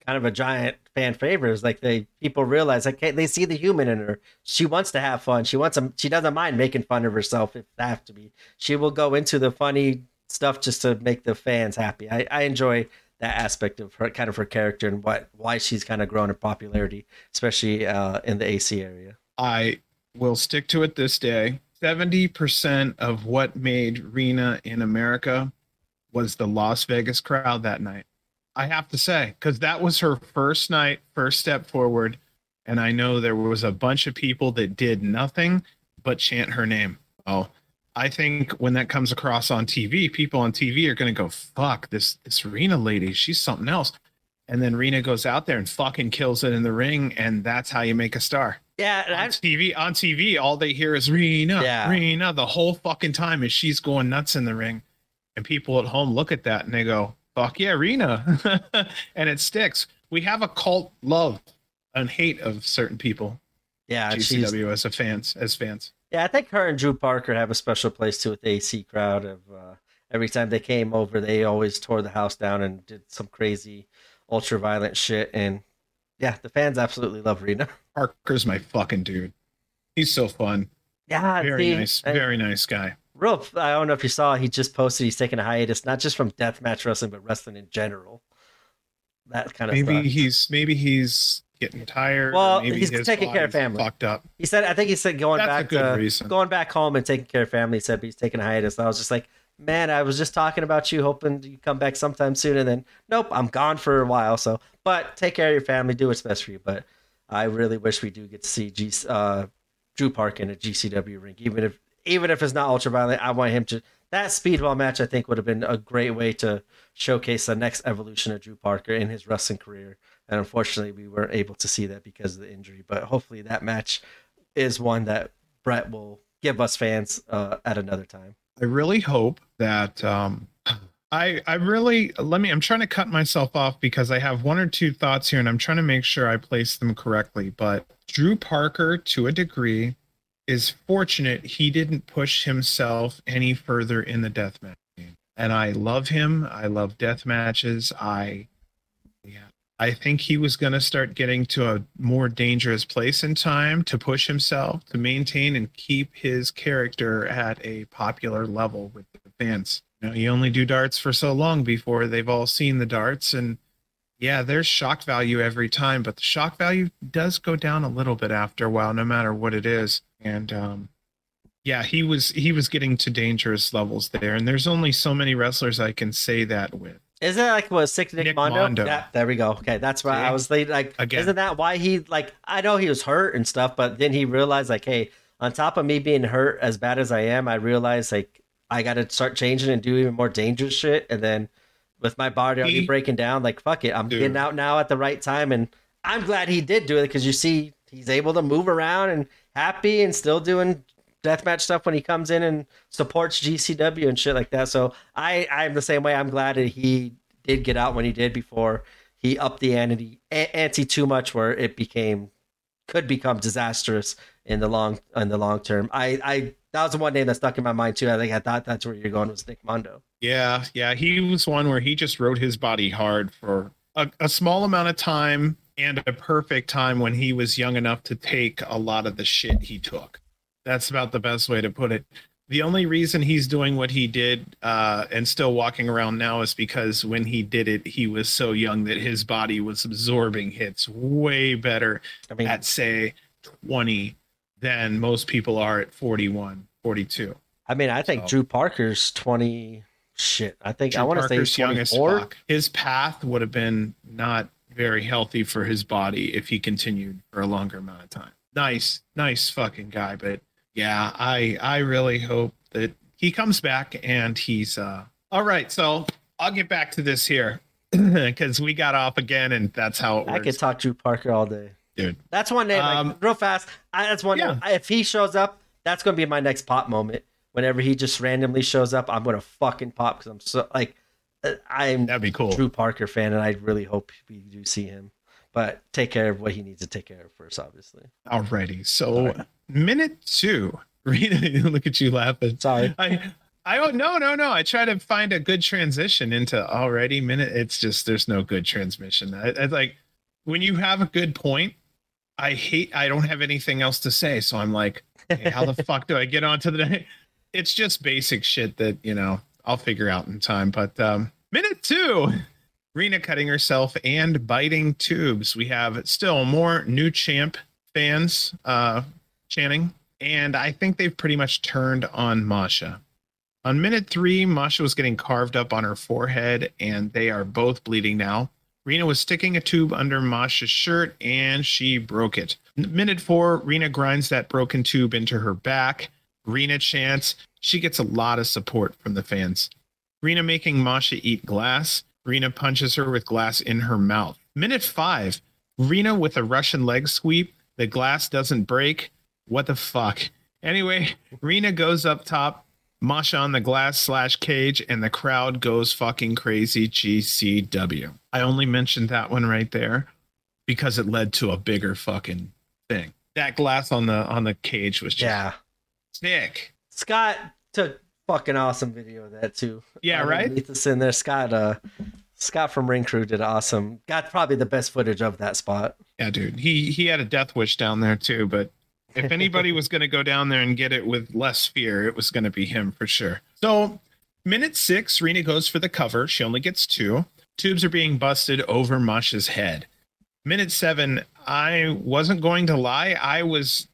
kind of a giant fan favorite. Is like they people realize like hey, they see the human in her. She wants to have fun. She wants them. She doesn't mind making fun of herself if have to be. She will go into the funny stuff just to make the fans happy. I, I enjoy that aspect of her kind of her character and what why she's kind of grown in popularity, especially uh, in the AC area. I will stick to it this day. 70% of what made Rina in America was the Las Vegas crowd that night. I have to say, because that was her first night, first step forward. And I know there was a bunch of people that did nothing but chant her name. Oh, I think when that comes across on TV, people on TV are going to go, fuck, this, this Rina lady, she's something else. And then Rina goes out there and fucking kills it in the ring. And that's how you make a star. Yeah, on TV, on TV, all they hear is Rina, Yeah. Rina, the whole fucking time as she's going nuts in the ring. And people at home look at that and they go, fuck yeah, Rina. and it sticks. We have a cult love and hate of certain people, yeah, she's GCW as a fans, as fans. Yeah, I think her and Drew Parker have a special place too with the AC crowd. Of uh, every time they came over, they always tore the house down and did some crazy, ultra violent shit. And yeah, the fans absolutely love Rina. Parker's my fucking dude. He's so fun. Yeah, Very see, nice. Very nice guy. real. I don't know if you saw, he just posted he's taking a hiatus, not just from deathmatch wrestling, but wrestling in general. That kind of Maybe stuff. he's maybe he's getting tired. Well, maybe he's taking care of family. Fucked up. He said, I think he said going That's back to reason. going back home and taking care of family. He said he's taking a hiatus. I was just like, man, I was just talking about you, hoping you come back sometime soon. And then, nope, I'm gone for a while. So, but take care of your family, do what's best for you. But I really wish we do get to see G, uh, Drew Park in a GCW ring, even if even if it's not ultraviolet. I want him to. That speedball match, I think, would have been a great way to showcase the next evolution of Drew Parker in his wrestling career. And unfortunately, we weren't able to see that because of the injury. But hopefully, that match is one that Brett will give us fans uh, at another time. I really hope that um I I really let me I'm trying to cut myself off because I have one or two thoughts here and I'm trying to make sure I place them correctly. But Drew Parker, to a degree, is fortunate he didn't push himself any further in the deathmatch game. And I love him. I love death matches. I. I think he was going to start getting to a more dangerous place in time to push himself, to maintain and keep his character at a popular level with the fans. You know, you only do darts for so long before they've all seen the darts. And yeah, there's shock value every time, but the shock value does go down a little bit after a while, no matter what it is. And um, yeah, he was he was getting to dangerous levels there. And there's only so many wrestlers I can say that with. Isn't that like what sick Nick, Nick Mondo? Mondo. Yeah, there we go. Okay, that's why I was late. Like, Again. isn't that why he like? I know he was hurt and stuff, but then he realized like, hey, on top of me being hurt as bad as I am, I realized like I got to start changing and do even more dangerous shit. And then with my body already He- breaking down, like fuck it, I'm Dude. getting out now at the right time, and I'm glad he did do it because you see he's able to move around and happy and still doing deathmatch stuff when he comes in and supports GCW and shit like that. So I I'm the same way. I'm glad that he did get out when he did before he upped the ante ante too much where it became could become disastrous in the long in the long term. I I that was the one name that stuck in my mind too. I think I thought that's where you're going was Nick Mondo. Yeah, yeah, he was one where he just rode his body hard for a, a small amount of time and a perfect time when he was young enough to take a lot of the shit he took. That's about the best way to put it. The only reason he's doing what he did uh, and still walking around now is because when he did it, he was so young that his body was absorbing hits way better I mean, at, say, 20 than most people are at 41, 42. I mean, I think So- Drew Parker's twenty. Shit, I think I want to say Parker's young as 24. fuck. His path would have been not very healthy for his body if he continued for a longer amount of time. Nice, nice fucking guy, but yeah, I I really hope that he comes back and he's uh all right. So I'll get back to this here because we got off again, and that's how it works. I works. could talk Drew Parker all day. Dude. That's one name, like, Um, real fast. I, that's one. yeah. If he shows up, that's gonna be my next pop moment. Whenever he just randomly shows up, I'm gonna fucking pop because I'm so like, uh, I'm That'd be cool. Drew Parker fan, and I really hope we do see him. but take care of what he needs to take care of first, obviously. Alrighty. So All right. Minute two. Rita, look at you laughing. Sorry. I I don't no no no. I try to find a good transition into already minute. It's just there's no good transmission. I, I like when you have a good point. I hate. I don't have anything else to say, so I'm like, hey, how the fuck do I get on to the? It's just basic shit that you know I'll figure out in time. But um, minute two, Rina cutting herself and biting tubes. We have still more new champ fans uh, chanting, and I think they've pretty much turned on Masha. On minute three, Masha was getting carved up on her forehead, and they are both bleeding now. Rina was sticking a tube under Masha's shirt, and she broke it. Minute four, Rina grinds that broken tube into her back. Rina chants. She gets a lot of support from the fans. Rina making Masha eat glass. Rina punches her with glass in her mouth. Minute five, Rina with a Russian leg sweep. The glass doesn't break. What the fuck? Anyway, Rina goes up top, Masha on the glass slash cage, and the crowd goes fucking crazy. GCW. I only mentioned that one right there because it led to a bigger fucking thing. That glass on the on the cage was just Yeah. sick. Scott took fucking awesome video of that too. Yeah, Uh, right. Us in there, Scott. Uh, Scott from Ring Crew did awesome. Got probably the best footage of that spot. Yeah, dude. He he had a death wish down there too, but if anybody was going to go down there and get it with less fear, it was going to be him for sure. So, minute 6, Rina goes for the cover. She only gets 2. Tubes are being busted over Masha's head. Minute 7, I wasn't going to lie. I was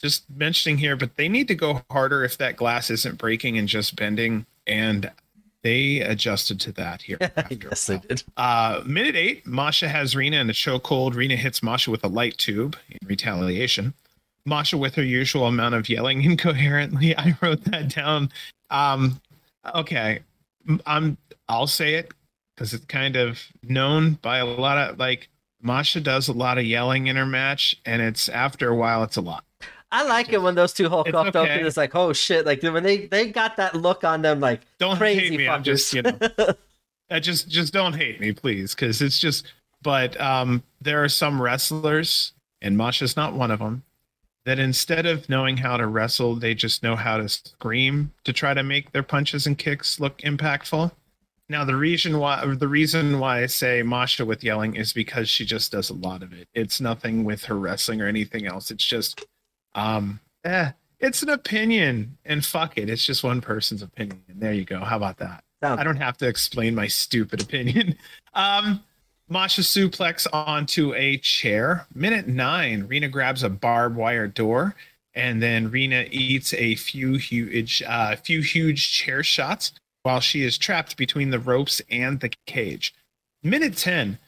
just mentioning here, but they need to go harder if that glass isn't breaking and just bending and they adjusted to that here. after yes, they did. Uh, minute eight, Masha has Rina in a chokehold. Rina hits Masha with a light tube in retaliation. Masha with her usual amount of yelling incoherently. I wrote that down. Um, okay, I'm. I'll say it because it's kind of known by a lot of like Masha does a lot of yelling in her match, and it's after a while, it's a lot. I like it when those two hulk up though, okay. because it's like, oh shit! Like when they they got that look on them, like Don't crazy hate me. fuckers. I'm just you know. I just just don't hate me, please, because it's just. But um, there are some wrestlers, and Masha's not one of them, that instead of knowing how to wrestle, they just know how to scream to try to make their punches and kicks look impactful. Now, the reason why the reason why I say Masha with yelling is because she just does a lot of it. It's nothing with her wrestling or anything else. It's just, um, eh, it's an opinion, and fuck it, it's just one person's opinion. There you go. How about that? Sounds- I don't have to explain my stupid opinion. Um, Masha suplex onto a chair. Minute nine, Rina grabs a barbed wire door, and then Rina eats a few huge, uh, few huge chair shots while she is trapped between the ropes and the cage. Minute ten,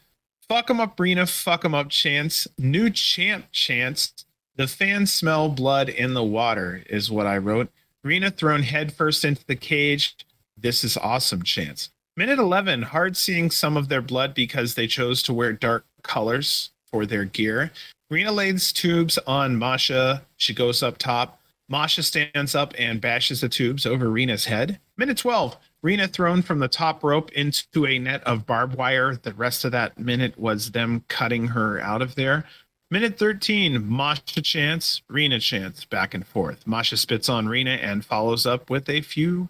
fuck 'em up, Rina. Fuck 'em up, Chance. New champ, Chance. The fans smell blood in the water, is what I wrote. Rina thrown headfirst into the cage. This is awesome, Chance. Minute 11, hard seeing some of their blood because they chose to wear dark colors for their gear. Rina lays tubes on Masha. She goes up top. Masha stands up and bashes the tubes over Rina's head. Minute 12, Rina thrown from the top rope into a net of barbed wire. The rest of that minute was them cutting her out of there. Minute 13, Masha chants, Rina chants back and forth. Masha spits on Rina and follows up with a few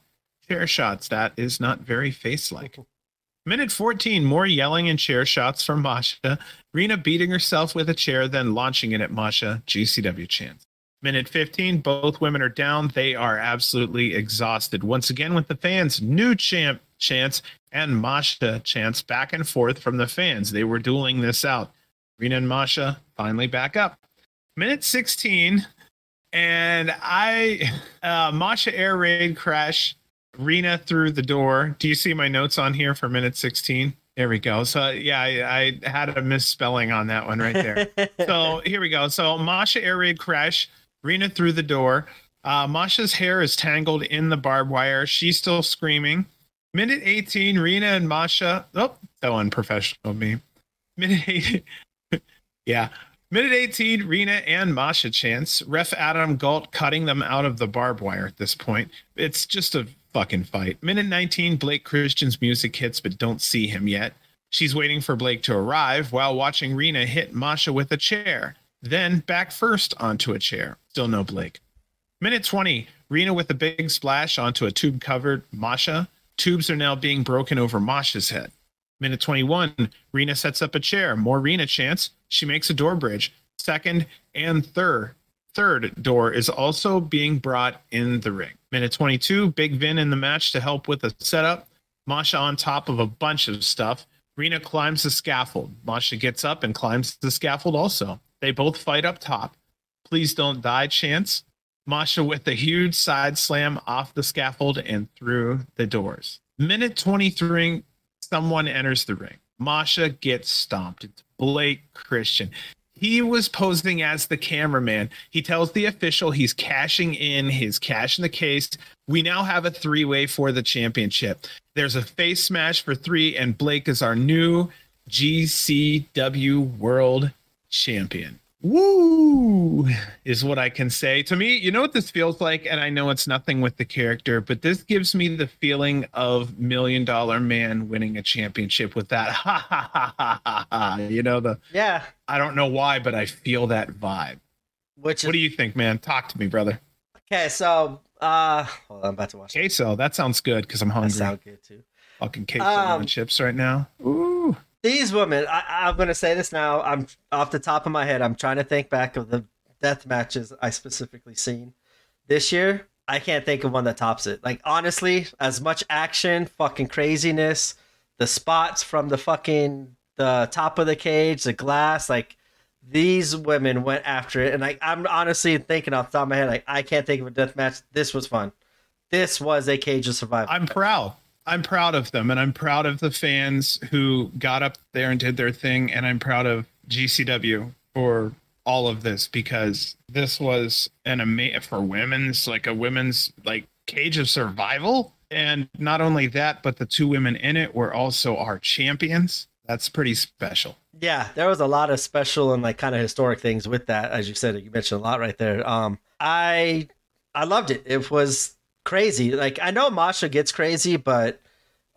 chair shots. That is not very face like. Minute 14, more yelling and chair shots from Masha. Rina beating herself with a chair, then launching it at Masha. GCW chants. Minute 15, both women are down. They are absolutely exhausted. Once again, with the fans, new champ chants and Masha chants back and forth from the fans. They were dueling this out. Rina and Masha finally back up. Minute 16, and I, uh, Masha air raid crash, Rina through the door. Do you see my notes on here for minute 16? There we go. So, yeah, I, I had a misspelling on that one right there. so, here we go. So, Masha air raid crash, Rina through the door. Uh, Masha's hair is tangled in the barbed wire. She's still screaming. Minute 18, Rina and Masha. Oh, so unprofessional of me. Minute 18. yeah. Minute 18, Rena and Masha chance. Ref Adam Galt cutting them out of the barbed wire at this point. It's just a fucking fight. Minute 19, Blake Christian's music hits, but don't see him yet. She's waiting for Blake to arrive while watching Rina hit Masha with a chair, then back first onto a chair. Still no Blake. Minute 20, Rina with a big splash onto a tube covered Masha. Tubes are now being broken over Masha's head. Minute 21, Rina sets up a chair. More Rina chance. She makes a door bridge. Second and third. Third door is also being brought in the ring. Minute 22, Big Vin in the match to help with the setup. Masha on top of a bunch of stuff. Rina climbs the scaffold. Masha gets up and climbs the scaffold also. They both fight up top. Please don't die chance. Masha with a huge side slam off the scaffold and through the doors. Minute 23, someone enters the ring. Masha gets stomped. It's Blake Christian. He was posing as the cameraman. He tells the official he's cashing in his cash in the case. We now have a three way for the championship. There's a face smash for three, and Blake is our new GCW World Champion. Woo is what I can say. To me, you know what this feels like, and I know it's nothing with the character, but this gives me the feeling of Million Dollar Man winning a championship with that ha ha ha ha ha ha. You know the Yeah. I don't know why, but I feel that vibe. Which is What do you think, man? Talk to me, brother. okay. So, uh, hold on, I'm about to watch. Queso, that sounds good because I'm That hungry. sound good too. Fucking queso Um, on chips right now. Ooh. These women, I, I'm gonna say this now. I'm off the top of my head. I'm trying to think back of the death matches I specifically seen this year. I can't think of one that tops it. Like honestly, as much action, fucking craziness, the spots from the fucking the top of the cage, the glass, like these women went after it. And like I'm honestly thinking off the top of my head, like I can't think of a death match. This was fun. This was a cage of survival. I'm proud. I'm proud of them, and I'm proud of the fans who got up there and did their thing, and I'm proud of GCW for all of this because this was an ama- for women's like a women's like cage of survival, and not only that, but the two women in it were also our champions. That's pretty special. Yeah, there was a lot of special and like kind of historic things with that, as you said. You mentioned a lot right there. Um, I I loved it. It was crazy. Like I know Masha gets crazy, but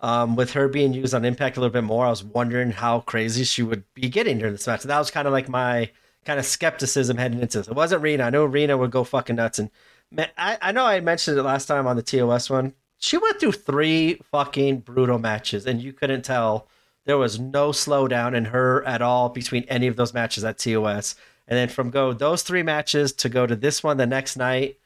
um, with her being used on Impact a little bit more, I was wondering how crazy she would be getting during this match. And that was kind of like my kind of skepticism heading into this. It wasn't Rina. I know Rina would go fucking nuts. And man, I, I know I mentioned it last time on the TOS one. She went through three fucking brutal matches, and you couldn't tell there was no slowdown in her at all between any of those matches at TOS. And then from go those three matches to go to this one the next night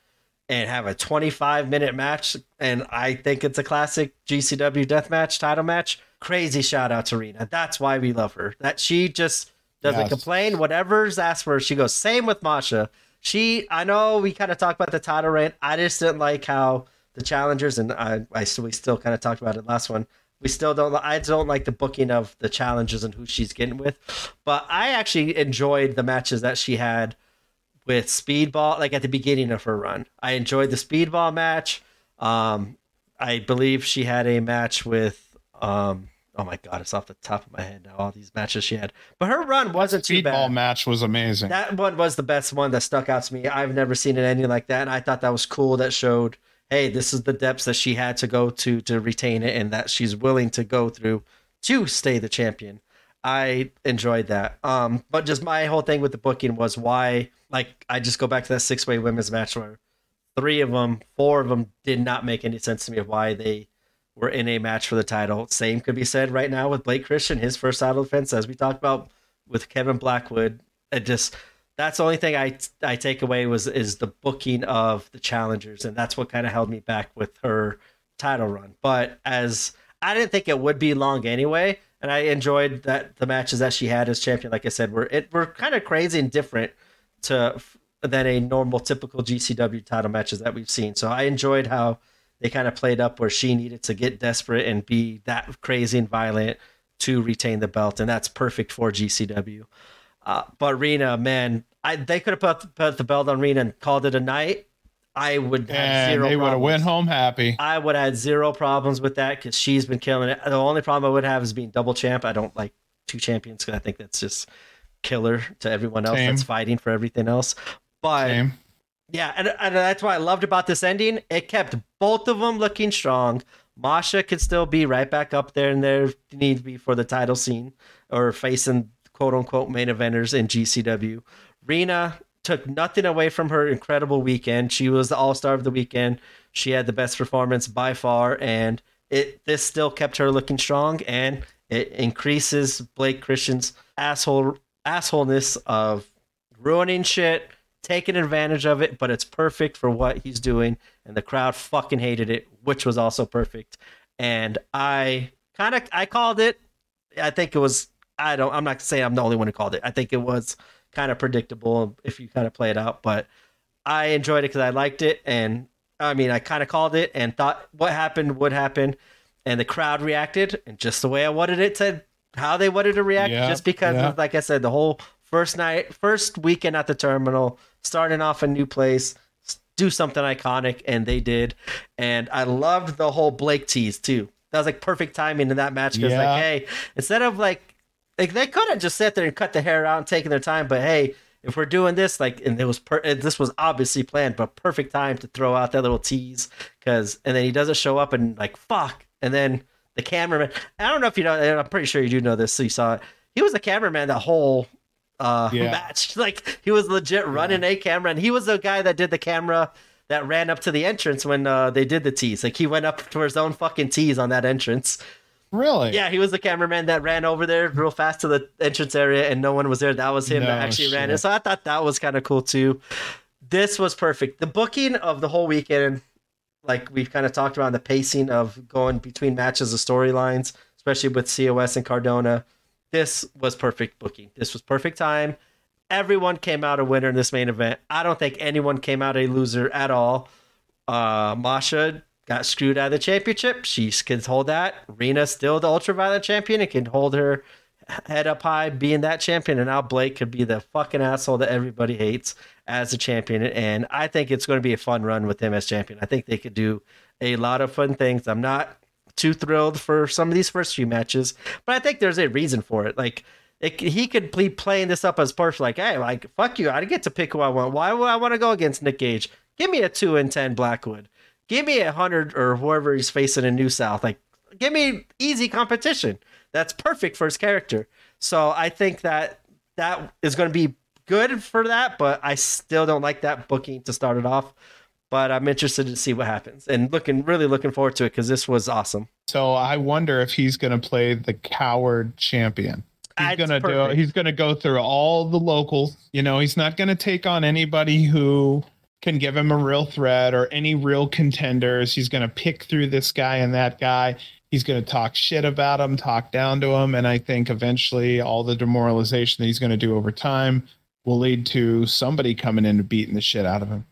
and have a 25 minute match. And I think it's a classic GCW death match, title match. Crazy shout out to Rina. That's why we love her. That she just doesn't Yes. complain. Whatever's asked for, she goes. Same with Masha. She, I know we kind of talked about the title reign. I just didn't like how the challengers, and I, I we still kind of talked about it last one. We still don't. I don't like the booking of the challenges and who she's getting with, but I actually enjoyed the matches that she had with Speedball, like at the beginning of her run. I enjoyed the Speedball match. Um, I believe she had a match with, um, oh my god, it's off the top of my head now. All these matches she had, but her run wasn't too bad. Speedball match was amazing. That one was the best one that stuck out to me. I've never seen anything like that, and I thought that was cool. That showed, hey, this is the depths that she had to go to to retain it, and that she's willing to go through to stay the champion. I enjoyed that. Um, but just my whole thing with the booking was why, like, I just go back to that six way women's match where three of them, four of them did not make any sense to me of why they were in a match for the title. Same could be said right now with Blake Christian, his first title defense, as we talked about with Kevin Blackwood. It just that's the only thing I I take away was is the booking of the challengers, and that's what kind of held me back with her title run. But as I didn't think it would be long anyway, and I enjoyed that the matches that she had as champion, like I said, were it were kind of crazy and different to than a normal typical GCW title matches that we've seen. So I enjoyed how they kind of played up where she needed to get desperate and be that crazy and violent to retain the belt, and that's perfect for GCW. Uh, but Rina, man, I, they could have put, put the belt on Rina and called it a night. I would have and zero they would have went home happy. I would have had zero problems with that because she's been killing it. The only problem I would have is being double champ. I don't like two champions because I think that's just killer to everyone else Same. that's fighting for everything else. But Same. yeah, and, and that's what I loved about this ending. It kept both of them looking strong. Masha could still be right back up there and there need to be for the title scene or facing quote unquote main eventers in GCW. Rina took nothing away from her incredible weekend. She was the all star of the weekend. She had the best performance by far, and it this still kept her looking strong and it increases Blake Christian's asshole assholeness of ruining shit, taking advantage of it, but it's perfect for what he's doing, and the crowd fucking hated it, which was also perfect. And I kind of I called it. I think it was. I don't. I'm not saying I'm the only one who called it. I think it was kind of predictable if you kind of play it out, but I enjoyed it because I liked it, and I mean I kind of called it and thought what happened would happen, and the crowd reacted, and just the way I wanted it to, how they wanted to react, Yeah, just because, yeah. of, like I said, the whole first night, first weekend at the terminal, starting off a new place, do something iconic, and they did, and I loved the whole Blake tease too. That was like perfect timing in that match because Yeah. like, hey, instead of like, like they could have just sat there and cut the hair out and taken their time, but hey. If we're doing this, like, and it was per- this was obviously planned, but perfect time to throw out that little tease, because, and then he doesn't show up and like, fuck, and then the cameraman. I don't know if you know. and I'm pretty sure you do know this. So you saw it. He was the cameraman the whole uh, Yeah. match. Like he was legit running a camera, and he was the guy that did the camera that ran up to the entrance when uh, they did the tease. Like he went up to his own fucking tease on that entrance. Really? Yeah, he was the cameraman that ran over there real fast to the entrance area, and no one was there. That was him No that actually ran it. So I thought that was kind of cool too. This was perfect. The booking of the whole weekend, like we've kind of talked about, the pacing of going between matches, of storylines, especially with COS and Cardona. This was perfect booking. This was perfect time. Everyone came out a winner in this main event. I don't think anyone came out a loser at all. Uh, Masha got screwed out of the championship. She can hold that. Rina's still the ultraviolet champion and can hold her head up high being that champion. And now Blake could be the fucking asshole that everybody hates as a champion. And I think it's going to be a fun run with him as champion. I think they could do a lot of fun things. I'm not too thrilled for some of these first few matches, but I think there's a reason for it. Like, it, he could be playing this up as person, like, hey, like, fuck you. I get to pick who I want. Why would I want to go against Nick Gage? Give me a 2 and 10 Blackwood. Give me a 100 or whoever he's facing in New South. Like, give me easy competition. That's perfect for his character. So I think that that is going to be good for that, but I still don't like that booking to start it off. But I'm interested to see what happens and looking really looking forward to it because this was awesome. So I wonder if he's going to play the coward champion. He's That's to do. perfect. He's going to go through all the locals. You know, he's not going to take on anybody who can give him a real threat or any real contenders. He's going to pick through this guy and that guy. He's going to talk shit about him, talk down to him, and I think eventually all the demoralization that he's going to do over time will lead to somebody coming in and beating the shit out of him.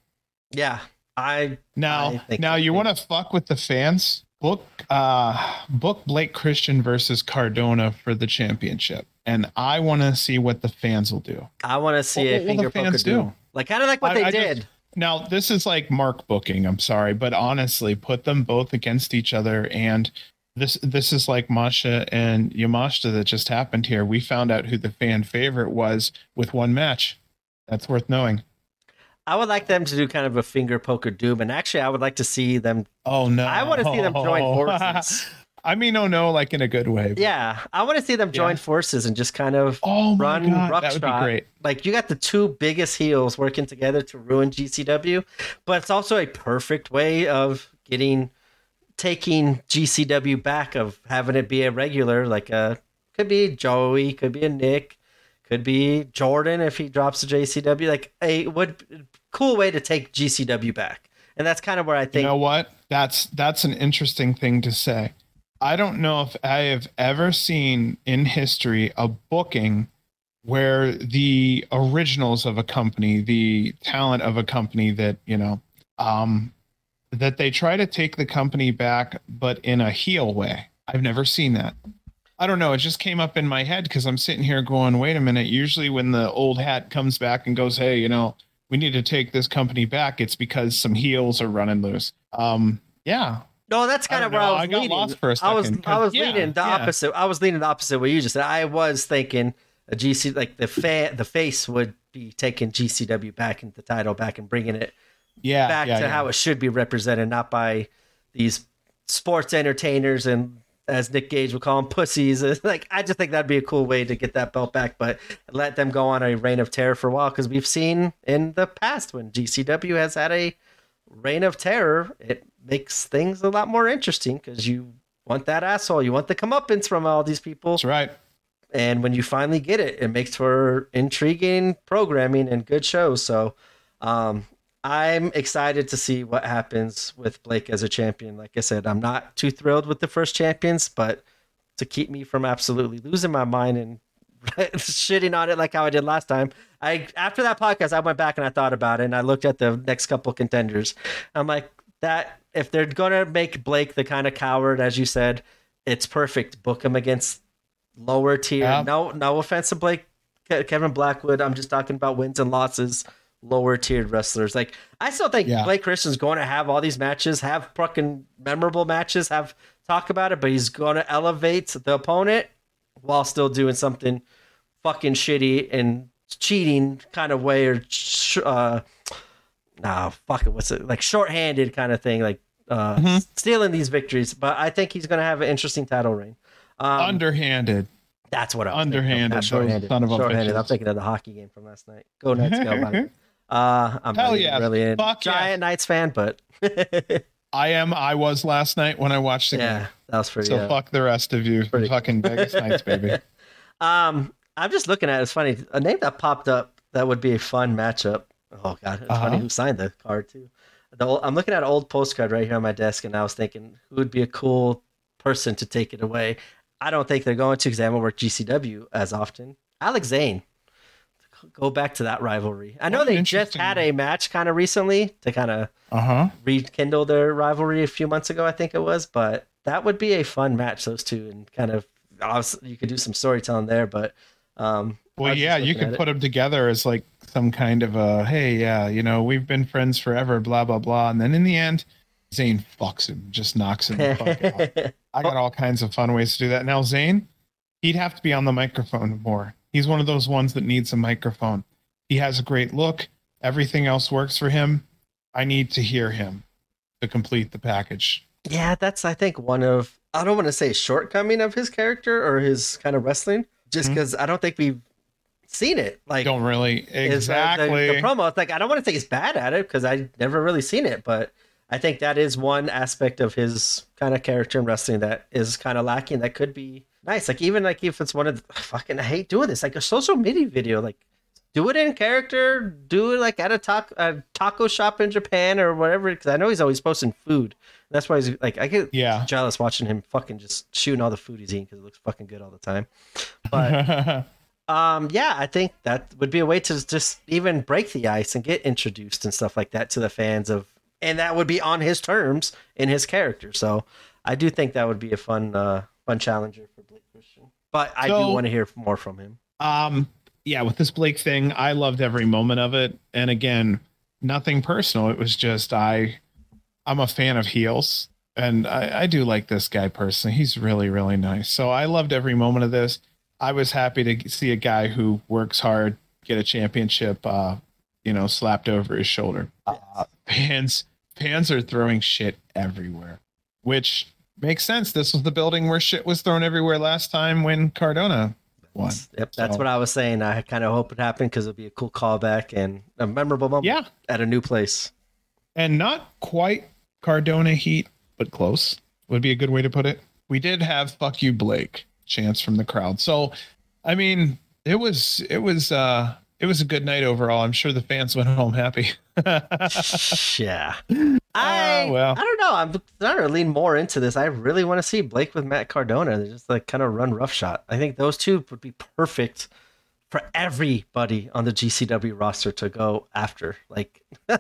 Yeah, I I Now, think- now you want to fuck with the fans? Book, uh, book Blake Christian versus Cardona for the championship, and I want to see what the fans will do. I want to see What- a what finger the poker fans do. do? Like kind of like what I- they I just- did. Now, this is like Mark booking. I'm sorry, but honestly, put them both against each other, and this this is like Masha and Yamashita that just happened here. We found out who the fan favorite was with one match. That's worth knowing. I would like them to do kind of a finger poker doom, and actually, I would like to see them. Oh no! I want to see them join forces. I mean, oh no, like in a good way. but- Yeah, I want to see them join Yeah. forces and just kind of Oh run god, that would be great. like you got the two biggest heels working together to ruin GCW, but it's also a perfect way of getting taking GCW back of having it be a regular like a could be Joey, could be a Nick, could be Jordan if he drops to JCW like a would cool way to take GCW back. And that's kind of where I think. You know what? That's that's an interesting thing to say. I don't know if I have ever seen in history a booking where the originals of a company, the talent of a company that, you know, um that they try to take the company back but in a heel way. I've never seen that. I don't know, it just came up in my head cuz I'm sitting here going, "Wait a minute, usually when the old hat comes back and goes, "Hey, you know, we need to take this company back," it's because some heels are running loose." Um yeah, No, that's kind of where I was I got leaning. lost for a I was second, I was I yeah, leaning the yeah. opposite. I was leaning the opposite way you just said. I was thinking a GC like the fa- the face would be taking GCW back into the title back and bringing it yeah, back yeah, to yeah. how it should be represented, not by these sports entertainers and as Nick Gage would call them pussies. Like I just think that'd be a cool way to get that belt back, but let them go on a reign of terror for a while because we've seen in the past when GCW has had a reign of terror, it makes things a lot more interesting because you want that asshole, you want the comeuppance from all these people. That's right. And when you finally get it, it makes for intriguing programming and good shows. So um, I'm excited to see what happens with Blake as a champion. Like I said, I'm not too thrilled with the first champions, but to keep me from absolutely losing my mind and shitting on it like how I did last time. I after that podcast, I went back and I thought about it and I looked at the next couple contenders. I'm like that if they're gonna make Blake the kind of coward as you said, it's perfect. Book him against lower tier. Yeah. No, no offense to Blake, Kevin Blackwood. I'm just talking about wins and losses. Lower tiered wrestlers. Like I still think yeah. Blake Christian's going to have all these matches, have fucking memorable matches, have talk about it, but he's going to elevate the opponent while still doing something fucking shitty and cheating kind of way or uh nah fuck it what's it like shorthanded kind of thing like uh mm-hmm. stealing these victories but i think he's gonna have an interesting title reign. Um, underhanded. That's what I'm underhanded. Shorthanded. son of shorthanded. i'm thinking of the hockey game from last night. Go Knights go uh i'm Hell yeah. really a giant yeah. knights fan but I am. I was last night when I watched the yeah, game. that was pretty. So uh, fuck the rest of you. Pretty. Fucking Vegas Knights, baby. Um, I'm just looking at it. It's funny. A name that popped up that would be a fun matchup. Oh god, it's uh-huh. funny who signed the card too. The old, I'm looking at an old postcard right here on my desk, and I was thinking who would be a cool person to take it away. I don't think they're going to because they haven't worked GCW as often. Alex Zayne. Go back to that rivalry. I know what they just had a match kind of recently to kind of uh-huh. rekindle their rivalry a few months ago, I think it was. But that would be a fun match, those two, and kind of you could do some storytelling there. But um, well, yeah, you could put them together as like some kind of a hey, yeah, you know, we've been friends forever, blah blah blah, and then in the end, Zayne fucks him, just knocks him the fuck out. I got all kinds of fun ways to do that. Now Zayne, he'd have to be on the microphone more. He's one of those ones that needs a microphone. He has a great look. Everything else works for him. I need to hear him to complete the package. Yeah, that's I think one of I don't want to say shortcoming of his character or his kind of wrestling, just because mm-hmm. I don't think we've seen it. Like, don't really exactly the, the, promo. It's like I don't want to say he's bad at it because I've never really seen it, but I think that is one aspect of his kind of character in wrestling that is kind of lacking. That could be nice. Like even like if it's one of the, fucking I hate doing this, like a social media video, like do it in character, do it like at a taco, a taco shop in Japan or whatever. Because I know he's always posting food. That's why he's like, I get yeah. jealous watching him fucking just shooting all the food he's eating because it looks fucking good all the time. But um, yeah, I think that would be a way to just even break the ice and get introduced and stuff like that to the fans of, and that would be on his terms in his character. So I do think that would be a fun, uh, fun challenger for Blake Christian. But I so, do want to hear more from him. Um, yeah, with this Blake thing, I loved every moment of it. And again, nothing personal. It was just I I'm a fan of heels, and I, I do like this guy personally. He's really, really nice. So I loved every moment of this. I was happy to see a guy who works hard get a championship, uh, you know, slapped over his shoulder. Uh, fans, fans are throwing shit everywhere, which makes sense. This was the building where shit was thrown everywhere last time when Cardona won. Yep, that's so. what I was saying. I kind of hope it happened because it'll be a cool callback and a memorable moment. Yeah, at a new place, and not quite Cardona heat, but close would be a good way to put it. We did have "fuck you, Blake" chants from the crowd, so I mean, it was it was uh it was a good night overall. I'm sure the fans went home happy. yeah. I uh, well. I don't know. I'm starting to lean more into this. I really want to see Blake with Matt Cardona. They just like kind of run rough shot. I think those two would be perfect for everybody on the GCW roster to go after. Like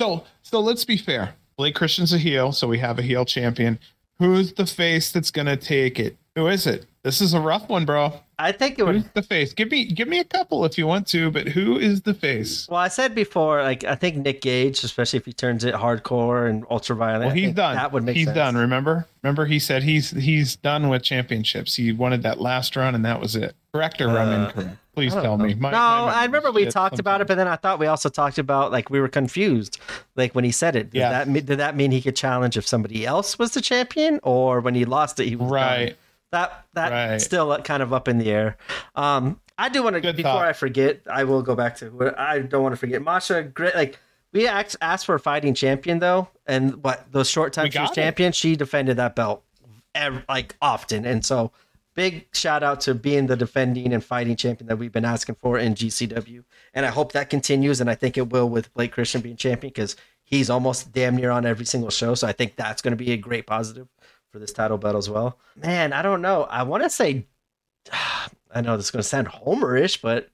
So, so let's be fair. Blake Christian's a heel, so we have a heel champion. Who's the face that's gonna take it? Who is it? This is a rough one, bro. I think it Who's the face? Give me give me a couple if you want to, but who is the face? Well, I said before, like I think Nick Gage, especially if he turns it hardcore and ultraviolet. Well, he's done. That would make he's sense. done. Remember? Remember he said he's he's done with championships. He wanted that last run and that was it. Correct or I'm Uh, incorrect? Please tell know. me. My- no, my I remember we talked about it, but then I thought we also talked about like we were confused, like when he said it. Did Yeah. that mean, did that mean he could challenge if somebody else was the champion, or when he lost it, he was done? That that Right. still kind of up in the air. Um, I do want to before thought. I forget. I will go back to what I don't want to forget. Masha, great. Like we asked, asked for a fighting champion though, and what those short time she was it. champion, she defended that belt ev- like often, and so big shout out to being the defending and fighting champion that we've been asking for in GCW, and I hope that continues, and I think it will with Blake Christian being champion because he's almost damn near on every single show, so I think that's going to be a great positive for this title battle as well. Man, I don't know. I want to say, I know this is going to sound homerish, but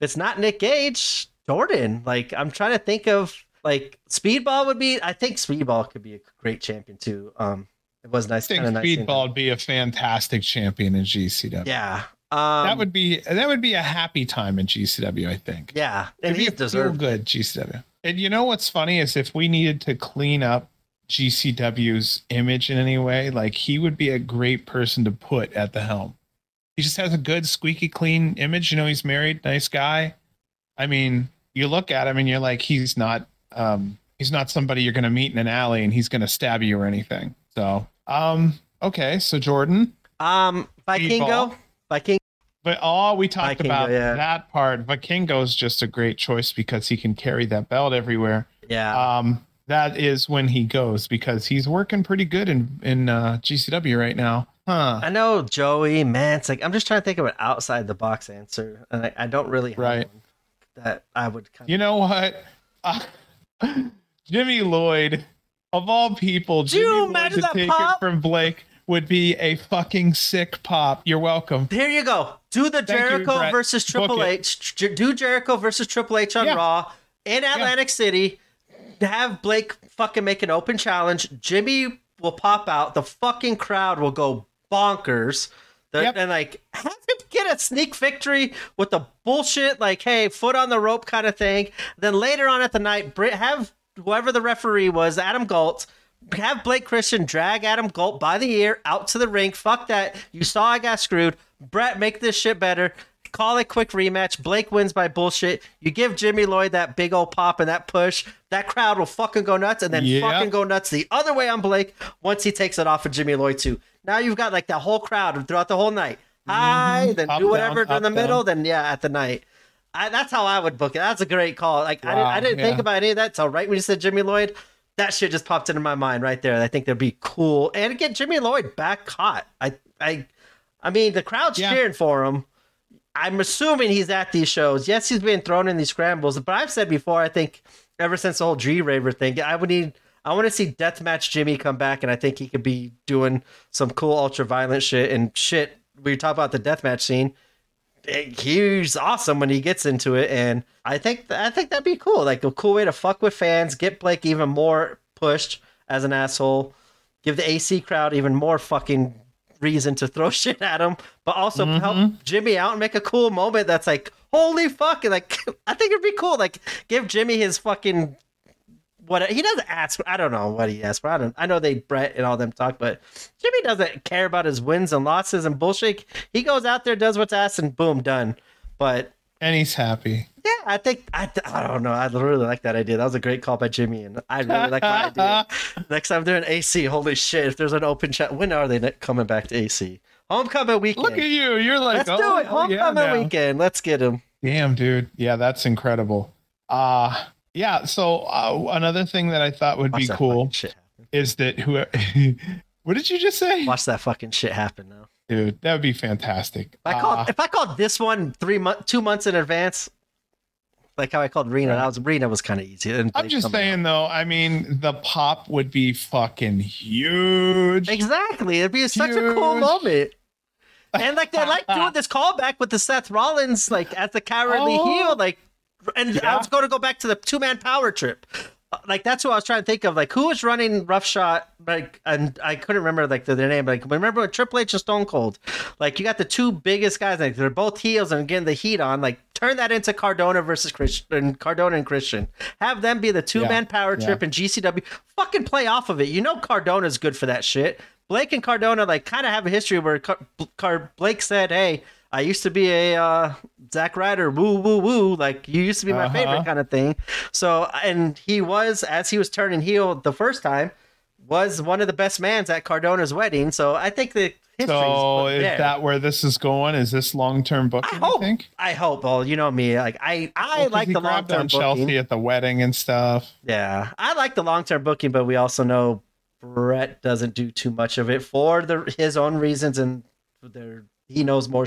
it's not Nick Gage, Jordan. Like I'm trying to think of like Speedball would be. I think Speedball could be a great champion too. Um, it was nice. I think nice Speedball would be a fantastic champion in GCW. Yeah. Um, that would be that would be a happy time in GCW. I think. Yeah, and It'd he deserved. good GCW. And you know what's funny is if we needed to clean up GCW's image in any way, like he would be a great person to put at the helm. He just has a good, squeaky clean image. You know, he's married, nice guy. I mean, you look at him and you're like, he's not, um, he's not somebody you're going to meet in an alley and he's going to stab you or anything. So, um, okay, so Jordan, Um, Vikingo. Viking. but all we talked Vikingo, about yeah. that part, Vikingo's just a great choice because he can carry that belt everywhere. Yeah. Um, that is when he goes because he's working pretty good in in uh, GCW right now, huh? I know Joey, Mance. Like I'm just trying to think of an outside the box answer, and I, I don't really have Right. one that I would. Kind You know what? Uh, Jimmy Lloyd, of all people, you Jimmy Lloyd to take pop? it from Blake would be a fucking sick pop. You're welcome. Here you go. Do the Thank Jericho Brett. versus Triple. H. J- Do Jericho versus Triple H on Yeah. Raw in Atlantic City. Have Blake fucking make an open challenge. Jimmy will pop out. The fucking crowd will go bonkers. Yep. And like have him get a sneak victory with the bullshit like hey foot on the rope kind of thing. Then later on at the night, have whoever the referee was, Adam Galt, have Blake Christian drag Adam Galt by the ear out to the ring. Fuck that. You saw I got screwed. Brett, make this shit better. Call it quick rematch. Blake wins by bullshit. You give Jimmy Lloyd that big old pop and that push. That crowd will fucking go nuts and then Yeah. fucking go nuts the other way on Blake once he takes it off of Jimmy Lloyd too. Now you've got like that whole crowd throughout the whole night. Hi, then Top do down, whatever in top the middle. Then yeah, at the night. I, that's how I would book it. That's a great call. Like I didn't, I didn't think about any of that. So right when you said Jimmy Lloyd, that shit just popped into my mind right there. I think that'd be cool. And get Jimmy Lloyd back hot. I I I mean the crowd's Yeah. cheering for him. I'm assuming he's at these shows. Yes, he's been thrown in these scrambles, but I've said before, I think ever since the whole G Raver thing, I would need I want to see Deathmatch Jimmy come back, and I think he could be doing some cool ultra violent shit and shit. We talk about the deathmatch scene. eh, He's awesome when he gets into it, and I think I think that'd be cool. Like a cool way to fuck with fans, get Blake even more pushed as an asshole, give the AC crowd even more fucking reason to throw shit at him, but also mm-hmm. help Jimmy out and make a cool moment that's like, holy fuck! and, Like I think it'd be cool. Like give Jimmy his fucking what he doesn't ask. I don't know what he asks for. I don't. I know they Brett and all them talk, but Jimmy doesn't care about his wins and losses and bullshit. He goes out there, does what's asked, and boom, done. But And he's happy. yeah, I think I, I don't know. I really like that idea. That was a great call by Jimmy, and I really like my idea. Next time they're in AC, holy shit! If there's an open chat, when are they coming back to AC? Homecoming weekend. Look at you. You're like, Let's oh, do it. hell yeah, Homecoming weekend. Let's get him. Damn, dude. Yeah, that's incredible. Uh yeah. So uh, another thing that I thought would Watch be cool fucking shit happen. is that who. what did you just say, Watch that fucking shit happen now. dude? That would be fantastic. If I called Uh, if I called this one three months, two months in advance, like how I called Rina, Right. that was Rina was kind of easy. It didn't I'm just something saying though. I mean, the pop would be fucking huge. Exactly, it'd be such a cool moment. And like they like doing this callback with the Seth Rollins like as the cowardly Oh. heel, like. And I was going to go back to the two man power trip. Like that's what I was trying to think of. Like who was running roughshod? Like and I couldn't remember like their name. Like remember when Triple H and Stone Cold? Like you got the two biggest guys. Like they're both heels and getting the heat on. Like turn that into Cardona versus Christian. Cardona and Christian. Have them be the two man power trip and GCW. Fucking play off of it. You know Cardona's good for that shit. Blake and Cardona like kind of have a history where Car- Blake said, "Hey, I used to be a uh, Zack Ryder, woo woo woo, like you used to be my uh-huh. favorite kind of thing." So, and he was as he was turning heel the first time, was one of the best mans at Cardona's wedding. So I think the so is there. that where this is going? Is this long term booking? I hope. think? I hope. Well, you know me. Like I, I well, like the long term booking. Chelsea at the wedding and stuff. Yeah, I like the long term booking, but we also know Brett doesn't do too much of it for the his own reasons, and there he knows more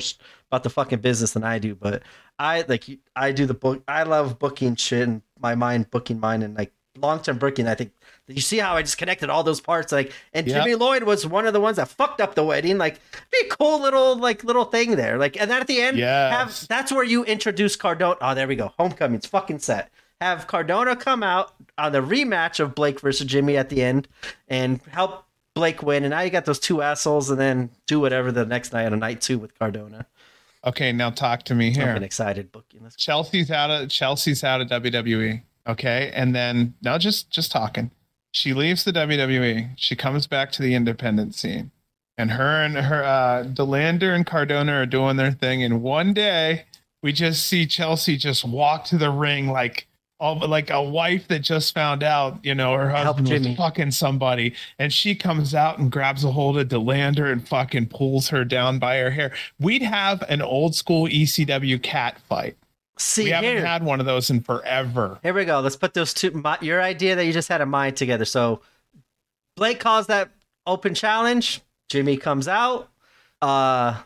about the fucking business than I do. But I like I do the book. I love booking shit and my mind booking mine and like long term booking. I think you see how I just connected all those parts. Like and yep. Jimmy Lloyd was one of the ones that fucked up the wedding. Like be cool little like little thing there. Like and then at the end, yeah, that's where you introduce Cardona. Oh, there we go. Homecoming's fucking set have Cardona come out on the rematch of Blake versus Jimmy at the end and help Blake win. And now you got those two assholes and then do whatever the next night on a night two with Cardona. Okay, now talk to me here. I'm excited booking this. Chelsea's out of Chelsea's out of WWE. Okay. And then now just just talking. She leaves the WWE. She comes back to the independent scene. And her and her uh De Lander and Cardona are doing their thing. And one day we just see Chelsea just walk to the ring like all like a wife that just found out, you know, her husband was fucking somebody, and she comes out and grabs a hold of De Lander and fucking pulls her down by her hair. We'd have an old school ECW cat fight. See, we haven't here. had one of those in forever. Here we go. Let's put those two. My, your idea that you just had a mind together. So Blake calls that open challenge. Jimmy comes out. Uh,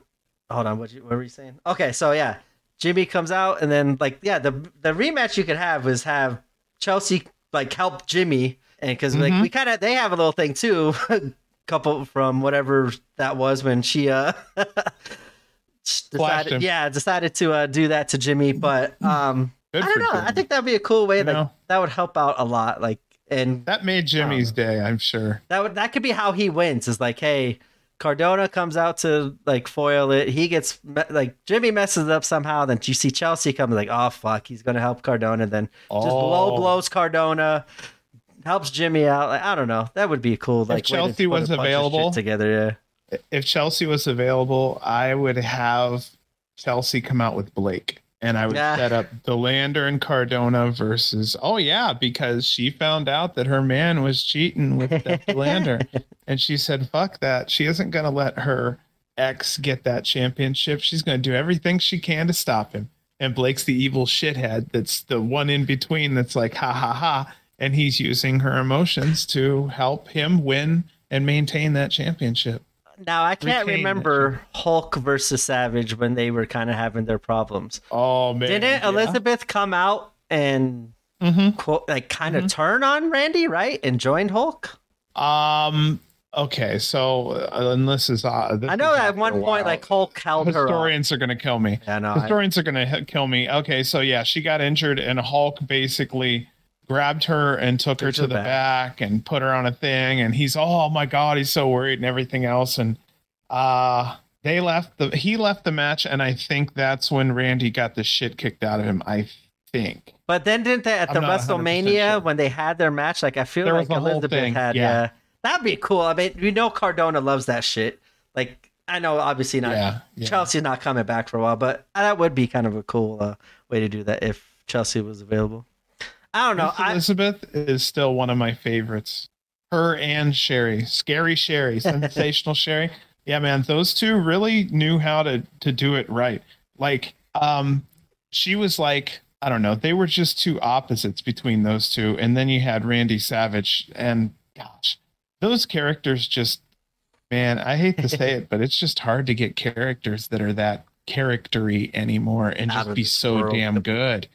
hold on. What, you, what were you saying? Okay, so yeah, Jimmy comes out, and then like yeah, the the rematch you could have was have Chelsea like help Jimmy, and because mm-hmm. like we kind of they have a little thing too, couple from whatever that was when she uh decided yeah decided to uh, do that to Jimmy, but um Good I don't know, Jimmy. I think that'd be a cool way. You like know, that would help out a lot. Like and that made Jimmy's um, day, I'm sure. That would that could be how he wins. Is like hey Cardona comes out to like foil it. He gets like Jimmy messes up somehow. Then you see Chelsea come like, oh fuck, he's gonna help Cardona. Then oh. just blow oh. blows Cardona, helps Jimmy out. Like I don't know. That would be cool. Like if Chelsea was available together. Yeah. If Chelsea was available, I would have Chelsea come out with Blake and I would set up De Lander and Cardona versus. Oh yeah, because she found out that her man was cheating with De Lander, and she said, "Fuck that." She isn't gonna let her ex get that championship. She's gonna do everything she can to stop him. And Blake's the evil shithead. That's the one in between. That's like ha ha ha, and he's using her emotions to help him win and maintain that championship. Now I can't remember Hulk versus Savage when they were kind of having their problems. Oh man! Didn't yeah. Elizabeth come out and mm-hmm. quote, like kind of mm-hmm. turn on Randy, right, and join Hulk? Um. Okay, so uh, and this is uh, this I know at one point like Hulk held Historians her. Historians are going to kill me. Yeah, no, Historians I... are going to kill me. Okay, so yeah, she got injured, and Hulk basically grabbed her and took, took her to, the back. back. and put her on a thing and he's oh my god he's so worried and everything else and uh they left the he left the match and i think that's when randy got the shit kicked out of him i think but then didn't they at I'm the wrestlemania sure. when they had their match like i feel there like elizabeth had yeah. yeah that'd be cool i mean we know cardona loves that shit like i know obviously not yeah, yeah. chelsea's not coming back for a while but that would be kind of a cool uh, way to do that if chelsea was available I don't know. Elizabeth is still one of my favorites. Her and Sherri, scary Sherri, sensational Sherri. Yeah, man, those two really knew how to to do it right. Like, um, she was like, I don't know, they were just two opposites between those two, and then you had Randy Savage, and gosh, those characters just, man, I hate to say it, but it's just hard to get characters that are that charactery anymore and just be so world. damn good.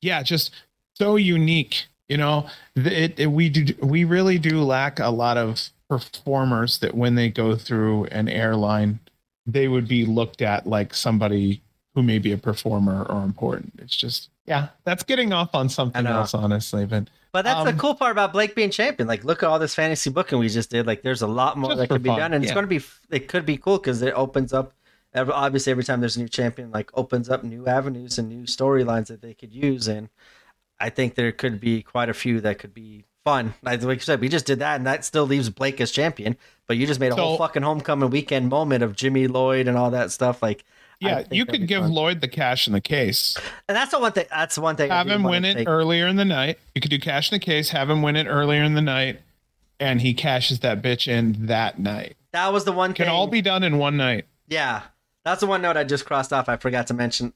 Yeah, just so unique. You know, it, it, we do we really do lack a lot of performers that when they go through an airline, they would be looked at like somebody who may be a performer or important. It's just yeah, that's getting off on something else, honestly. But But that's the Um, cool part about Blake being champion. Like, look at all this fantasy booking we just did. Like, there's a lot more that could be fun, done, and it's going to be. It could be cool because it opens up. ev- Obviously, every time there's a new champion, like opens up new avenues and new storylines that they could use, and I think there could be quite a few that could be fun. Like, you said, we just did that, and that still leaves Blake as champion. But you just made a whole fucking homecoming weekend moment of Jimmy Lloyd and all that stuff. Like, Yeah, you could give fun. Lloyd the cash in the case. and that's the one thing. That's the one thing. Have him win it take- earlier in the night. You could do cash in the case, have him win it earlier in the night, and he cashes that bitch in that night. That was the one Can thing. all be done in one night. Yeah, that's the one note I just crossed off. I forgot to mention.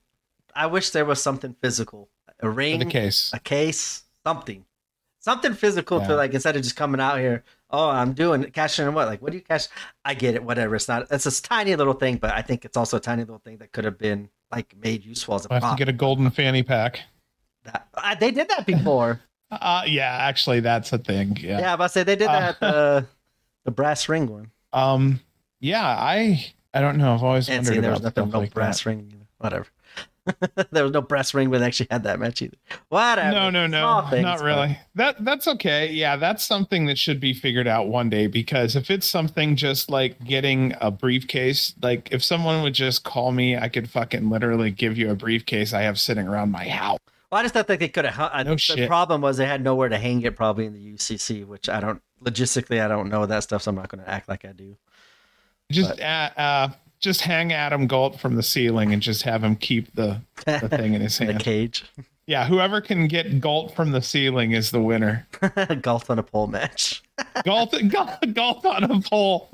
I wish there was something physical, a ring, the case. a case, something, something physical Yeah. to like instead of just coming out here. Oh, I'm doing cashing in what? Like, what do you cash? I get it. Whatever. It's not. It's a tiny little thing, but I think it's also a tiny little thing that could have been like made useful as a I have to get a golden fanny pack. That, uh, they did that before. Uh, yeah, actually, that's a thing. Yeah. yeah, but I say they did that at the the brass ring one. Um. Yeah. I. I don't know. I've always And wondered see, there was nothing, no like brass that. ring. Either. Whatever. there was no brass ring when they actually had that match either. Whatever. No, no, no, things, not but- really. That that's okay. Yeah, that's something that should be figured out one day because if it's something just like getting a briefcase, like if someone would just call me, I could fucking literally give you a briefcase I have sitting around my house. Well, I just thought that they could have. No the shit. problem was they had nowhere to hang it, probably in the UCC, which I don't logistically. I don't know that stuff, so I'm not going to act like I do. Just uh, uh just hang Adam Galt from the ceiling and just have him keep the, the thing in his In the hand. cage, Yeah, whoever can get Galt from the ceiling is the winner. golf on a pole match. Galt, Galt, Galt on a pole.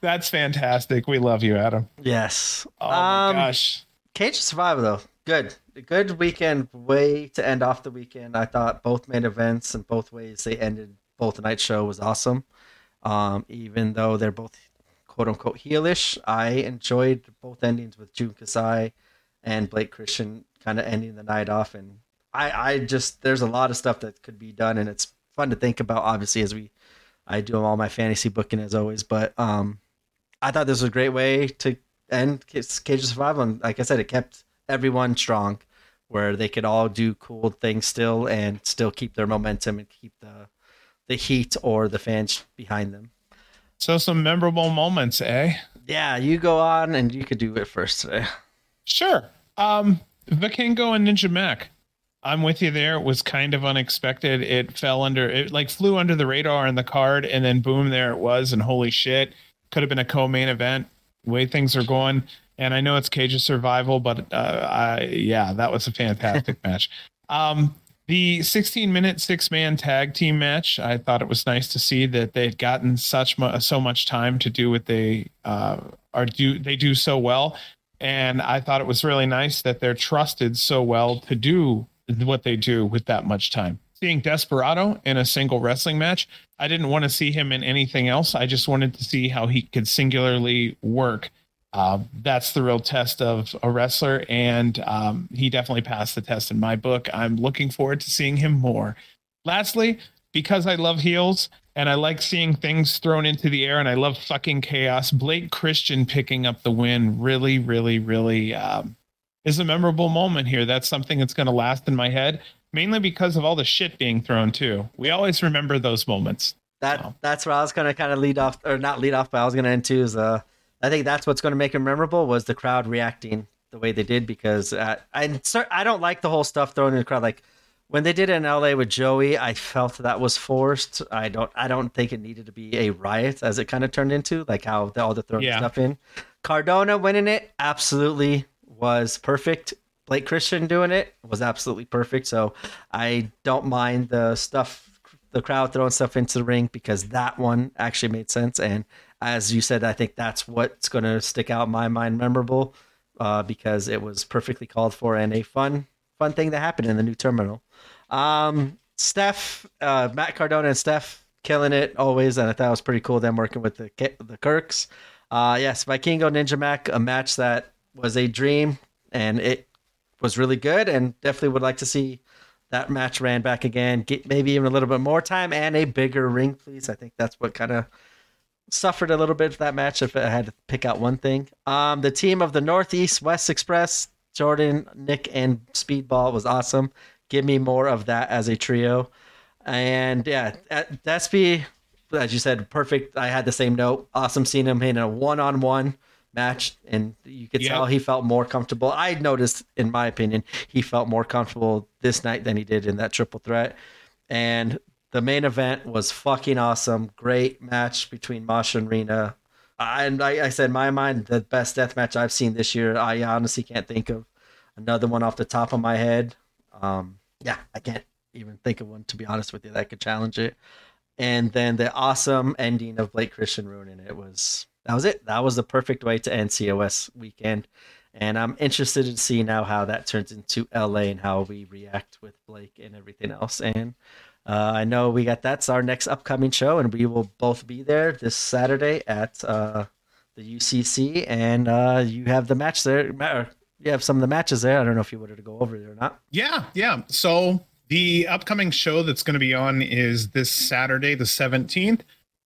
That's fantastic. We love you, Adam. Yes. Oh my Um, gosh. Cage of Survival though, good, good weekend. Way to end off the weekend. I thought both main events and both ways they ended both night show was awesome. Um, even though they're both quote unquote heelish, I enjoyed both endings with Jun Kasai and Blake Christian kind of ending the night off. And I, I just there's a lot of stuff that could be done, and it's fun to think about. Obviously, as we I do all my fantasy booking as always, but um, I thought this was a great way to end Cage of Survival. And like I said, it kept everyone strong, where they could all do cool things still and still keep their momentum and keep the the heat or the fans behind them. So some memorable moments, eh? Yeah, you go on and you could do it first today. Sure. Um, Vikingo and Ninja Mack. I'm with you there. It was kind of unexpected. It fell under, it like flew under the radar in the card, and then boom, there it was. And holy shit, could have been a co-main event. Way things are going, and I know it's Cage of Survival, but uh, I yeah, that was a fantastic match. Um, the 16 minute six man tag team match. I thought it was nice to see that they'd gotten such mu- so much time to do what they uh, are do they do so well and I thought it was really nice that they're trusted so well to do what they do with that much time. Seeing Desperado in a single wrestling match, I didn't want to see him in anything else. I just wanted to see how he could singularly work. Uh, that's the real test of a wrestler, and um, he definitely passed the test in my book. I'm looking forward to seeing him more. Lastly, because I love heels and I like seeing things thrown into the air and I love fucking chaos, Blake Christian picking up the win really, really, really um, is a memorable moment here. That's something that's going to last in my head, mainly because of all the shit being thrown too. We always remember those moments. That that's where I was gonna kind of lead off, or not lead off, but I was gonna end too. Is uh, I think that's what's gonna make him memorable was the crowd reacting the way they did because uh, I I don't like the whole stuff thrown in the crowd. Like when they did it in L.A. with Joey, I felt that was forced. I don't I don't think it needed to be a riot as it kind of turned into, like how the, all the throwing Yeah. stuff in. Cardona winning it absolutely was perfect. Blake Christian doing it was absolutely perfect. So I don't mind the stuff, the crowd throwing stuff into the ring because that one actually made sense. And as you said, I think that's what's going to stick out in my mind, memorable, uh, because it was perfectly called for and a fun, fun thing that happened in the new terminal. Um, Steph, uh, Matt Cardona and Steph killing it always, and I thought it was pretty cool them working with the the Kirks. Uh, yes, Vikingo Ninja Mack, a match that was a dream, and it was really good, and definitely would like to see that match ran back again. Get maybe even a little bit more time and a bigger ring, please. I think that's what kind of suffered a little bit for that match if I had to pick out one thing. Um, the team of the Northeast West Express, Jordan, Nick, and Speedball was awesome. give me more of that as a trio. And yeah, Despy, as you said, perfect. I had the same note. Awesome seeing him in a one-on-one match, and you could tell he felt more comfortable. I noticed, in my opinion, he felt more comfortable this night than he did in that triple threat. And the main event was fucking awesome. Great match between Masha and Rina. And I, I said, in my mind, the best death match I've seen this year. I honestly can't think of another one off the top of my head. Um, yeah, I can't even think of one to be honest with you that could challenge it. And then the awesome ending of Blake Christian ruining it was that was it. That was the perfect way to end COS weekend. And I'm interested to see now how that turns into LA and how we react with Blake and everything else. And uh, I know we got that's our next upcoming show, and we will both be there this Saturday at uh, the UCC. And uh, you have the match there. You have some of the matches there. I don't know if you wanted to go over there or not. Yeah, yeah. So the upcoming show that's going to be on is this Saturday, the 17th.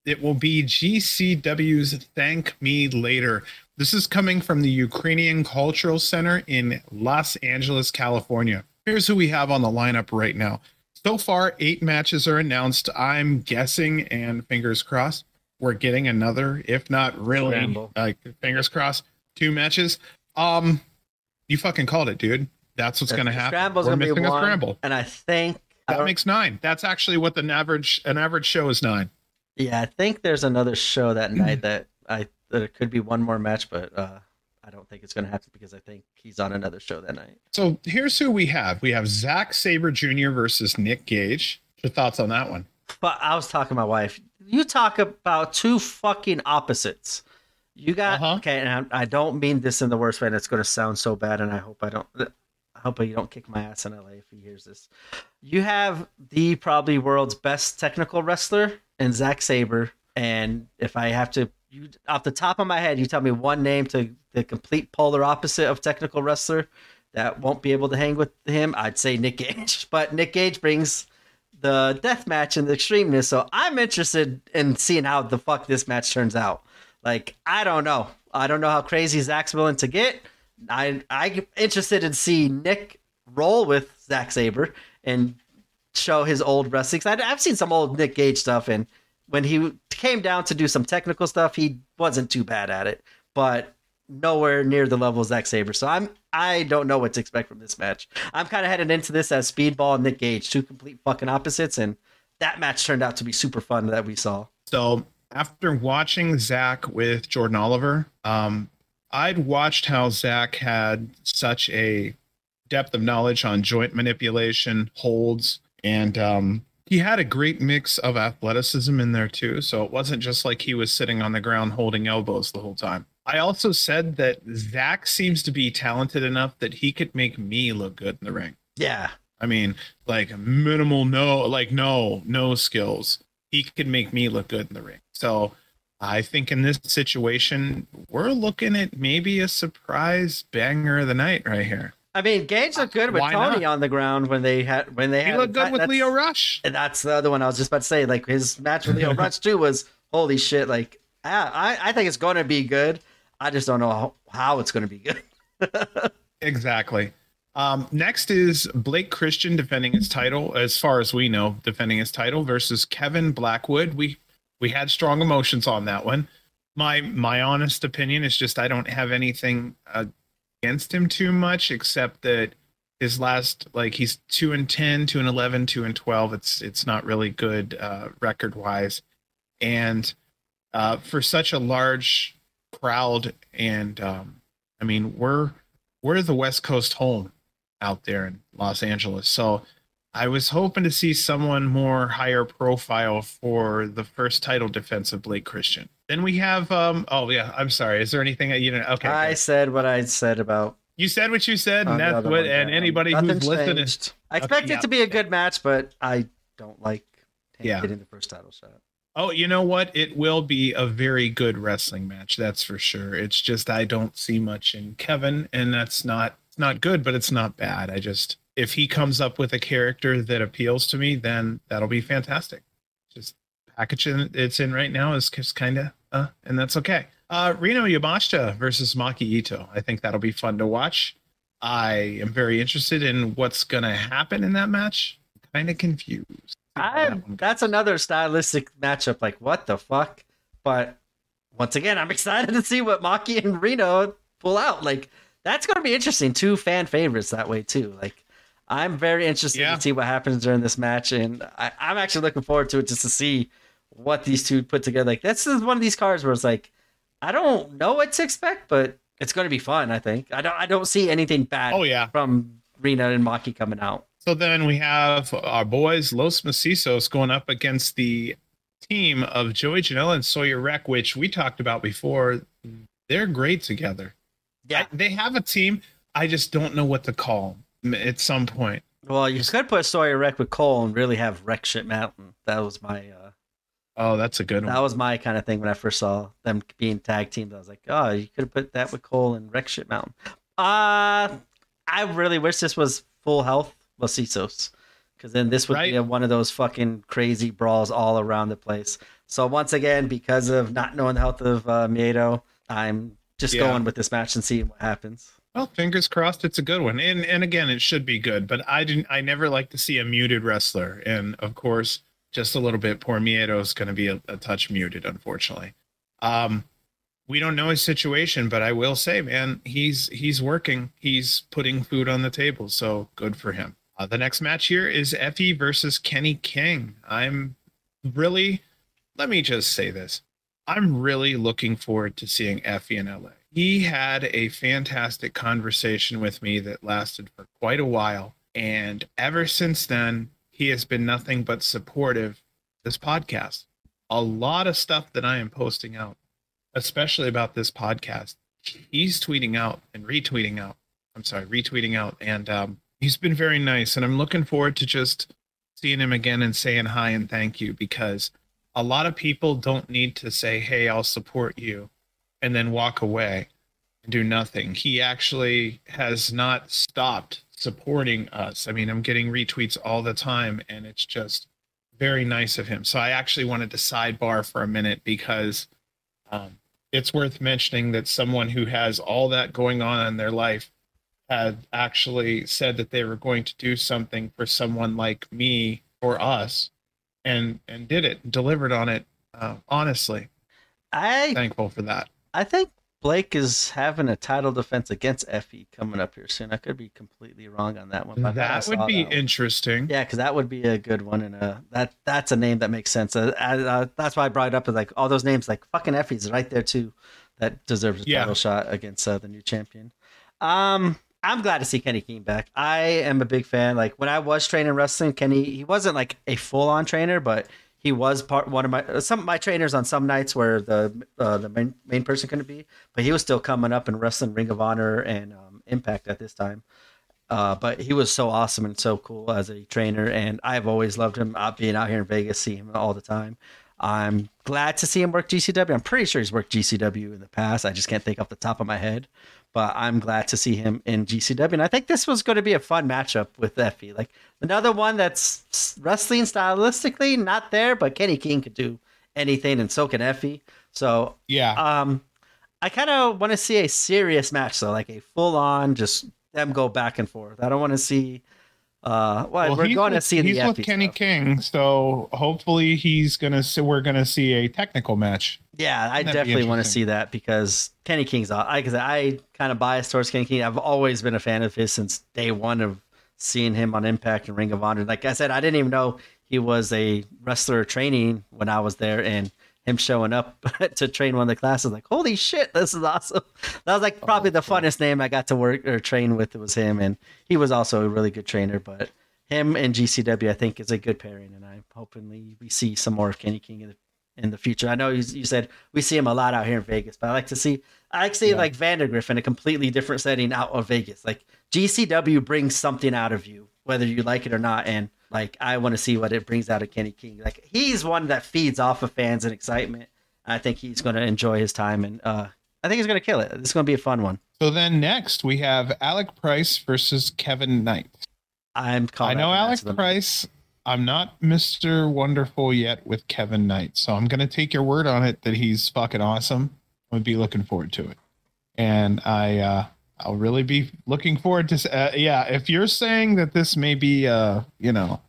It will be GCW's Thank Me Later. This is coming from the Ukrainian Cultural Center in Los Angeles, California. Here's who we have on the lineup right now. So far, eight matches are announced. I'm guessing, and fingers crossed, we're getting another, if not really, like fingers crossed, two matches. Um, you fucking called it, dude. That's what's going to happen. Scramble's going to be one, scramble. and I think that makes nine. That's actually what the average an average show is nine. Yeah, I think there's another show that night that I that it could be one more match, but uh, I don't think it's going to happen because I think he's on another show that night. So here's who we have. We have Zack Sabre Jr. versus Nick Gage. Your thoughts on that one? But I was talking to my wife. You talk about two fucking opposites. You got uh-huh. okay, and I, I, don't mean this in the worst way. And it's going to sound so bad, and I hope I don't. I hope you don't kick my ass in LA if he hears this. You have the probably world's best technical wrestler and Zack Sabre, and if I have to, you off the top of my head, you tell me one name to the complete polar opposite of technical wrestler that won't be able to hang with him. I'd say Nick Gage, but Nick Gage brings the death match and the extremeness. So I'm interested in seeing how the fuck this match turns out. Like, I don't know. I don't know how crazy Zack's willing to get. I I'm interested in see Nick roll with Zack Sabre and show his old wrestling. I, I've seen some old Nick Gage stuff, and when he came down to do some technical stuff, he wasn't too bad at it, but nowhere near the level of Zack Sabre. So I'm I don't know what to expect from this match. I'm kind of headed into this as Speedball and Nick Gage, two complete fucking opposites, and that match turned out to be super fun that we saw. So after watching Zack with Jordan Oliver, um, I'd watched how Zack had such a depth of knowledge on joint manipulation, holds, and um, he had a great mix of athleticism in there too. So it wasn't just like he was sitting on the ground holding elbows the whole time. I also said that Zack seems to be talented enough that he could make me look good in the ring. Yeah. I mean, like minimal no, like no, no skills he could make me look good in the ring. So I think in this situation, we're looking at maybe a surprise banger of the night right here. I mean, Gage looked good with Why Tony not? on the ground when they had when they he had. looked good with Lio Rush. And that's the other one I was just about to say. Like his match with Leo Rush too was holy shit. Like I I think it's going to be good. I just don't know how, how it's going to be good. exactly. Um, next is Blake Christian defending his title, as far as we know, defending his title versus Kevin Blackwood. We we had strong emotions on that one. My my honest opinion is just I don't have anything against him too much, except that his last like he's two and 10 2 and 11 2 and 12 it's it's not really good uh record wise and uh for such a large crowd and um i mean we're we're the west coast home out there in Los Angeles. So I was hoping to see someone more higher profile for the first title defense of Blake Christian. Then we have um oh yeah, I'm sorry. Is there anything that you didn't okay. I said what I said about you said what you said, and that's what and anybody who's listening is I expect okay, it yeah. to be a good match, but I don't like yeah. getting the first title shot. Oh, you know what? It will be a very good wrestling match, that's for sure. It's just I don't see much in Kevin, and that's not not good, but it's not bad. I just if he comes up with a character that appeals to me, then that'll be fantastic. Package it's in right now is just kind of, uh, and that's okay. Uh, Rina Yamashita versus Maki Itoh. I think that'll be fun to watch. I am very interested in what's going to happen in that match. Kind of confused. I, that's another stylistic matchup. Like, what the fuck? But once again, I'm excited to see what Maki and Reno pull out. Like, that's going to be interesting. Two fan favorites that way, too. Like, I'm very interested yeah. to see what happens during this match. And I, I'm actually looking forward to it just to see what these two put together. Like, this is one of these cars where it's like, I don't know what to expect, but it's going to be fun. I think. I don't. I don't see anything bad. Oh yeah. From Rina and Maki coming out. So then we have our boys Los Macizos going up against the team of Joey Janela and Sawyer Wreck, which we talked about before. They're great together. Yeah, I, they have a team. I just don't know what to call them at some point. Well, you could put Sawyer Wreck with Cole and really have Wreck Shit Mountain. That was my uh, Oh, that's a good one. That was my kind of thing when I first saw them being tag teams. I was like, oh, you could have put that with Cole and Wreck Shit Mountain. Uh, I really wish this was full health Macizos, because then this would right. be a, one of those fucking crazy brawls all around the place. So once again, because of not knowing the health of uh, Miedo, I'm just yeah. going with this match and seeing what happens. Well, fingers crossed, it's a good one, and and again, it should be good. But I didn't. I never like to see a muted wrestler, and of course, just a little bit. Poor Miedo is going to be a, a, touch muted, unfortunately. Um, we don't know his situation, but I will say, man, he's he's working. He's putting food on the table, so good for him. Uh, the next match here is Effy versus Kenny King. I'm really, let me just say this. I'm really looking forward to seeing Effy in LA. He had a fantastic conversation with me that lasted for quite a while. And ever since then, he has been nothing but supportive this podcast. A lot of stuff that i am posting out especially about this podcast he's tweeting out and retweeting out. I'm sorry retweeting out. And um, he's been very nice. And i'm looking forward to just seeing him again and saying hi and thank you because a lot of people don't need to say hey i'll support you and then walk away and do nothing. He actually has not stopped supporting us. I mean, I'm getting retweets all the time, and it's just very nice of him. So I actually wanted to sidebar for a minute because um, it's worth mentioning that someone who has all that going on in their life had actually said that they were going to do something for someone like me or us and and did it delivered on it uh, honestly i thankful for that i think Blake is having a title defense against Effy coming up here soon. I could be completely wrong on that one. but that would be that interesting. Yeah, because that would be a good one, and uh, that that's a name that makes sense. Uh, uh, that's why I brought it up. Is like all those names, like fucking Effy's right there too, that deserves a yeah. title shot against uh, the new champion. Um, I'm glad to see Kenny King back. I am a big fan. Like when I was training wrestling, Kenny he wasn't like a full on trainer, but he was part one of my some of my trainers on some nights where the uh, the main, main person couldn't be, but he was still coming up and wrestling Ring of Honor and um, Impact at this time. Uh, but he was so awesome and so cool as a trainer, and I've always loved him. Uh, being out here in Vegas, see him all the time. I'm glad to see him work GCW. I'm pretty sure he's worked GCW in the past. I just can't think off the top of my head but I'm glad to see him in GCW. And I think this was going to be a fun matchup with Effy. Like another one that's wrestling stylistically not there, but Kenny King could do anything, and so can Effy. So yeah, um, I kind of want to see a serious match, though, like a full on just them go back and forth. I don't want to see uh, well, well we're going with, to see he's with Kenny stuff. King, so hopefully he's gonna see. We're gonna see a technical match. Yeah, I definitely want to see that because Kenny King's. I because I kind of biased towards Kenny King. I've always been a fan of his since day one of seeing him on Impact and Ring of Honor. Like I said, I didn't even know he was a wrestler training when I was there, and him showing up to train one of the classes, like, holy shit, this is awesome. That was like probably oh, the funnest name I got to work or train with. It was him, and he was also a really good trainer. But him and GCW, I think, is a good pairing, and I'm hoping we see some more of Kenny King in the, in the future. I know you, you, said we see him a lot out here in Vegas, but I like to see I like to see yeah. like Vandergriff in a completely different setting out of Vegas. Like GCW brings something out of you, whether you like it or not, and like I want to see what it brings out of Kenny King. Like he's one that feeds off of fans and excitement. I think he's going to enjoy his time, and uh, I think he's going to kill it. This is going to be a fun one. So then next we have Alec Price versus Kevin Knight. I'm I know Alec Price. I'm not Mr. Wonderful yet with Kevin Knight, so I'm going to take your word on it that he's fucking awesome. I'd be looking forward to it. And I, uh, I'll really be looking forward to. Uh, yeah, if you're saying that this may be, uh, you know,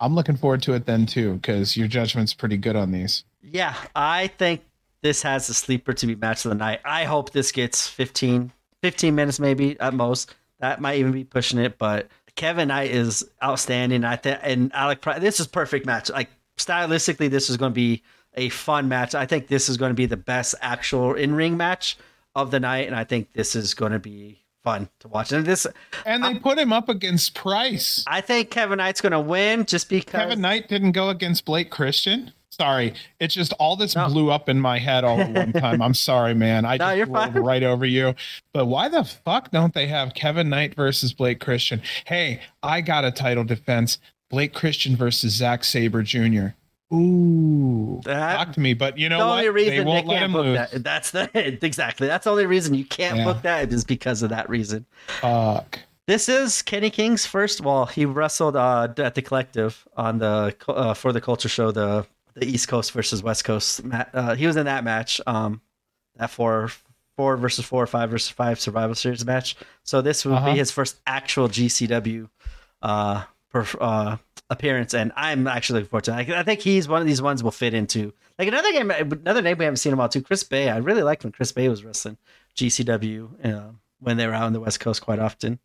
I'm looking forward to it then too because your judgment's pretty good on these. Yeah, I think this has the sleeper to be match of the night. I hope this gets 15, 15 minutes maybe at most. That might even be pushing it, but Kevin Knight is outstanding. I think, and Alec Price, this is perfect match. Like stylistically, this is going to be a fun match. I think this is going to be the best actual in ring match of the night, and I think this is going to be fun to watch. And this, and they I, put him up against Price. I think Kevin Knight's going to win just because Kevin Knight didn't go against Blake Christian. Sorry, it's just all this no. blew up in my head all at one time. I'm sorry, man. I no, just rolled right over you. But why the fuck don't they have Kevin Knight versus Blake Christian? Hey, I got a title defense. Blake Christian versus Zack Sabre Jr. Ooh, that, talk to me. But you know the what? Reason they won't they let him lose. That. That's the exactly. That's the only reason you can't yeah. book that is because of that reason. Fuck. This is Kenny King's first. Well, he wrestled uh, at the Collective on the uh, for the Culture Show, the the East Coast versus West Coast. Uh, he was in that match. Um, that four four versus four, five versus five Survival Series match. So this would uh-huh. be his first actual GCW uh, per, uh, appearance, and I'm actually looking forward to. It. I, I think he's one of these ones will fit into like another game, another name we haven't seen him all too. Chris Bey, I really liked when Chris Bey was wrestling GCW uh, when they were out on the West Coast quite often.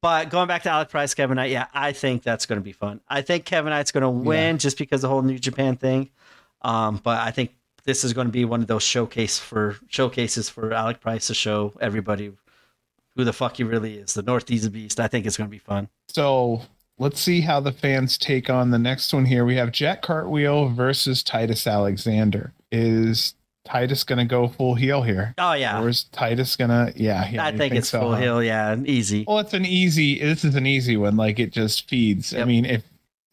But going back to Alec Price, Kevin Knight, yeah, I think that's going to be fun. I think Kevin Knight's going to win yeah. just because the whole New Japan thing. Um, but I think this is going to be one of those showcase for showcases for Alec Price to show everybody who the fuck he really is, the Northeast Beast. I think it's going to be fun. So let's see how the fans take on the next one here. We have Jack Cartwheel versus Titus Alexander. Is Titus gonna go full heel here? Oh yeah. Or is Titus gonna? Yeah, yeah I think, think, it's so, full huh? heel. Yeah, easy. Well, it's an easy. This is an easy one. Like it just feeds. Yep. I mean, if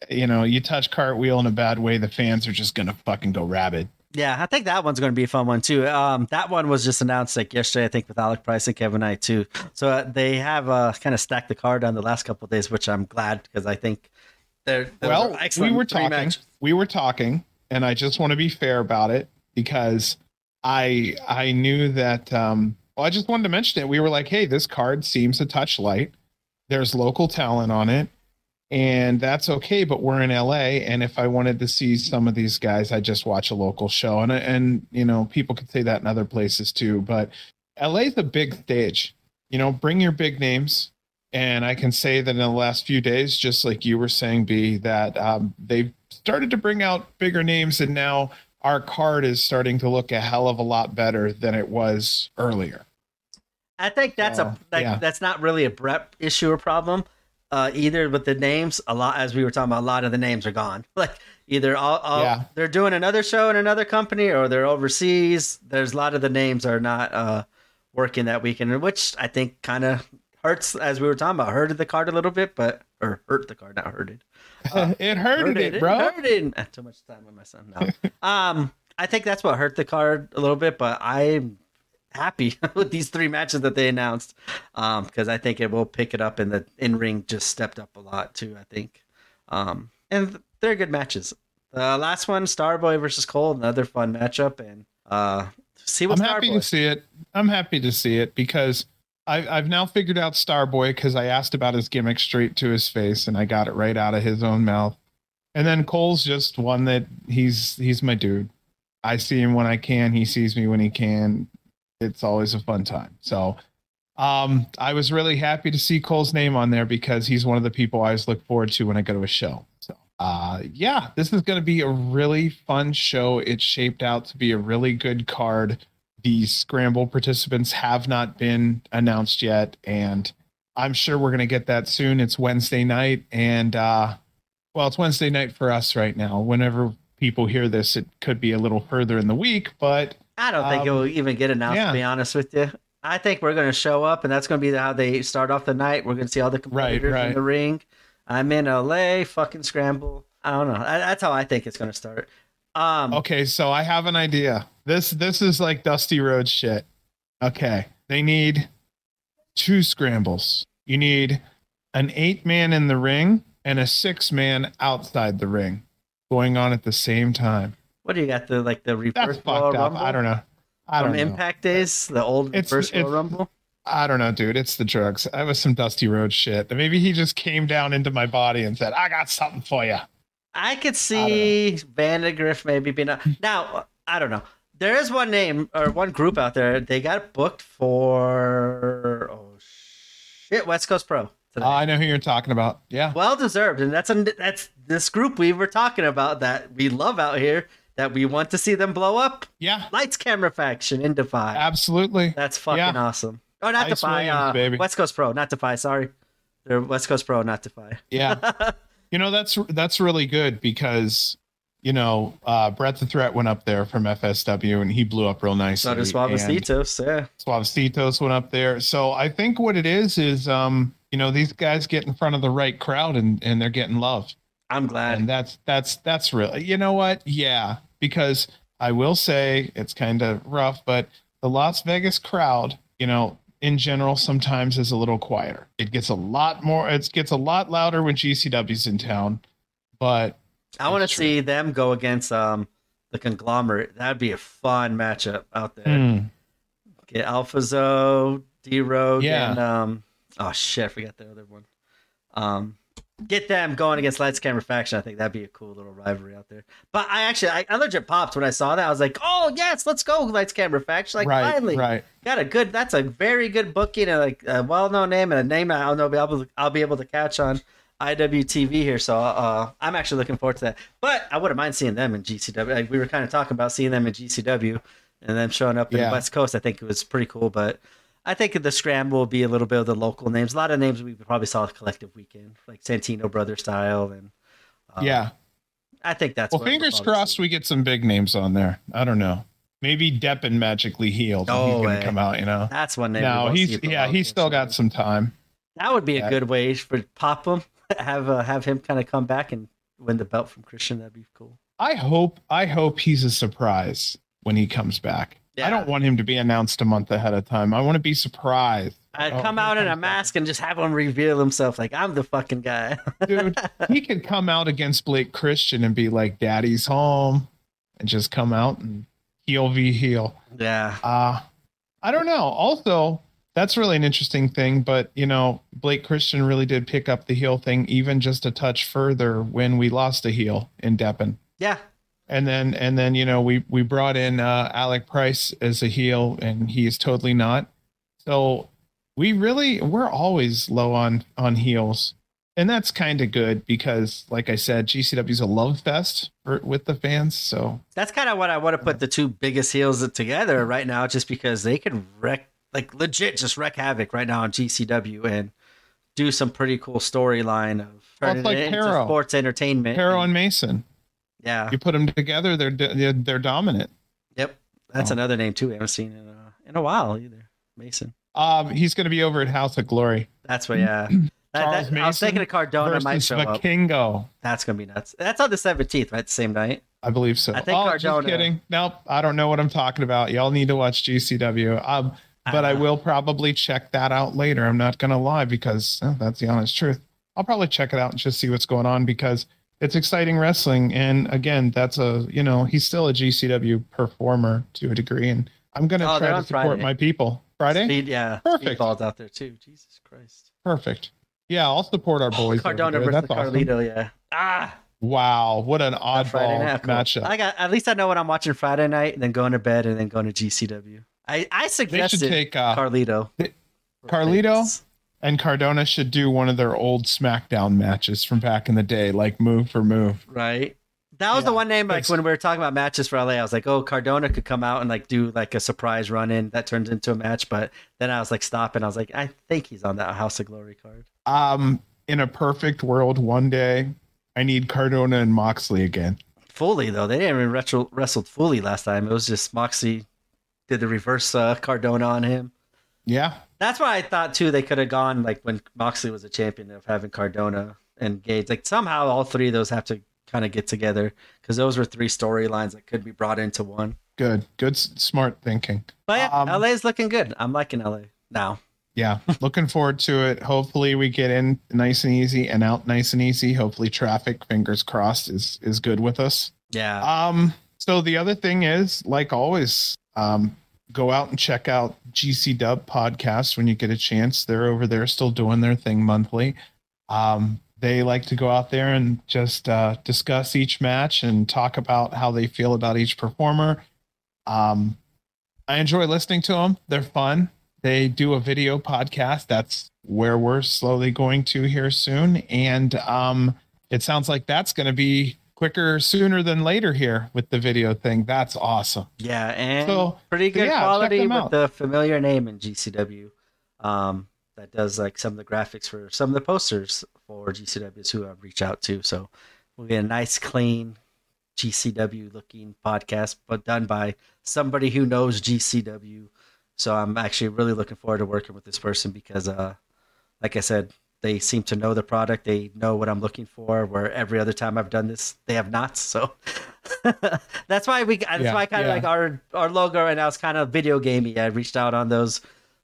you know you touch Cartwheel in a bad way, the fans are just gonna fucking go rabid. Yeah, I think that one's going to be a fun one too. Um, that one was just announced like yesterday, I think, with Alec Price and Kevin Knight too. So uh, they have uh, kind of stacked the card on the last couple days, which I'm glad because I think they're, they're well. We were talking. Matches. We were talking, and I just want to be fair about it because I I knew that. Um, well, I just wanted to mention it. We were like, hey, this card seems a touch light. There's local talent on it and that's okay but we're in la and if i wanted to see some of these guys i just watch a local show. And and you know people could say that in other places too but la is a big stage. You know bring your big names and i can say that in the last few days just like you were saying b that um, they've started to bring out bigger names and now our card is starting to look a hell of a lot better than it was earlier. I think that's a like, yeah. that's not really a Brett issue or problem uh, either with the names a lot as we were talking about a lot of the names are gone. Like either all, all yeah. they're doing another show in another company or they're overseas. There's a lot of the names are not uh, working that weekend which i think kind of hurts as we were talking about hurted the card a little bit but or hurt the card not hurted. Uh, it hurted, it, it, bro. it hurted. too much time with my son now. Um i think that's what hurt the card a little bit but i'm happy with these three matches that they announced because um, I think it will pick it up and the in ring just stepped up a lot too. I think, um, and they're good matches. The last one, Starboy versus Cole, another fun matchup, and uh, see what I'm happy to see it. I'm happy to see it because I, I've now figured out Starboy because I asked about his gimmick straight to his face and I got it right out of his own mouth. And then Cole's just one that he's he's my dude. I see him when I can. He sees me when he can it's always a fun time. So um, I was really happy to see Cole's name on there because he's one of the people I always look forward to when I go to a show. So uh, yeah, this is going to be a really fun show. It's shaped out to be a really good card. The scramble participants have not been announced yet, and I'm sure we're going to get that soon. It's Wednesday night, and uh, well, it's Wednesday night for us right now. Whenever people hear this, it could be a little further in the week, but I don't think um, it will even get announced. Yeah. To be honest with you, I think we're going to show up, and that's going to be how they start off the night. We're going to see all the competitors right, right. in the ring. I'm in LA, fucking scramble. I don't know. That's how I think it's going to start. Um, okay, so I have an idea. This this is like Dusty Rhodes shit. Okay, they need two scrambles. You need an eight man in the ring and a six man outside the ring going on at the same time. What do you got? The like the reverse That's fucked up. I don't know. I don't From know. Impact days, the old it's, reverse it's, Rumble. I don't know, dude. It's the drugs. I was some Dusty Rhodes shit. Maybe he just came down into my body and said, "I got something for you." I could see Vandegrift maybe being a, now. I don't know. There is one name or one group out there. They got booked for oh shit, West Coast Pro. today. Oh, I know who you're talking about. Yeah. well deserved, and that's a, that's this group we were talking about that we love out here. That we want to see them blow up. Yeah. Lights, camera, faction in Defy. Absolutely. That's fucking Yeah. awesome. Oh, not Ice Defy. Williams, uh, baby. West Coast Pro, not Defy. Sorry, they're West Coast Pro, not Defy. Yeah. you know that's that's really good because you know uh Brett the Threat went up there from FSW and he blew up real nicely. So Suavecitos. Yeah. Suavecitos went up there. So I think what it is is um you know these guys get in front of the right crowd and and they're getting love. I'm glad. And that's that's that's really you know what? Yeah, because I will say it's kind of rough, but the Las Vegas crowd, you know, in general sometimes is a little quieter. It gets a lot more it gets a lot louder when GCW's in town, but I want to see them go against um the conglomerate. That'd be a fun matchup out there. hmm, Get Alphazo, D Rogue, Yeah. and um oh shit, I forgot the other one. Um get them going against Lights Camera Faction. I think that'd be a cool little rivalry out there. But I actually I, I legit popped when I saw that. I was like, oh yes, let's go, Lights Camera Faction. Like right, finally right. got a good that's a very good booking and like a well known name and a name I'll know be able to, I'll be able to catch on IWTV here. So uh, I'm actually looking forward to that. But I wouldn't mind seeing them in GCW. Like, we were kind of talking about seeing them in GCW and them showing up in Yeah. the West Coast. I think it was pretty cool. But I think the scramble will be a little bit of the local names. A lot of names we probably saw at collective weekend, like Santino Brother style, and uh, yeah. I think that's Well, what we'll fingers crossed see. we get some big names on there. I don't know. Maybe Deppen magically healed. and No he's gonna come out, you know. That's one name. No, he's yeah, he's still got some time. That would be a Yeah. good way for pop him. have uh, have him kind of come back and win the belt from Christian. That'd be cool. I hope I hope he's a surprise when he comes back. Yeah. I don't want him to be announced a month ahead of time. I want to be surprised. I'd Oh, come out in a mask and just have him reveal himself like I'm the fucking guy. Dude, he could come out against Blake Christian and be like daddy's home and just come out and heel v heel. yeah. Uh I don't know. Also, that's really an interesting thing, but you know, Blake Christian really did pick up the heel thing even just a touch further when we lost a heel in Deppen. Yeah. And then and then you know we we brought in uh alec price as a heel and he is totally not. So we really we're always low on on heels. And that's kind of good because like i said gcw's a love fest for, with the fans so. That's kind of what I want to put the two biggest heels together right now, just because they can wreck, like legit, just wreck havoc right now on GCW and do some pretty cool storyline of Well, like sports entertainment. Haro and mason yeah. you put them together they're they're, they're dominant Yep. That's Oh. another name too. We haven't seen in a, in a while either. Mason. um he's going to be over at house of glory That's what. Yeah. That, that, I was thinking of Cardona might show up. Vikingo. That's gonna be nuts. That's on the seventeenth, right? The same night. I believe so. I think oh, Cardona- just kidding. Nope, I don't know what I'm talking about. Y'all need to watch GCW. Um, but I Uh, will probably check that out later. I'm not gonna lie because uh, that's the honest truth. I'll probably check it out and just see what's going on because it's exciting wrestling. And again, that's a you know he's still a GCW performer to a degree, and I'm gonna Oh, try to support Friday. my people. Friday, Speed, yeah. Perfect. Speedball's out there too. Jesus Christ. perfect. Yeah, I'll support our boys. over Cardona versus That's awesome. Carlito. Yeah. Ah. Wow, what an oddball. Matchup. I got. At least I know what I'm watching Friday night, and then going to bed, and then going to GCW. I I suggested They should take uh, Carlito. They- Carlito? And Cardona should do one of their old SmackDown matches from back in the day, like move for move. Right. That was the one name, like that's- when we were talking about matches for LA, I was like, oh, Cardona could come out and like do like a surprise run in that turns into a match. But then I was like, stopping. I was like, I think he's on that House of Glory card. Um, in a perfect world, one day I need Cardona and Moxley again. Fully though, they didn't even retro- wrestled fully last time. It was just Moxie did the reverse uh, Cardona on him. Yeah, That's why I thought too they could have gone like when Moxley was a champion of having Cardona and Gage. Like somehow all three of those have to kind of get together because those were three storylines that could be brought into one. good, good, smart thinking. But yeah, Um, LA is looking good. I'm liking LA now. Yeah, looking forward to it. Hopefully, we get in nice and easy and out nice and easy. Hopefully, traffic, fingers crossed, is is good with us. Yeah. Um, so the other thing is, like always, um, go out and check out GC Dub podcast when you get a chance. They're over there still doing their thing monthly. Um, they like to go out there and just uh, discuss each match and talk about how they feel about each performer. Um, I enjoy listening to them. They're fun. They do a video podcast. That's where we're slowly going to here soon. And um, it sounds like that's going to be quicker sooner than later here with the video thing. That's awesome. Yeah, and So, pretty so good yeah, quality with out. the familiar name in GCW. Um, that does like some of the graphics for some of the posters for GCWs who I've reached out to. So we'll get a nice, clean GCW looking podcast, but done by somebody who knows GCW. So I'm actually really looking forward to working with this person because, uh, like I said, they seem to know the product. They know what I'm looking for. Where every other time I've done this, they have not. So that's why we. That's Yeah, why kind of yeah. like our our logo right now is kind of video gamey. I reached out on those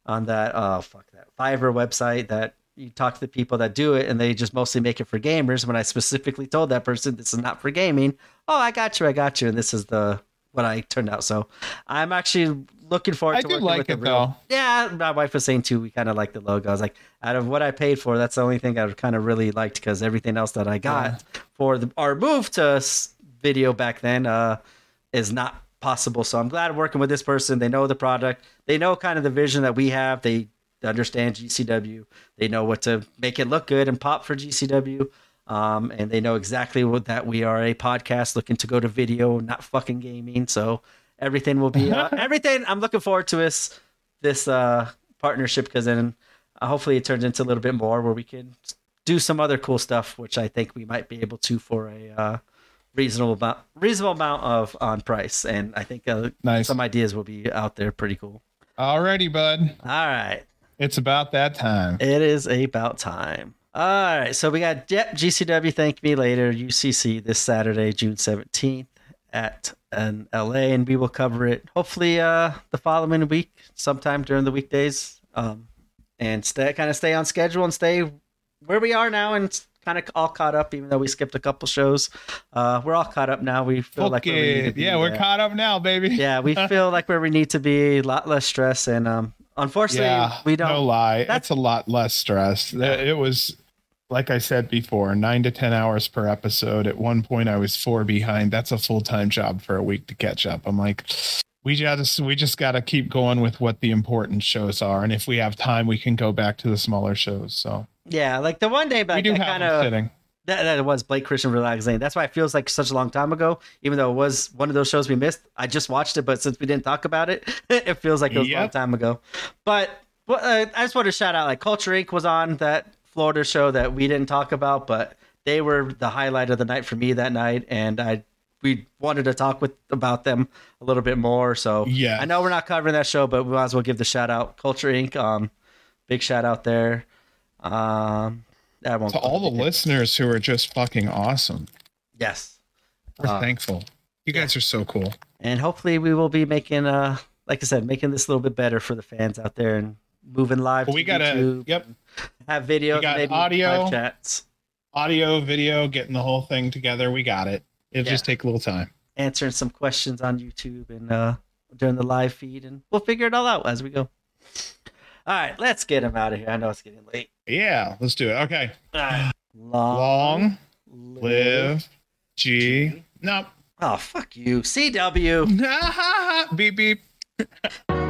on that. Oh fuck that Fiverr website that you talk to the people that do it and they just mostly make it for gamers. When I specifically told that person this is not for gaming. Oh, I got you. I got you. And this is the what I turned out. So I'm actually looking forward I to do working like with it the real- though. yeah, my wife was saying too. We kind of like the logo. I was like, out of what I paid for, that's the only thing I kind of really liked because everything else that I got for the, our move to video back then uh, is not possible. So I'm glad working with this person. They know the product. They know kind of the vision that we have. They understand GCW. They know what to make it look good and pop for GCW. Um, and they know exactly what that we are a podcast looking to go to video, not fucking gaming. So everything will be uh, everything. I'm looking forward to this this uh, partnership because then uh, hopefully it turns into a little bit more where we can do some other cool stuff, which I think we might be able to for a uh, reasonable amount reasonable amount of on price. And I think uh, Nice. some ideas will be out there pretty cool. Alrighty, bud. All right. It's about that time. It is about time. All right, so we got yep, GCW Thank Me Later UCC this Saturday, June seventeenth at an LA, and we will cover it hopefully uh, the following week, sometime during the weekdays, um, and stay kind of stay on schedule and stay where we are now, and kind of all caught up. Even though we skipped a couple shows, uh, we're all caught up now. We feel like we need to Okay. be, Yeah, we're caught up now, baby. yeah, we feel like where we need to be, a lot less stress, and um, unfortunately, Yeah, we don't. No lie, that's- it's a lot less stress. It was, like I said before, nine to ten hours per episode. At one point, I was four behind. That's a full time job for a week to catch up. I'm like, we just we just got to keep going with what the important shows are, and if we have time, we can go back to the smaller shows. So Yeah, like the one day but we do I have kind of sitting. That, that was Blake Christian relaxing. That's why it feels like such a long time ago, even though it was one of those shows we missed. I just watched it, but since we didn't talk about it, it feels like it was a long time ago. But well, uh, I just want to shout out like Culture Inc. was on that Florida show that we didn't talk about, but they were the highlight of the night for me that night, and I we wanted to talk with about them a little bit more. So Yeah. I know we're not covering that show, but we might as well give the shout out Culture Inc. Um, big shout out there. Um, I won't To all the listeners who are just fucking awesome. Yes. We're Uh, thankful. You guys are so cool. and hopefully we will be making uh like i said making this a little bit better for the fans out there and moving live Well, we gotta. YouTube, Yep. have video, got maybe audio. chats Audio, video, getting the whole thing together. We got it. It'll Yeah. just take a little time. answering some questions on youtube and uh during the live feed and we'll figure it all out as we go all right let's get him out of here i know it's getting late Yeah, let's do it. Okay. right. long, Long live G. No. oh fuck you cw beep beep.